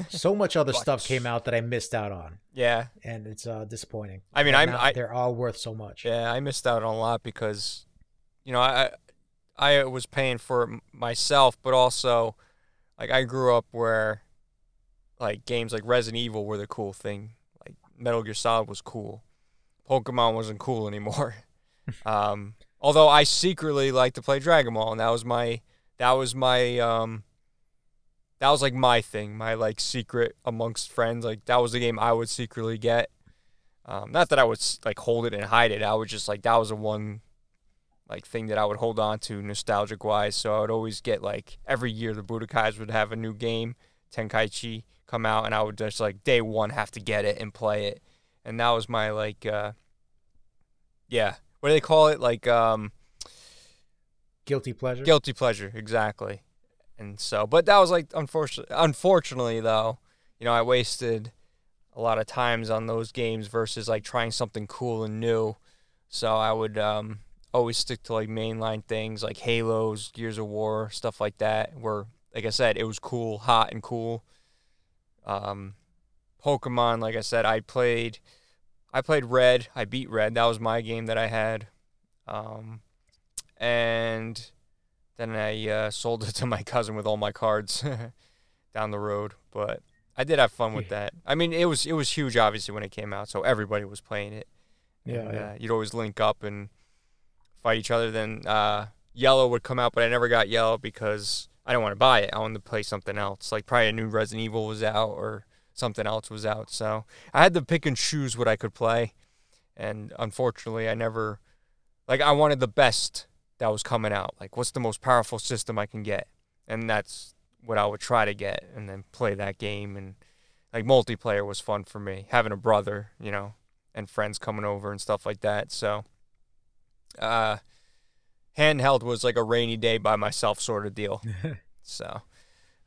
so much other stuff came out that I missed out on, yeah. and it's uh, disappointing. I mean, And I'm now I, they're all worth so much. Yeah, I missed out on a lot because, you know, I I was paying for it myself, but also, like, I grew up where, like, games like Resident Evil were the cool thing. Like, Metal Gear Solid was cool. Pokemon wasn't cool anymore. um, although I secretly like to play Dragon Ball, and that was my that was my um. That was like my thing, my like secret amongst friends. Like that was the game I would secretly get. Um, not that I would like hold it and hide it. I would just like that was the one like thing that I would hold on to nostalgic wise. So I would always get like every year the Budokais would have a new game, Tenkaichi come out, and I would just like day one have to get it and play it. And that was my like uh yeah. What do they call it? Like um Guilty pleasure. guilty pleasure, exactly. And so, but that was like unfortunately, unfortunately though, you know, I wasted a lot of times on those games versus like trying something cool and new. So I would um, always stick to like mainline things like Halos, Gears of War, stuff like that. Where, like I said, it was cool, hot and cool. Um, Pokemon, like I said, I played, I played Red. I beat Red. That was my game that I had. Um, and then I uh, sold it to my cousin with all my cards down the road. But I did have fun with that. I mean, it was it was huge, obviously, when it came out, so everybody was playing it. Yeah, And, yeah. Uh, you'd always link up and fight each other. Then uh, Yellow would come out, but I never got Yellow because I didn't want to buy it. I wanted to play something else, like probably a new Resident Evil was out or something else was out. So I had to pick and choose what I could play, and unfortunately, I never like I wanted the best that was coming out. Like, what's the most powerful system I can get, and that's what I would try to get, and then play that game. And like multiplayer was fun for me, having a brother, you know, and friends coming over and stuff like that. So, uh, handheld was like a rainy day by myself sort of deal. So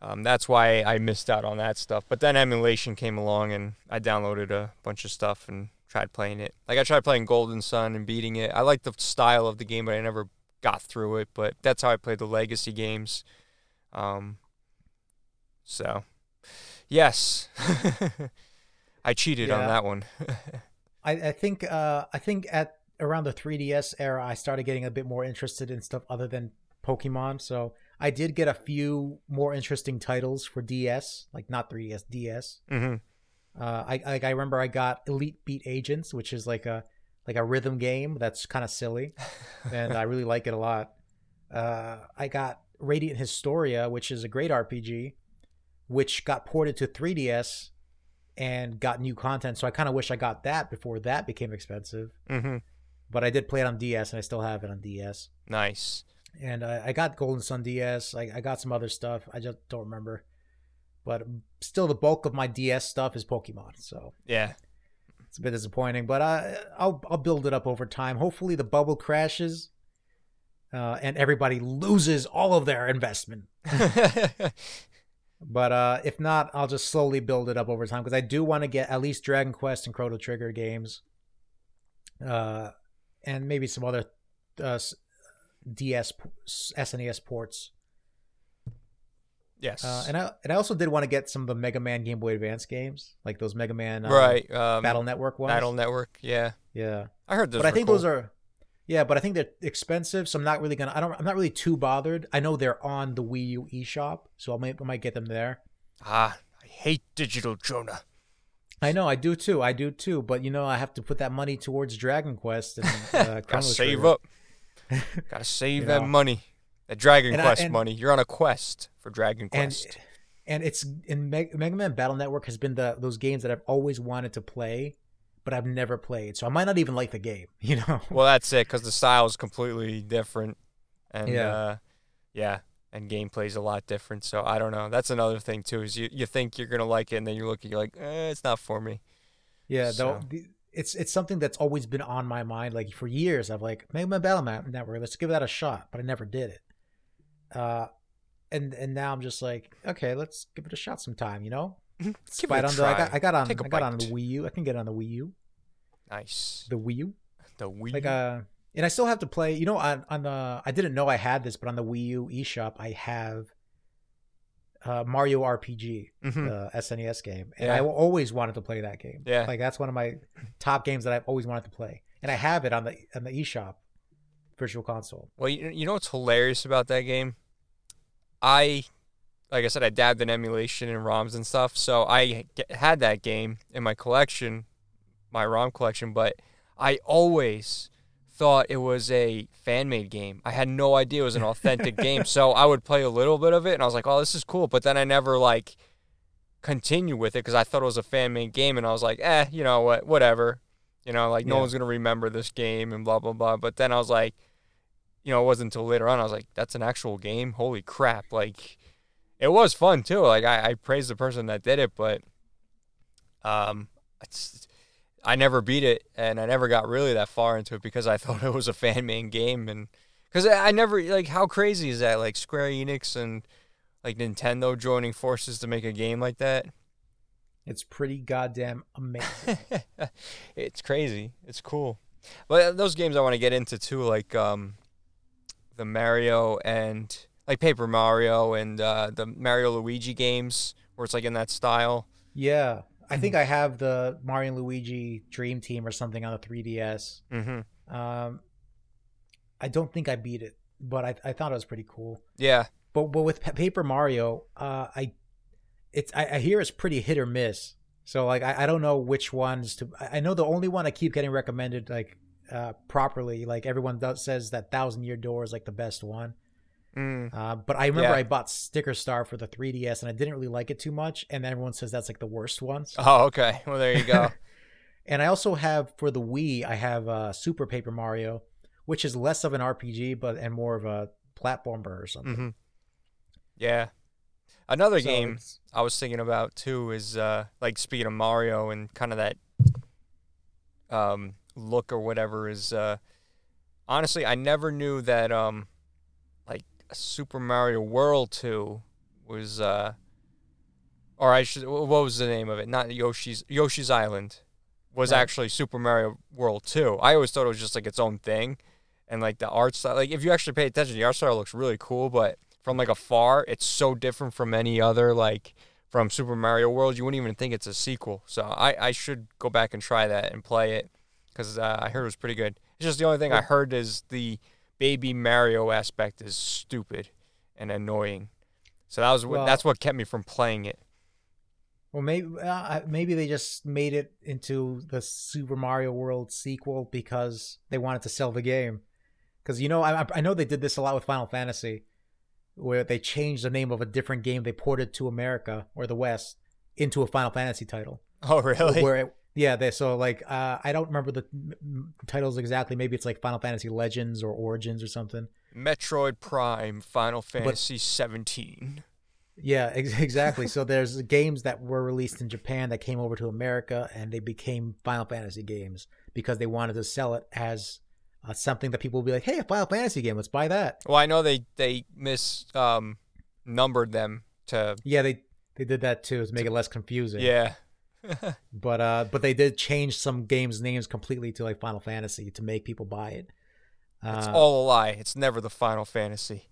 um, that's why I missed out on that stuff. But then emulation came along and I downloaded a bunch of stuff and tried playing it. Like I tried playing Golden Sun and beating it. I liked the style of the game, but I never got through it. But that's how I played the legacy games. Um, so yes, I cheated on that one. I, I think uh, I think at around the 3DS era, I started getting a bit more interested in stuff other than Pokemon. So I did get a few more interesting titles for DS, like not 3DS, DS. Mm-hmm. Uh, I like I remember I got Elite Beat Agents, which is like a like a rhythm game that's kind of silly, and I really like it a lot. Uh, I got Radiant Historia, which is a great RPG, which got ported to 3DS and got new content. So I kind of wish I got that before that became expensive. Mm-hmm. But I did play it on DS, and I still have it on DS. Nice. And I, I got Golden Sun DS. I, I got some other stuff. I just don't remember. But still, the bulk of my DS stuff is Pokemon. So Yeah. It's a bit disappointing, but I, I'll I'll build it up over time. Hopefully, the bubble crashes, uh, and everybody loses all of their investment. But uh, if not, I'll just slowly build it up over time because I do want to get at least Dragon Quest and Chrono Trigger games, uh, and maybe some other uh, s- DS, SNES ports. Yes. Uh, and I and I also did want to get some of the Mega Man Game Boy Advance games, like those Mega Man uh, right. Um, Battle Network ones. Battle Network. Yeah. yeah. I heard those. but I think cool. those are yeah but i think they're expensive so i'm not really gonna i don't i'm not really too bothered i know they're on the wii u eShop, so i might, I might get them there Ah, I hate digital Jonah. i know i do too i do too but you know i have to put that money towards dragon quest and uh, Gotta save up. Gotta save You that money. That Dragon And I- Quest and- money. You're on a quest for Dragon Quest. and it's in Meg- mega man battle network has been the those games that i've always wanted to play but i've never played so i might not even like the game you know well, that's it, because the style is completely different, and Yeah. uh, yeah, and gameplay's a lot different. So I don't know. That's another thing too. Is you, you think you're gonna like it, and then you're looking, you're like, eh, it's not for me. Yeah, So- though it's it's something that's always been on my mind. Like for years, I've like Mega Man Battle Network. Let's give that a shot, but I never did it. Uh, and and now I'm just like, okay, let's give it a shot sometime. You know, Give it a on the, I try. got I got on I got on the. Wii U. I can get on the Wii U. Nice. The Wii U. The Wii. Like uh, and I still have to play. You know, on on the I didn't know I had this, but on the Wii U eShop, I have uh Mario RPG. Mhm. the SNES game, and Yeah. I always wanted to play that game. Yeah. like that's one of my top games that I've always wanted to play, and I have it on the on the eShop Virtual Console. Well, you, you know what's hilarious about that game? I, like I said, I dabbed in emulation and ROMs and stuff, so I had that game in my collection, my ROM collection, but I always thought it was a fan made game. I had no idea it was an authentic game, so I would play a little bit of it, and I was like, oh, this is cool, but then I never, like, continue with it because I thought it was a fan made game, and I was like, eh, you know what, whatever. You know, like, no one's going to remember this game and blah, blah, blah. But then I was like, you know, it wasn't until later on I was like, that's an actual game. Holy crap! Like, it was fun too. Like, I, I praise the person that did it, but um, it's I never beat it, and I never got really that far into it because I thought it was a fan made game, and because I, I never like how crazy is that? Like Square Enix and like Nintendo joining forces to make a game like that. It's pretty goddamn amazing. it's crazy. It's cool. But those games I want to get into too, like um, the Mario and like Paper Mario and uh, the Mario Luigi games, where it's like in that style. yeah, I think I have the Mario and Luigi Dream Team or something on the 3DS. Mm-hmm. Um, I don't think I beat it, but I I thought it was pretty cool. Yeah. But but with Pa- Paper Mario, uh, I it's I, I hear it's pretty hit or miss. So like I, I don't know which ones to. I know the only one I keep getting recommended like uh properly. Like everyone does says that Thousand Year Door is like the best one. Mm. Uh, but I remember Yeah. I bought Sticker Star for the 3DS and I didn't really like it too much. And everyone says that's like the worst one. So- Oh, okay. Well, there you go. and I also have for the Wii, I have uh, Super Paper Mario, which is less of an RPG but and more of a platformer or something. hmm Yeah. Another So game I was thinking about too is uh, like speaking of Mario and kind of that um, look or whatever is uh, honestly I never knew that um, like Super Mario World 2 was uh, or I should what was the name of it? Not Yoshi's Yoshi's Island was Right. actually Super Mario World 2. I always thought it was just like its own thing and like the art style like if you actually pay attention the art style looks really cool but from like afar it's so different from any other like from Super Mario World you wouldn't even think it's a sequel so I, I should go back and try that and play it because uh, I heard it was pretty good it's just the only thing I heard is the baby Mario aspect is stupid and annoying. So that was what Well- that's what kept me from playing it. Well, maybe uh, maybe they just made it into the Super Mario World sequel because they wanted to sell the game. Because you know, I I know they did this a lot with Final Fantasy, where they changed the name of a different game they ported to America or the West into a Final Fantasy title. Oh really? Where it, yeah, they so like uh, I don't remember the m- titles exactly. Maybe it's like Final Fantasy Legends or Origins or something. Metroid Prime, Final Fantasy 17. Yeah, ex- exactly. so there's games that were released in Japan that came over to America and they became Final Fantasy games because they wanted to sell it as uh, something that people would be like, "Hey, a Final Fantasy game, let's buy that." Well, I know they they mis um numbered them to Yeah, they they did that too to make it less confusing. yeah. But uh but they did change some games names completely to like Final Fantasy to make people buy it. It's Uh, all a lie. It's never the Final Fantasy.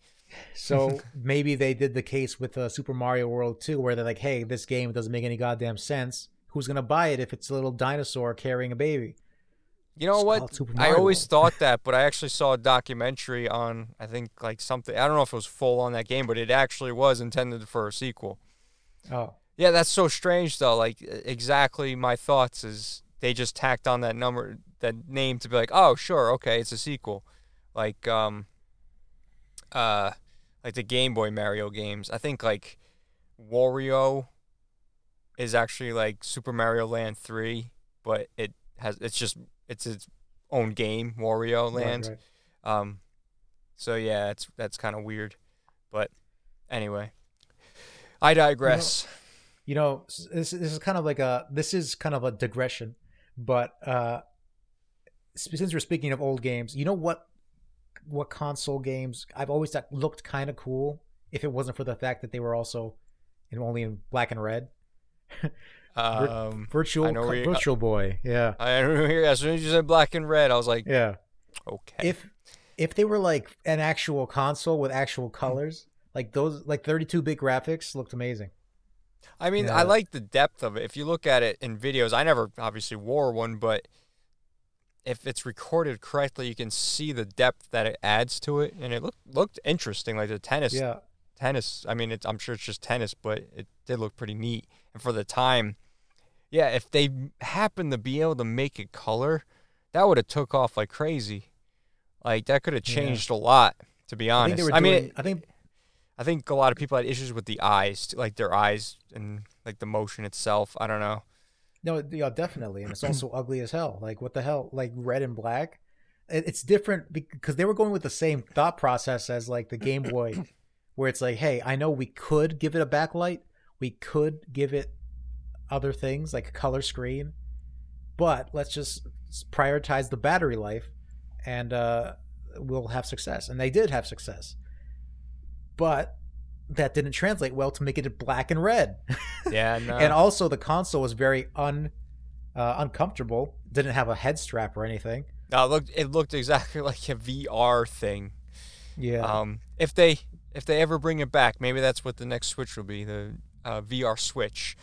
So maybe they did the case with uh, Super Mario World 2 where they're like, "Hey, this game doesn't make any goddamn sense. Who's going to buy it if it's a little dinosaur carrying a baby?" You know Just call it what? I always thought that, but I actually saw a documentary on I think like something I don't know if it was full on that game, but it actually was intended for a sequel. Oh. Yeah, that's so strange though. Like exactly my thoughts is they just tacked on that number that name to be like, "Oh, sure, okay, it's a sequel." Like um uh like the Game Boy Mario games. I think like Wario is actually like Super Mario Land 3, but it has it's just it's its own game, Wario Land. right. Um, so yeah, that's that's kind of weird, but anyway, I digress. You know, s- this, this is kind of like a this is kind of a digression, but uh since we're speaking of old games, you know what what console games I've always thought looked kind of cool if it wasn't for the fact that they were also in only in black and red. um, Virtual know you- Virtual Boy. Yeah. I don't as soon as you said black and red, I was like, Yeah. okay, if if they were like an actual console with actual colors, like those like 32 bit graphics looked amazing. I mean, Yeah. I like the depth of it. If you look at it in videos, I never obviously wore one, but if it's recorded correctly, you can see the depth that it adds to it, and it looked looked interesting. Like the tennis, Yeah. tennis. I mean, it's, I'm sure it's just tennis, but it did look pretty neat. And for the time, yeah, if they happened to be able to make it color, that would have took off like crazy. Like that could have Yeah. changed a lot. To be I honest, I doing mean, I think I think a lot of people had issues with the eyes, like their eyes and like the motion itself. I don't know. no, yeah, definitely, and it's also ugly as hell. Like what the hell? Like red and black. It's different because they were going with the same thought process as like the Game Boy, where it's like, hey, I know we could give it a backlight, we could give it other things like a color screen, but let's just prioritize the battery life, and uh, we'll have success. And they did have success, but that didn't translate well to make it black and red. Yeah, no. and also the console was very un uh, uncomfortable. Didn't have a head strap or anything. no, it looked it looked exactly like a VR thing. Yeah, Um, if they if they ever bring it back, maybe that's what the next Switch will be, the uh, VR Switch.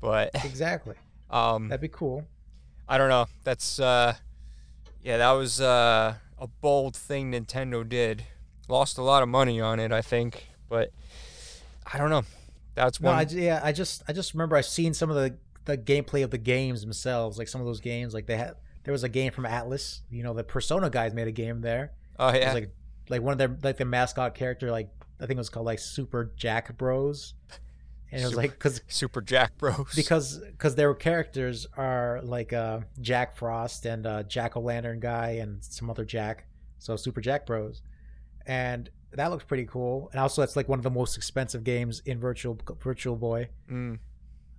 But exactly. um, That'd be cool. I don't know. That's uh, yeah, that was uh, a bold thing Nintendo did. Lost a lot of money on it, I think, but I don't know. That's No, one. Yeah, I just I just remember I've seen some of the the gameplay of the games themselves. Like some of those games, like they had there was a game from Atlus. You know, the Persona guys made a game there. oh It yeah, was like like one of their like their mascot character. Like I think it was called like Super Jack Bros. And it was Super- like because Super Jack Bros. because because their characters are like uh, Jack Frost and uh, Jack O' Lantern guy and some other Jack, so Super Jack Bros, and that looks pretty cool. And also, that's like one of the most expensive games in Virtual Virtual Boy. Mm,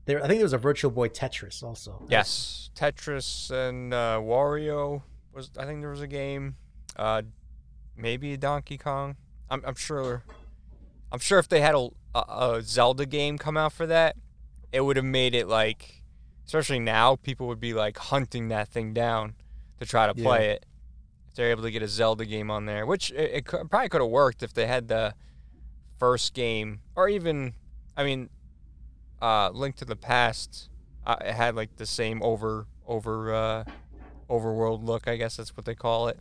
There, I think there was a Virtual Boy Tetris also. yes, Tetris and uh, Wario was. I think there was a game. Uh, maybe Donkey Kong. I'm, I'm sure. I'm sure if they had a, a, a Zelda game come out for that, it would have made it like, especially now, people would be like hunting that thing down to try to play it. If they're able to get a Zelda game on there, which it, it probably could have worked if they had the first game, or even, I mean, uh, Link to the Past. Uh, it had like the same over over uh, overworld look. I guess that's what they call it.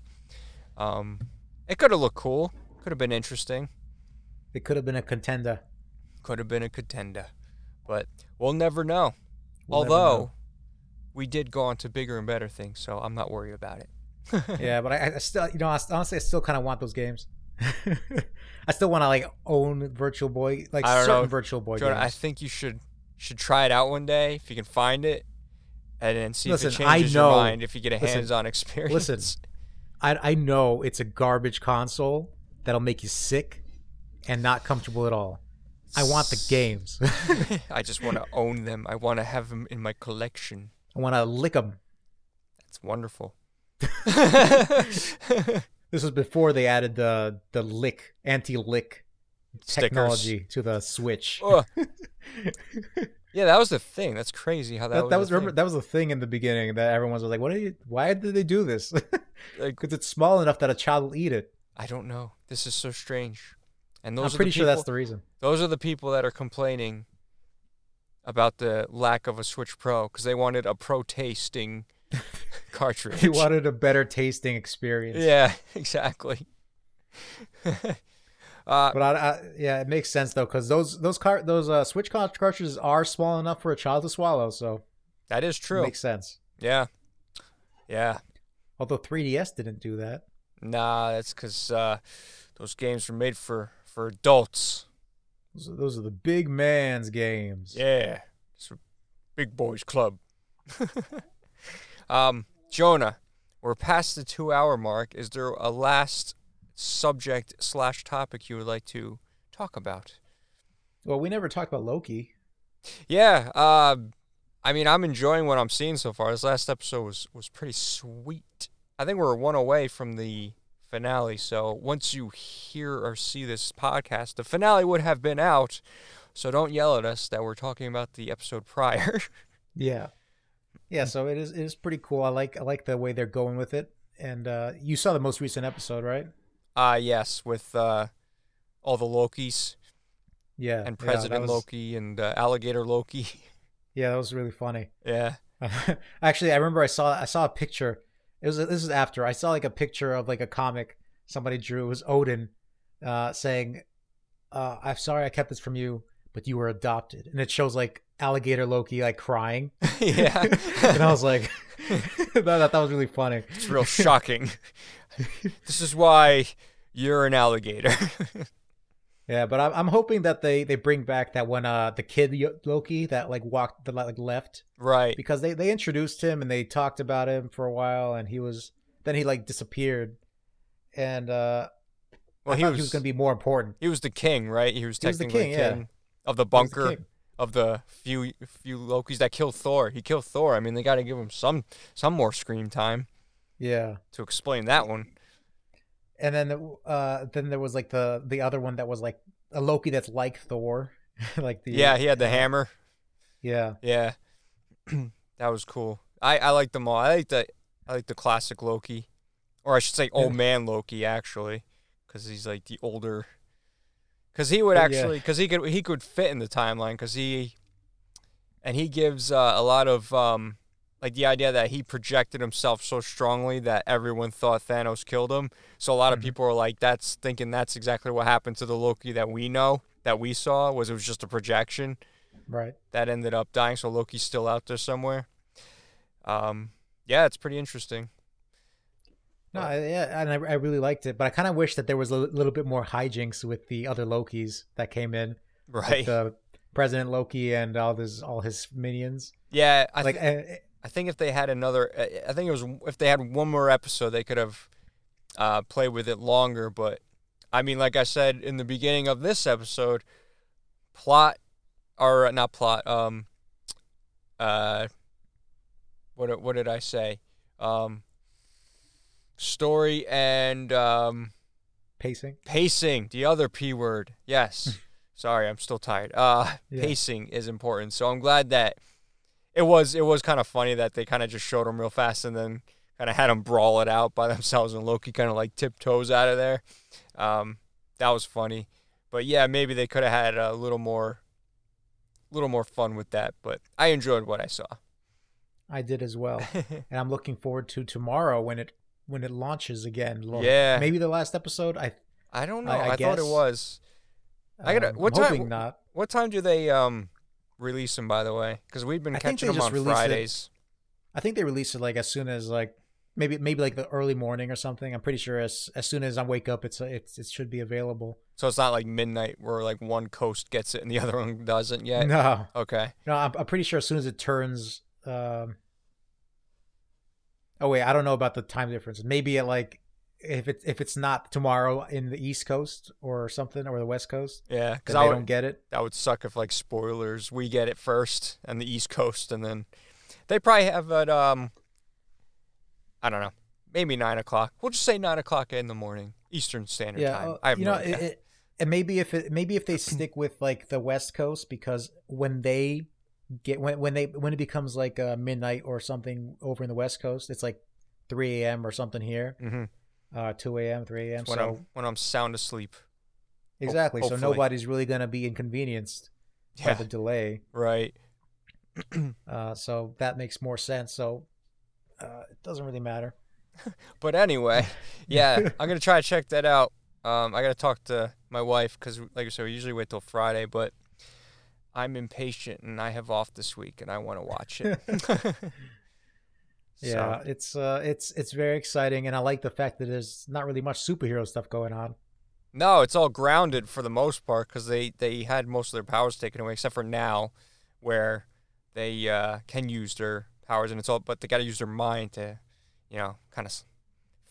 Um, it could have looked cool. Could have been interesting. It could have been a contender. Could have been a contender, but we'll never know. We'll never Although know. we did go on to bigger and better things, so I'm not worried about it. Yeah, but I, I still, you know, I, honestly, I still kind of want those games. I still want to like own Virtual Boy, like I certain know. Virtual Boy Jordan, I think you should should try it out one day if you can find it, and then see if Listen, it I changes know- your mind if you get a listen, hands-on experience. listen. I, I know it's a garbage console that'll make you sick and not comfortable at all. I want the games. I just want to own them. I want to have them in my collection. I want to lick them. It's wonderful. This was before they added the the lick anti lick technology to the Switch. Yeah, that was the thing. That's crazy how that, that, was. that was remember thing. that was the thing in the beginning that everyone was like, "What are you? Why did they do this?" Because it's small enough that a child will eat it. I don't know. This is so strange. And those I'm pretty sure that's the reason. Those are the people that are complaining about the lack of a Switch Pro because they wanted a pro tasting cartridge. They wanted a better tasting experience. Yeah, exactly. uh, But I, I, yeah, it makes sense though because those those car those uh, Switch cartridges are small enough for a child to swallow, so that is true. makes sense. Yeah, yeah. Although 3DS didn't do that. Nah, that's because uh, those games were made for for adults. Those are, those are the big man's games. Yeah, it's a big boys club. um, Jonah, we're past the two-hour mark. Is there a last subject slash topic you would like to talk about? Well, we never talked about Loki. Yeah, uh, I mean, I'm enjoying what I'm seeing so far. This last episode was was pretty sweet. I think we're one away from the finale. So once you hear or see this podcast, the finale would have been out. So don't yell at us that we're talking about the episode prior. Yeah. Yeah, so it is it is pretty cool. I like I like the way they're going with it. And uh you saw the most recent episode, right? Ah, yes, with uh, all the Lokis Yeah. and yeah, President was- Loki and uh, Alligator Loki. Yeah, that was really funny. yeah. Actually, I remember I saw I saw a picture. It was this is after I saw like a picture of like a comic somebody drew. It was Odin, uh, saying, uh, "I'm sorry I kept this from you, but you were adopted," and it shows like alligator Loki like crying, yeah. and I was like, that, that was really funny. it's real shocking. this is why you're an alligator. Yeah, but I'm I'm hoping that they they bring back that one uh the kid Loki that like walked that like left right. because they they introduced him and they talked about him for a while and he was then he like disappeared and uh Well, I he was, he was going to be more important. he was the king, right? He was He was the technically king, the yeah. of the the bunker king. Of the few few Lokis that killed Thor. He killed Thor. I mean, they got to give him some some more screen time Yeah. to explain that one. And then uh then there was like the the other one that was like a Loki that's like Thor. like the Yeah, he had the hammer. Yeah. Yeah, that was cool. I I like them all. I like the I like the classic Loki, or I should say old man Loki actually, because he's like the older. Because he would Yeah. actually, because he could he could fit in the timeline, because he, and he gives uh, a lot of um, like the idea that he projected himself so strongly that everyone thought Thanos killed him. So a lot of Mhm. people are like, that's thinking that's exactly what happened to the Loki that we know that we saw was it was just a projection Right. that ended up dying. So Loki's still out there somewhere. Um, yeah, it's pretty interesting. No, I, yeah, and I, I really liked it, but I kind of wish that there was a little bit more hijinks with the other Lokis that came in, like Right. the President Loki and all his all his minions. yeah, I like, thi- uh, I think if they had another, I I think it was if they had one more episode, they could have uh, played with it longer. But I mean, like I said in the beginning of this episode, plot or uh, not plot. Um, uh, what what did I say? Um, story and um, pacing. pacing the other p word. Yes. Sorry i'm still tired. Uh Yeah. pacing is important. So i'm glad that it was it was kind of funny that they kind of just showed them real fast and then kind of had them brawl it out by themselves and loki kind of like tiptoes out of there. Um that was funny. But yeah maybe they could have had a little more little more fun with that but i enjoyed what i saw. I did as well, and I'm looking forward to tomorrow when it when it launches again. Yeah. maybe the last episode. I I don't know. I- I, I thought it was. I gotta- um, what I'm time- not. What time do they um release them? By the way, because we've been I catching them on released it- Fridays. I think they release it like as soon as like maybe maybe like the early morning or something. I'm pretty sure as as soon as I wake up, it's it's it should be available. So it's not like midnight where like one coast gets it and the other one doesn't yet. No, Okay. no, I'm, I'm pretty sure as soon as it turns. Um, oh wait, I don't know about the time difference. Maybe at like if it's if it's not tomorrow in the East Coast or something or the West Coast, Yeah, because they I don't get it. that would suck if like spoilers we get it first and the East Coast and then they probably have it um I don't know maybe nine o'clock. We'll just say nine o'clock in the morning Eastern Standard Yeah, Time. uh, I have you no know, idea. it, it, and maybe if it maybe if they stick with like the West Coast because when they get when when they when it becomes like uh, midnight or something over in the West Coast, it's like 3 a.m. or something here, mm-hmm. uh, 2 a.m., 3 a.m. when So I'm when I'm sound asleep. exactly, so nobody's really gonna be inconvenienced by the delay. right. Uh, so that makes more sense. So uh, it doesn't really matter. But anyway, yeah, I'm gonna try to check that out. Um, I gotta talk to my wife because, like I said, we usually wait till Friday, but I'm impatient and I have off this week and I want to watch it. Yeah, it's uh, it's it's very exciting, and I like the fact that there's not really much superhero stuff going on. no, it's all grounded for the most part because they they had most of their powers taken away, except for now, where they uh, can use their powers and it's all, but they got to use their mind to, you know, kind of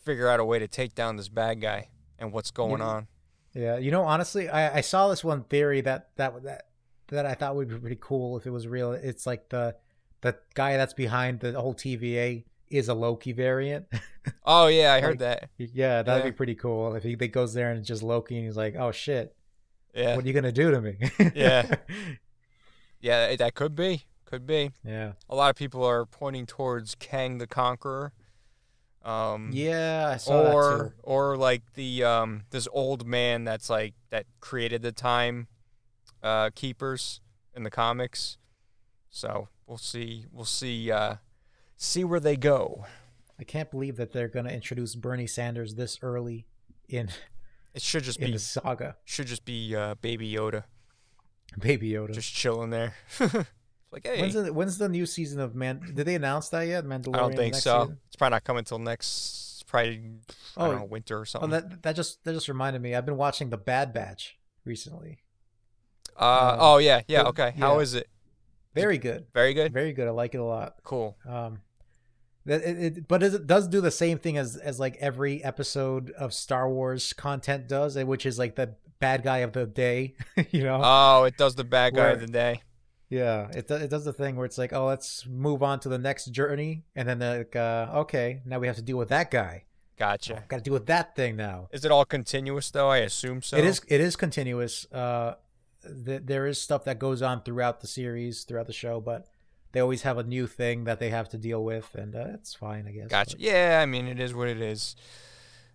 figure out a way to take down this bad guy and what's going Yeah. on. Yeah, you know, honestly, I, I saw this one theory that that that that I thought would be pretty cool if it was real. It's like the the guy that's behind the whole TVA is a Loki variant. Oh yeah, I heard that. yeah, that'd Yeah. be pretty cool if he, goes there and it's just Loki and he's like, "Oh shit, Yeah, what are you gonna do to me?" Yeah. yeah, that could be, could be. yeah, A lot of people are pointing towards Kang the Conqueror. Um, yeah. I saw that or or like the um this old man that's like that created the time uh keepers in the comics. So we'll see we'll see uh see where they go. I can't believe that they're gonna introduce Bernie Sanders this early in It should just be the saga. should just be uh Baby Yoda Baby Yoda. just chilling there. like hey, When's the when's the new season of Man? Did they announce that yet? Mandalorian. I don't think so. season? It's probably not coming until next probably I Oh, don't know, winter or Oh, something. that that just that just reminded me. I've been watching The Bad Batch recently. Uh, uh, oh yeah, yeah, okay. How yeah. is it? Very good, Very good. very good. I like it a lot. Cool. Um, that it, it, but it does do the same thing as as like every episode of Star Wars content does, eh, which is like the bad guy of the day. you know? Oh, it does the bad guy of the day. yeah. It it does the thing where it's like, oh, let's move on to the next journey, and then like, uh, okay, now we have to deal with that guy. Gotcha. Got to deal with that thing now. Is it all continuous though? I assume so. It is it is continuous. Uh, th- there is stuff that goes on throughout the series, throughout the show, but they always have a new thing that they have to deal with, and uh, it's fine, I guess. Gotcha. Yeah, I mean it is what it is.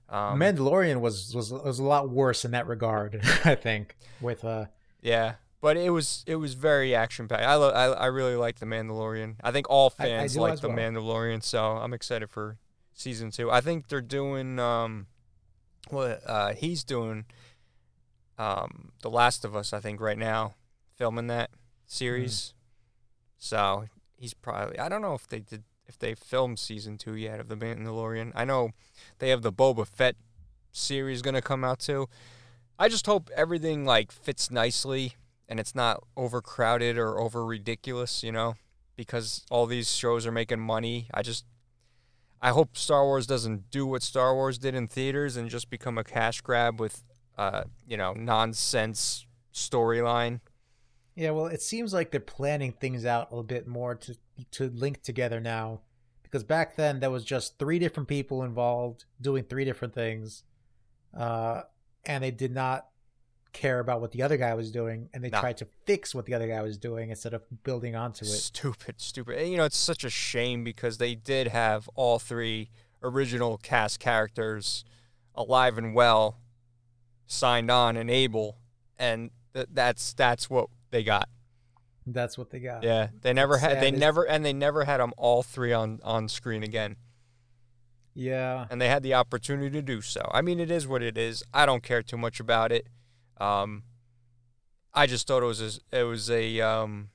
Um, Mandalorian was was was a lot worse in that regard, I think. With uh, yeah, but it was it was very action packed. I, lo- I I really like the Mandalorian. I think all I- I fans like the well. Mandalorian, so I'm excited for season two. I think they're doing um, what uh he's doing um The Last of Us. I think right now filming that series. So he's probably I don't know if they did if they filmed season two yet of the Mandalorian. I know they have the Boba Fett series gonna come out too. I just hope everything like fits nicely and it's not overcrowded or over ridiculous, you know, because all these shows are making money. I just I hope Star Wars doesn't do what Star Wars did in theaters and just become a cash grab with uh, you know, nonsense storyline. yeah, well, it seems like they're planning things out a little bit more to to link together now, because back then there was just three different people involved doing three different things, uh, and they did not care about what the other guy was doing, and they Nah. tried to fix what the other guy was doing instead of building onto it. Stupid, stupid. And, you know, it's such a shame because they did have all three original cast characters alive and well, signed on and able, and th- that's that's what they got. That's what they got. Yeah, they never had. They is- never and they never had them all three on on screen again. Yeah. and they had the opportunity to do so. I mean, it is what it is. I don't care too much about it. Um, I just thought it was a, it was a um,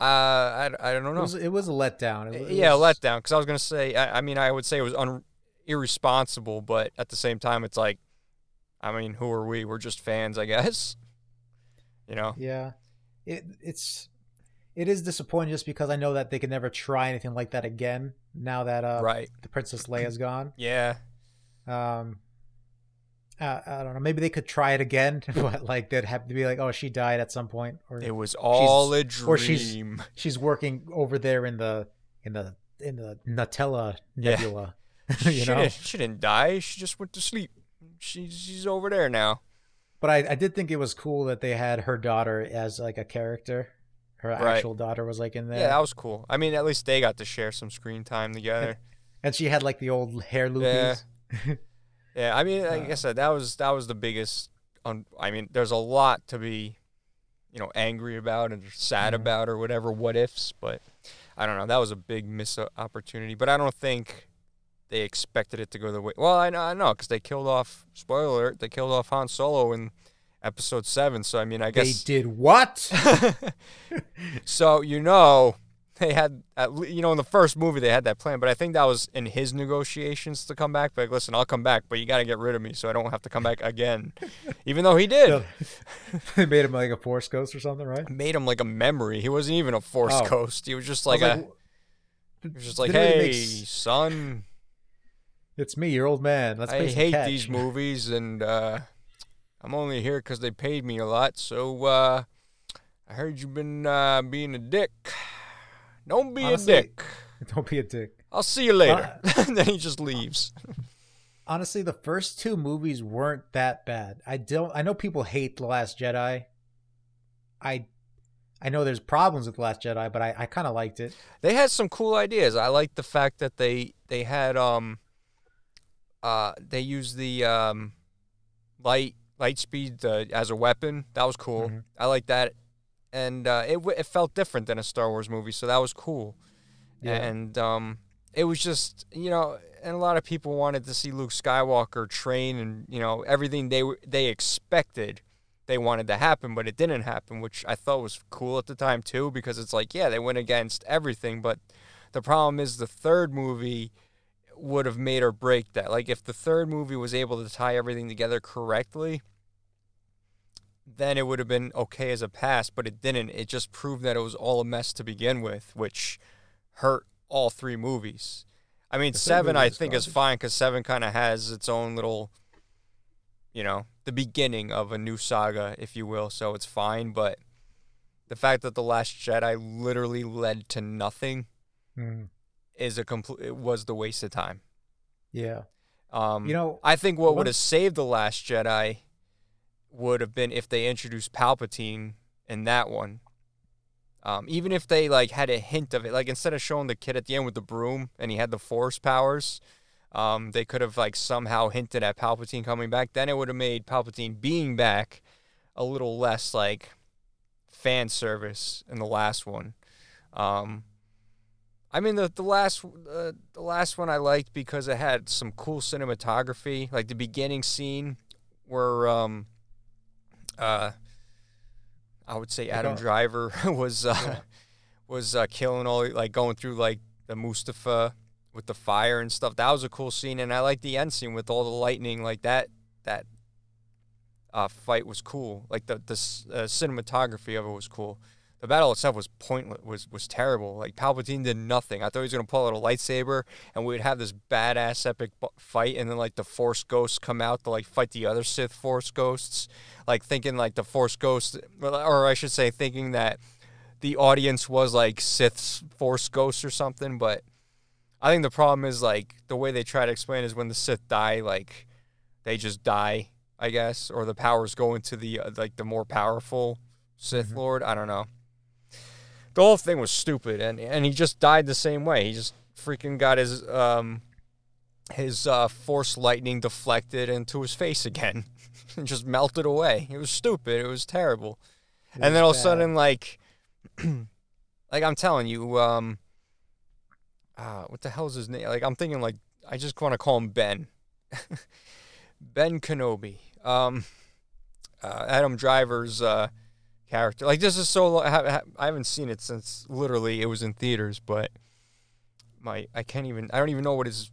uh, I, I don't It know. was it was a letdown. It, was- yeah, was- letdown. Because I was gonna say, I, I mean, I would say it was un- irresponsible, but at the same time, it's like, I mean, who are we? We're just fans, I guess. You know. Yeah. It it's it is disappointing just because I know that they could never try anything like that again now that uh right. the Princess Leia's gone. Yeah. Um uh, I don't know. Maybe they could try it again, but like they'd have to be like, "Oh, she died at some point," or It was all a dream. or she's- she's working over there in the in the in the Nutella nebula. she, know. didn't, she didn't die. She just went to sleep. She's she's over there now. But I, I did think it was cool that they had her daughter as like a character. Her Right. actual daughter was like in there, Yeah, that was cool. I mean, at least they got to share some screen time together. and she had like the old hair Yeah. loopies. Yeah, I mean, like I Uh, said, that was that was the biggest. Un- I mean, there's a lot to be, you know, angry about and sad Mhm. about or whatever. What ifs, but I don't know. That was a big miss opportunity. But I don't think they expected it to go the way. Well, I know, I know, because they killed off. Spoiler alert: they killed off Han Solo in episode seven. So I mean, I guess They did what? so you know they had at le- you know in the first movie they had that plan, but I think that was in his negotiations to come back. But like, listen, I'll come back, but you got to get rid of me so I don't have to come back again. Even though he did, they made him like a force ghost or something, right? made him like a memory. He wasn't even a force Oh. ghost. He was just like was a. w- he was just like, hey, make s- son, it's me, your old man. Let's I hate catch." these movies, and uh, I'm only here because they paid me a lot. So uh, I heard you've been uh, being a dick. Don't be Honestly, a dick. Don't be a dick. I'll see you later. and then he just leaves. Honestly, the first two movies weren't that bad. I don't. I know people hate the Last Jedi. I, I know there's problems with the Last Jedi, but I, I kind of liked it. They had some cool ideas. I like the fact that they they had um uh they used the um light light speed uh, as a weapon. That was cool. Mhm. I like that. And uh, it w- it felt different than a Star Wars movie, so that was cool. Yeah. And um it was just, you know, and a lot of people wanted to see Luke Skywalker train and, you know, everything they were they expected they wanted to happen, but it didn't happen, which I thought was cool at the time too, because it's like, yeah, they went against everything, but the problem is the third movie would have made or break that. Like if the third movie was able to tie everything together correctly, then it would have been okay as a pass, but it didn't. It just proved that it was all a mess to begin with, which hurt all three movies. I mean, The seven I think is fine because seven kind of has its own little, you know, the beginning of a new saga, if you will. So it's fine, but the fact that the Last Jedi literally led to nothing Mm, is a complete. It was the waste of time. yeah. Um, You know, I think what would have saved the Last Jedi would have been if they introduced Palpatine in that one. Um, even if they like had a hint of it, like instead of showing the kid at the end with the broom and he had the Force powers, um, they could have like somehow hinted at Palpatine coming back. Then it would have made Palpatine being back a little less like fan service in the last one. Um, I mean the the last uh, the last one I liked because it had some cool cinematography, like the beginning scene where um uh I would say Adam a- Driver was uh Yeah. was uh, killing all like going through like the Mustafar with the fire and stuff. That was a cool scene and I like the end scene with all the lightning like that that uh fight was cool. Like the the uh, cinematography of it was cool the battle itself was pointless was was terrible. Like palpatine did nothing. I thought he was going to pull out a lightsaber and we would have this badass epic fight and then like the force ghosts come out to like fight the other sith force ghosts. Like thinking like the force ghosts or i should say thinking that the audience was like sith's force ghosts or something but i think the problem is like the way they try to explain is when the sith die like they just die i guess or the powers go into the uh, like the more powerful sith Mhm. lord. I don't know the whole thing was stupid and and he just died the same way he just freaking got his um his uh force lightning deflected into his face again and just melted away it was stupid it was terrible it and then all of a sudden like like i'm telling you um uh, what the hell is his name? Like I'm thinking like I just want to call him Ben. ben Kenobi. Um, uh, Adam Driver's uh, character. Like this is so. I ha- I haven't seen it since literally it was in theaters, but my I can't even. I don't even know what his.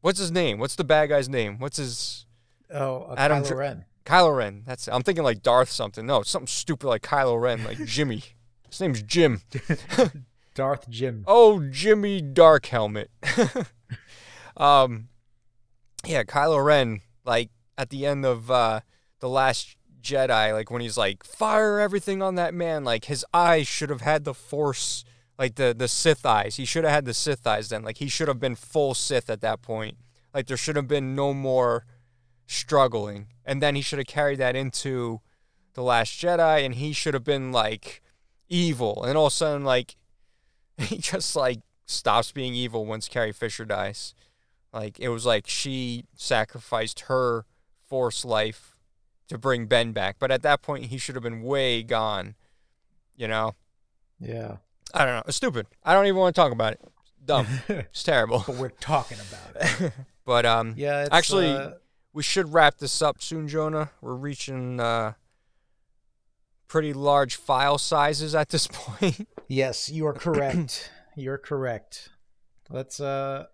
What's his name? What's the bad guy's name? What's his Oh, uh, Adam Kylo Dr- Ren. Kylo Ren? That's. I'm thinking like Darth something. No, something stupid like Kylo Ren, like Jimmy. His name's Jim. Darth Jim. Oh, Jimmy Dark Helmet. um, yeah, Kylo Ren, like at the end of uh, the Last Jedi, like when he's like, fire everything on that man, like his eyes should have had the Force, like the the Sith eyes. He should have had the Sith eyes then. Like he should have been full Sith at that point. Like there should have been no more struggling, and then he should have carried that into the Last Jedi, and he should have been like evil, and all of a sudden like he just like stops being evil once Carrie Fisher dies. Like it was like she sacrificed her force life to bring Ben back, but at that point he should have been way gone. You know, Yeah. I don't know. It's stupid. I don't even want to talk about it. Dumb. it's terrible. but we're talking about it. But um, Yeah, Actually- uh, we should wrap this up soon, Jonah. We're reaching uh, pretty large file sizes at this point. yes, you are correct. You're correct. Let's uh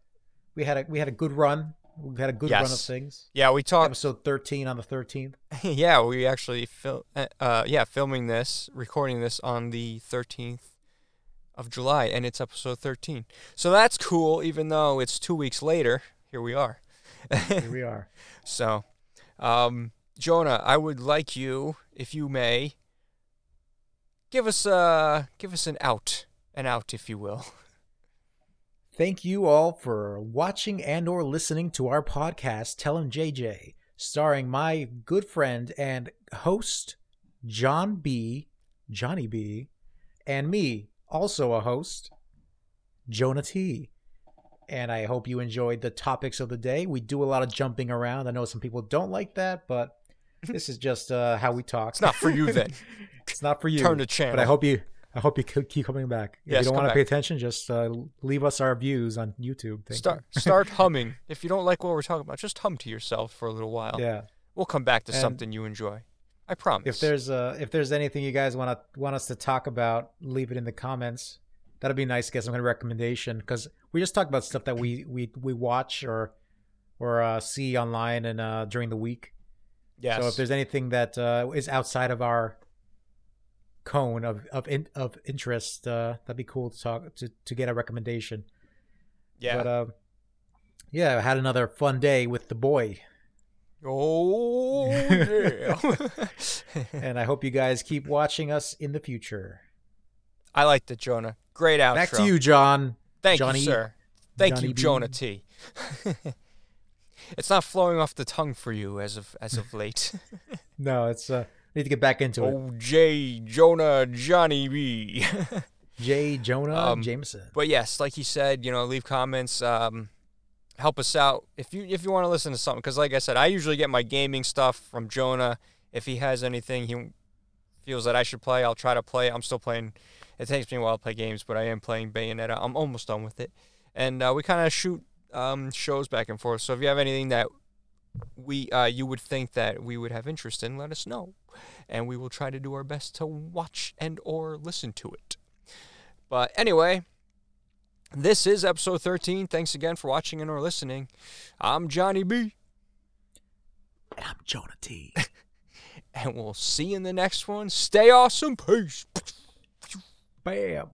we had a we had a good run. We had a good run of things. yeah, we talked. Episode 13 on the 13th. yeah, we actually uh, uh yeah, filming this, recording this on the 13th of July and it's episode 13. So that's cool even though it's 2 weeks later. Here we are. Here we are. so, um Jonah, I would like you if you may give us uh give us an out, an out if you will. Thank you all for watching and or listening to our podcast Tell 'em JJ, starring my good friend and host John B, Johnny B, and me, also a host, Jonah T. And I hope you enjoyed the topics of the day. We do a lot of jumping around. I know some people don't like that, but this is just uh, how we talk. It's not for you then. it's not for you. Turn the channel. But I hope you I hope you keep coming back. If Yes, you don't want to pay attention, just uh, leave us our views on YouTube. Thank start start humming. If you don't like what we're talking about, just hum to yourself for a little while. Yeah. We'll come back to And- something you enjoy. I promise. If there's uh if there's anything you guys want to want us to talk about, leave it in the comments. That'd be nice to get some kind of recommendation because we just talk about stuff that we we we watch or or uh, see online and uh, during the week. yes. So if there's anything that uh, is outside of our cone of of in, of interest, uh, that'd be cool to talk to to get a recommendation. yeah. But uh, yeah, I had another fun day with the boy, oh yeah. and I hope you guys keep watching us in the future. I liked it, Jonah. Great outro. Back to you, John. Thank Johnny- you, sir. Thank Johnny you. Jonah T. it's not flowing off the tongue for you as of as of late. No, it's uh, need to get back into it. oh, J. Jonah Johnny B. J. Jonah Um, Jameson. But yes, like you said, you know, leave comments. Um, help us out if you if you want to listen to something. Because like I said, I usually get my gaming stuff from Jonah. If he has anything he feels that I should play, I'll try to play. I'm still playing. It takes me a while to play games, but I am playing Bayonetta. I'm almost done with it, and uh, we kind of shoot um, shows back and forth. So if you have anything that we uh, you would think that we would have interest in, let us know, and we will try to do our best to watch and or listen to it. But anyway, this is episode 13. Thanks again for watching and or listening. I'm Johnny B, And I'm Jonah T. and we'll see you in the next one. Stay awesome. Peace. Bam.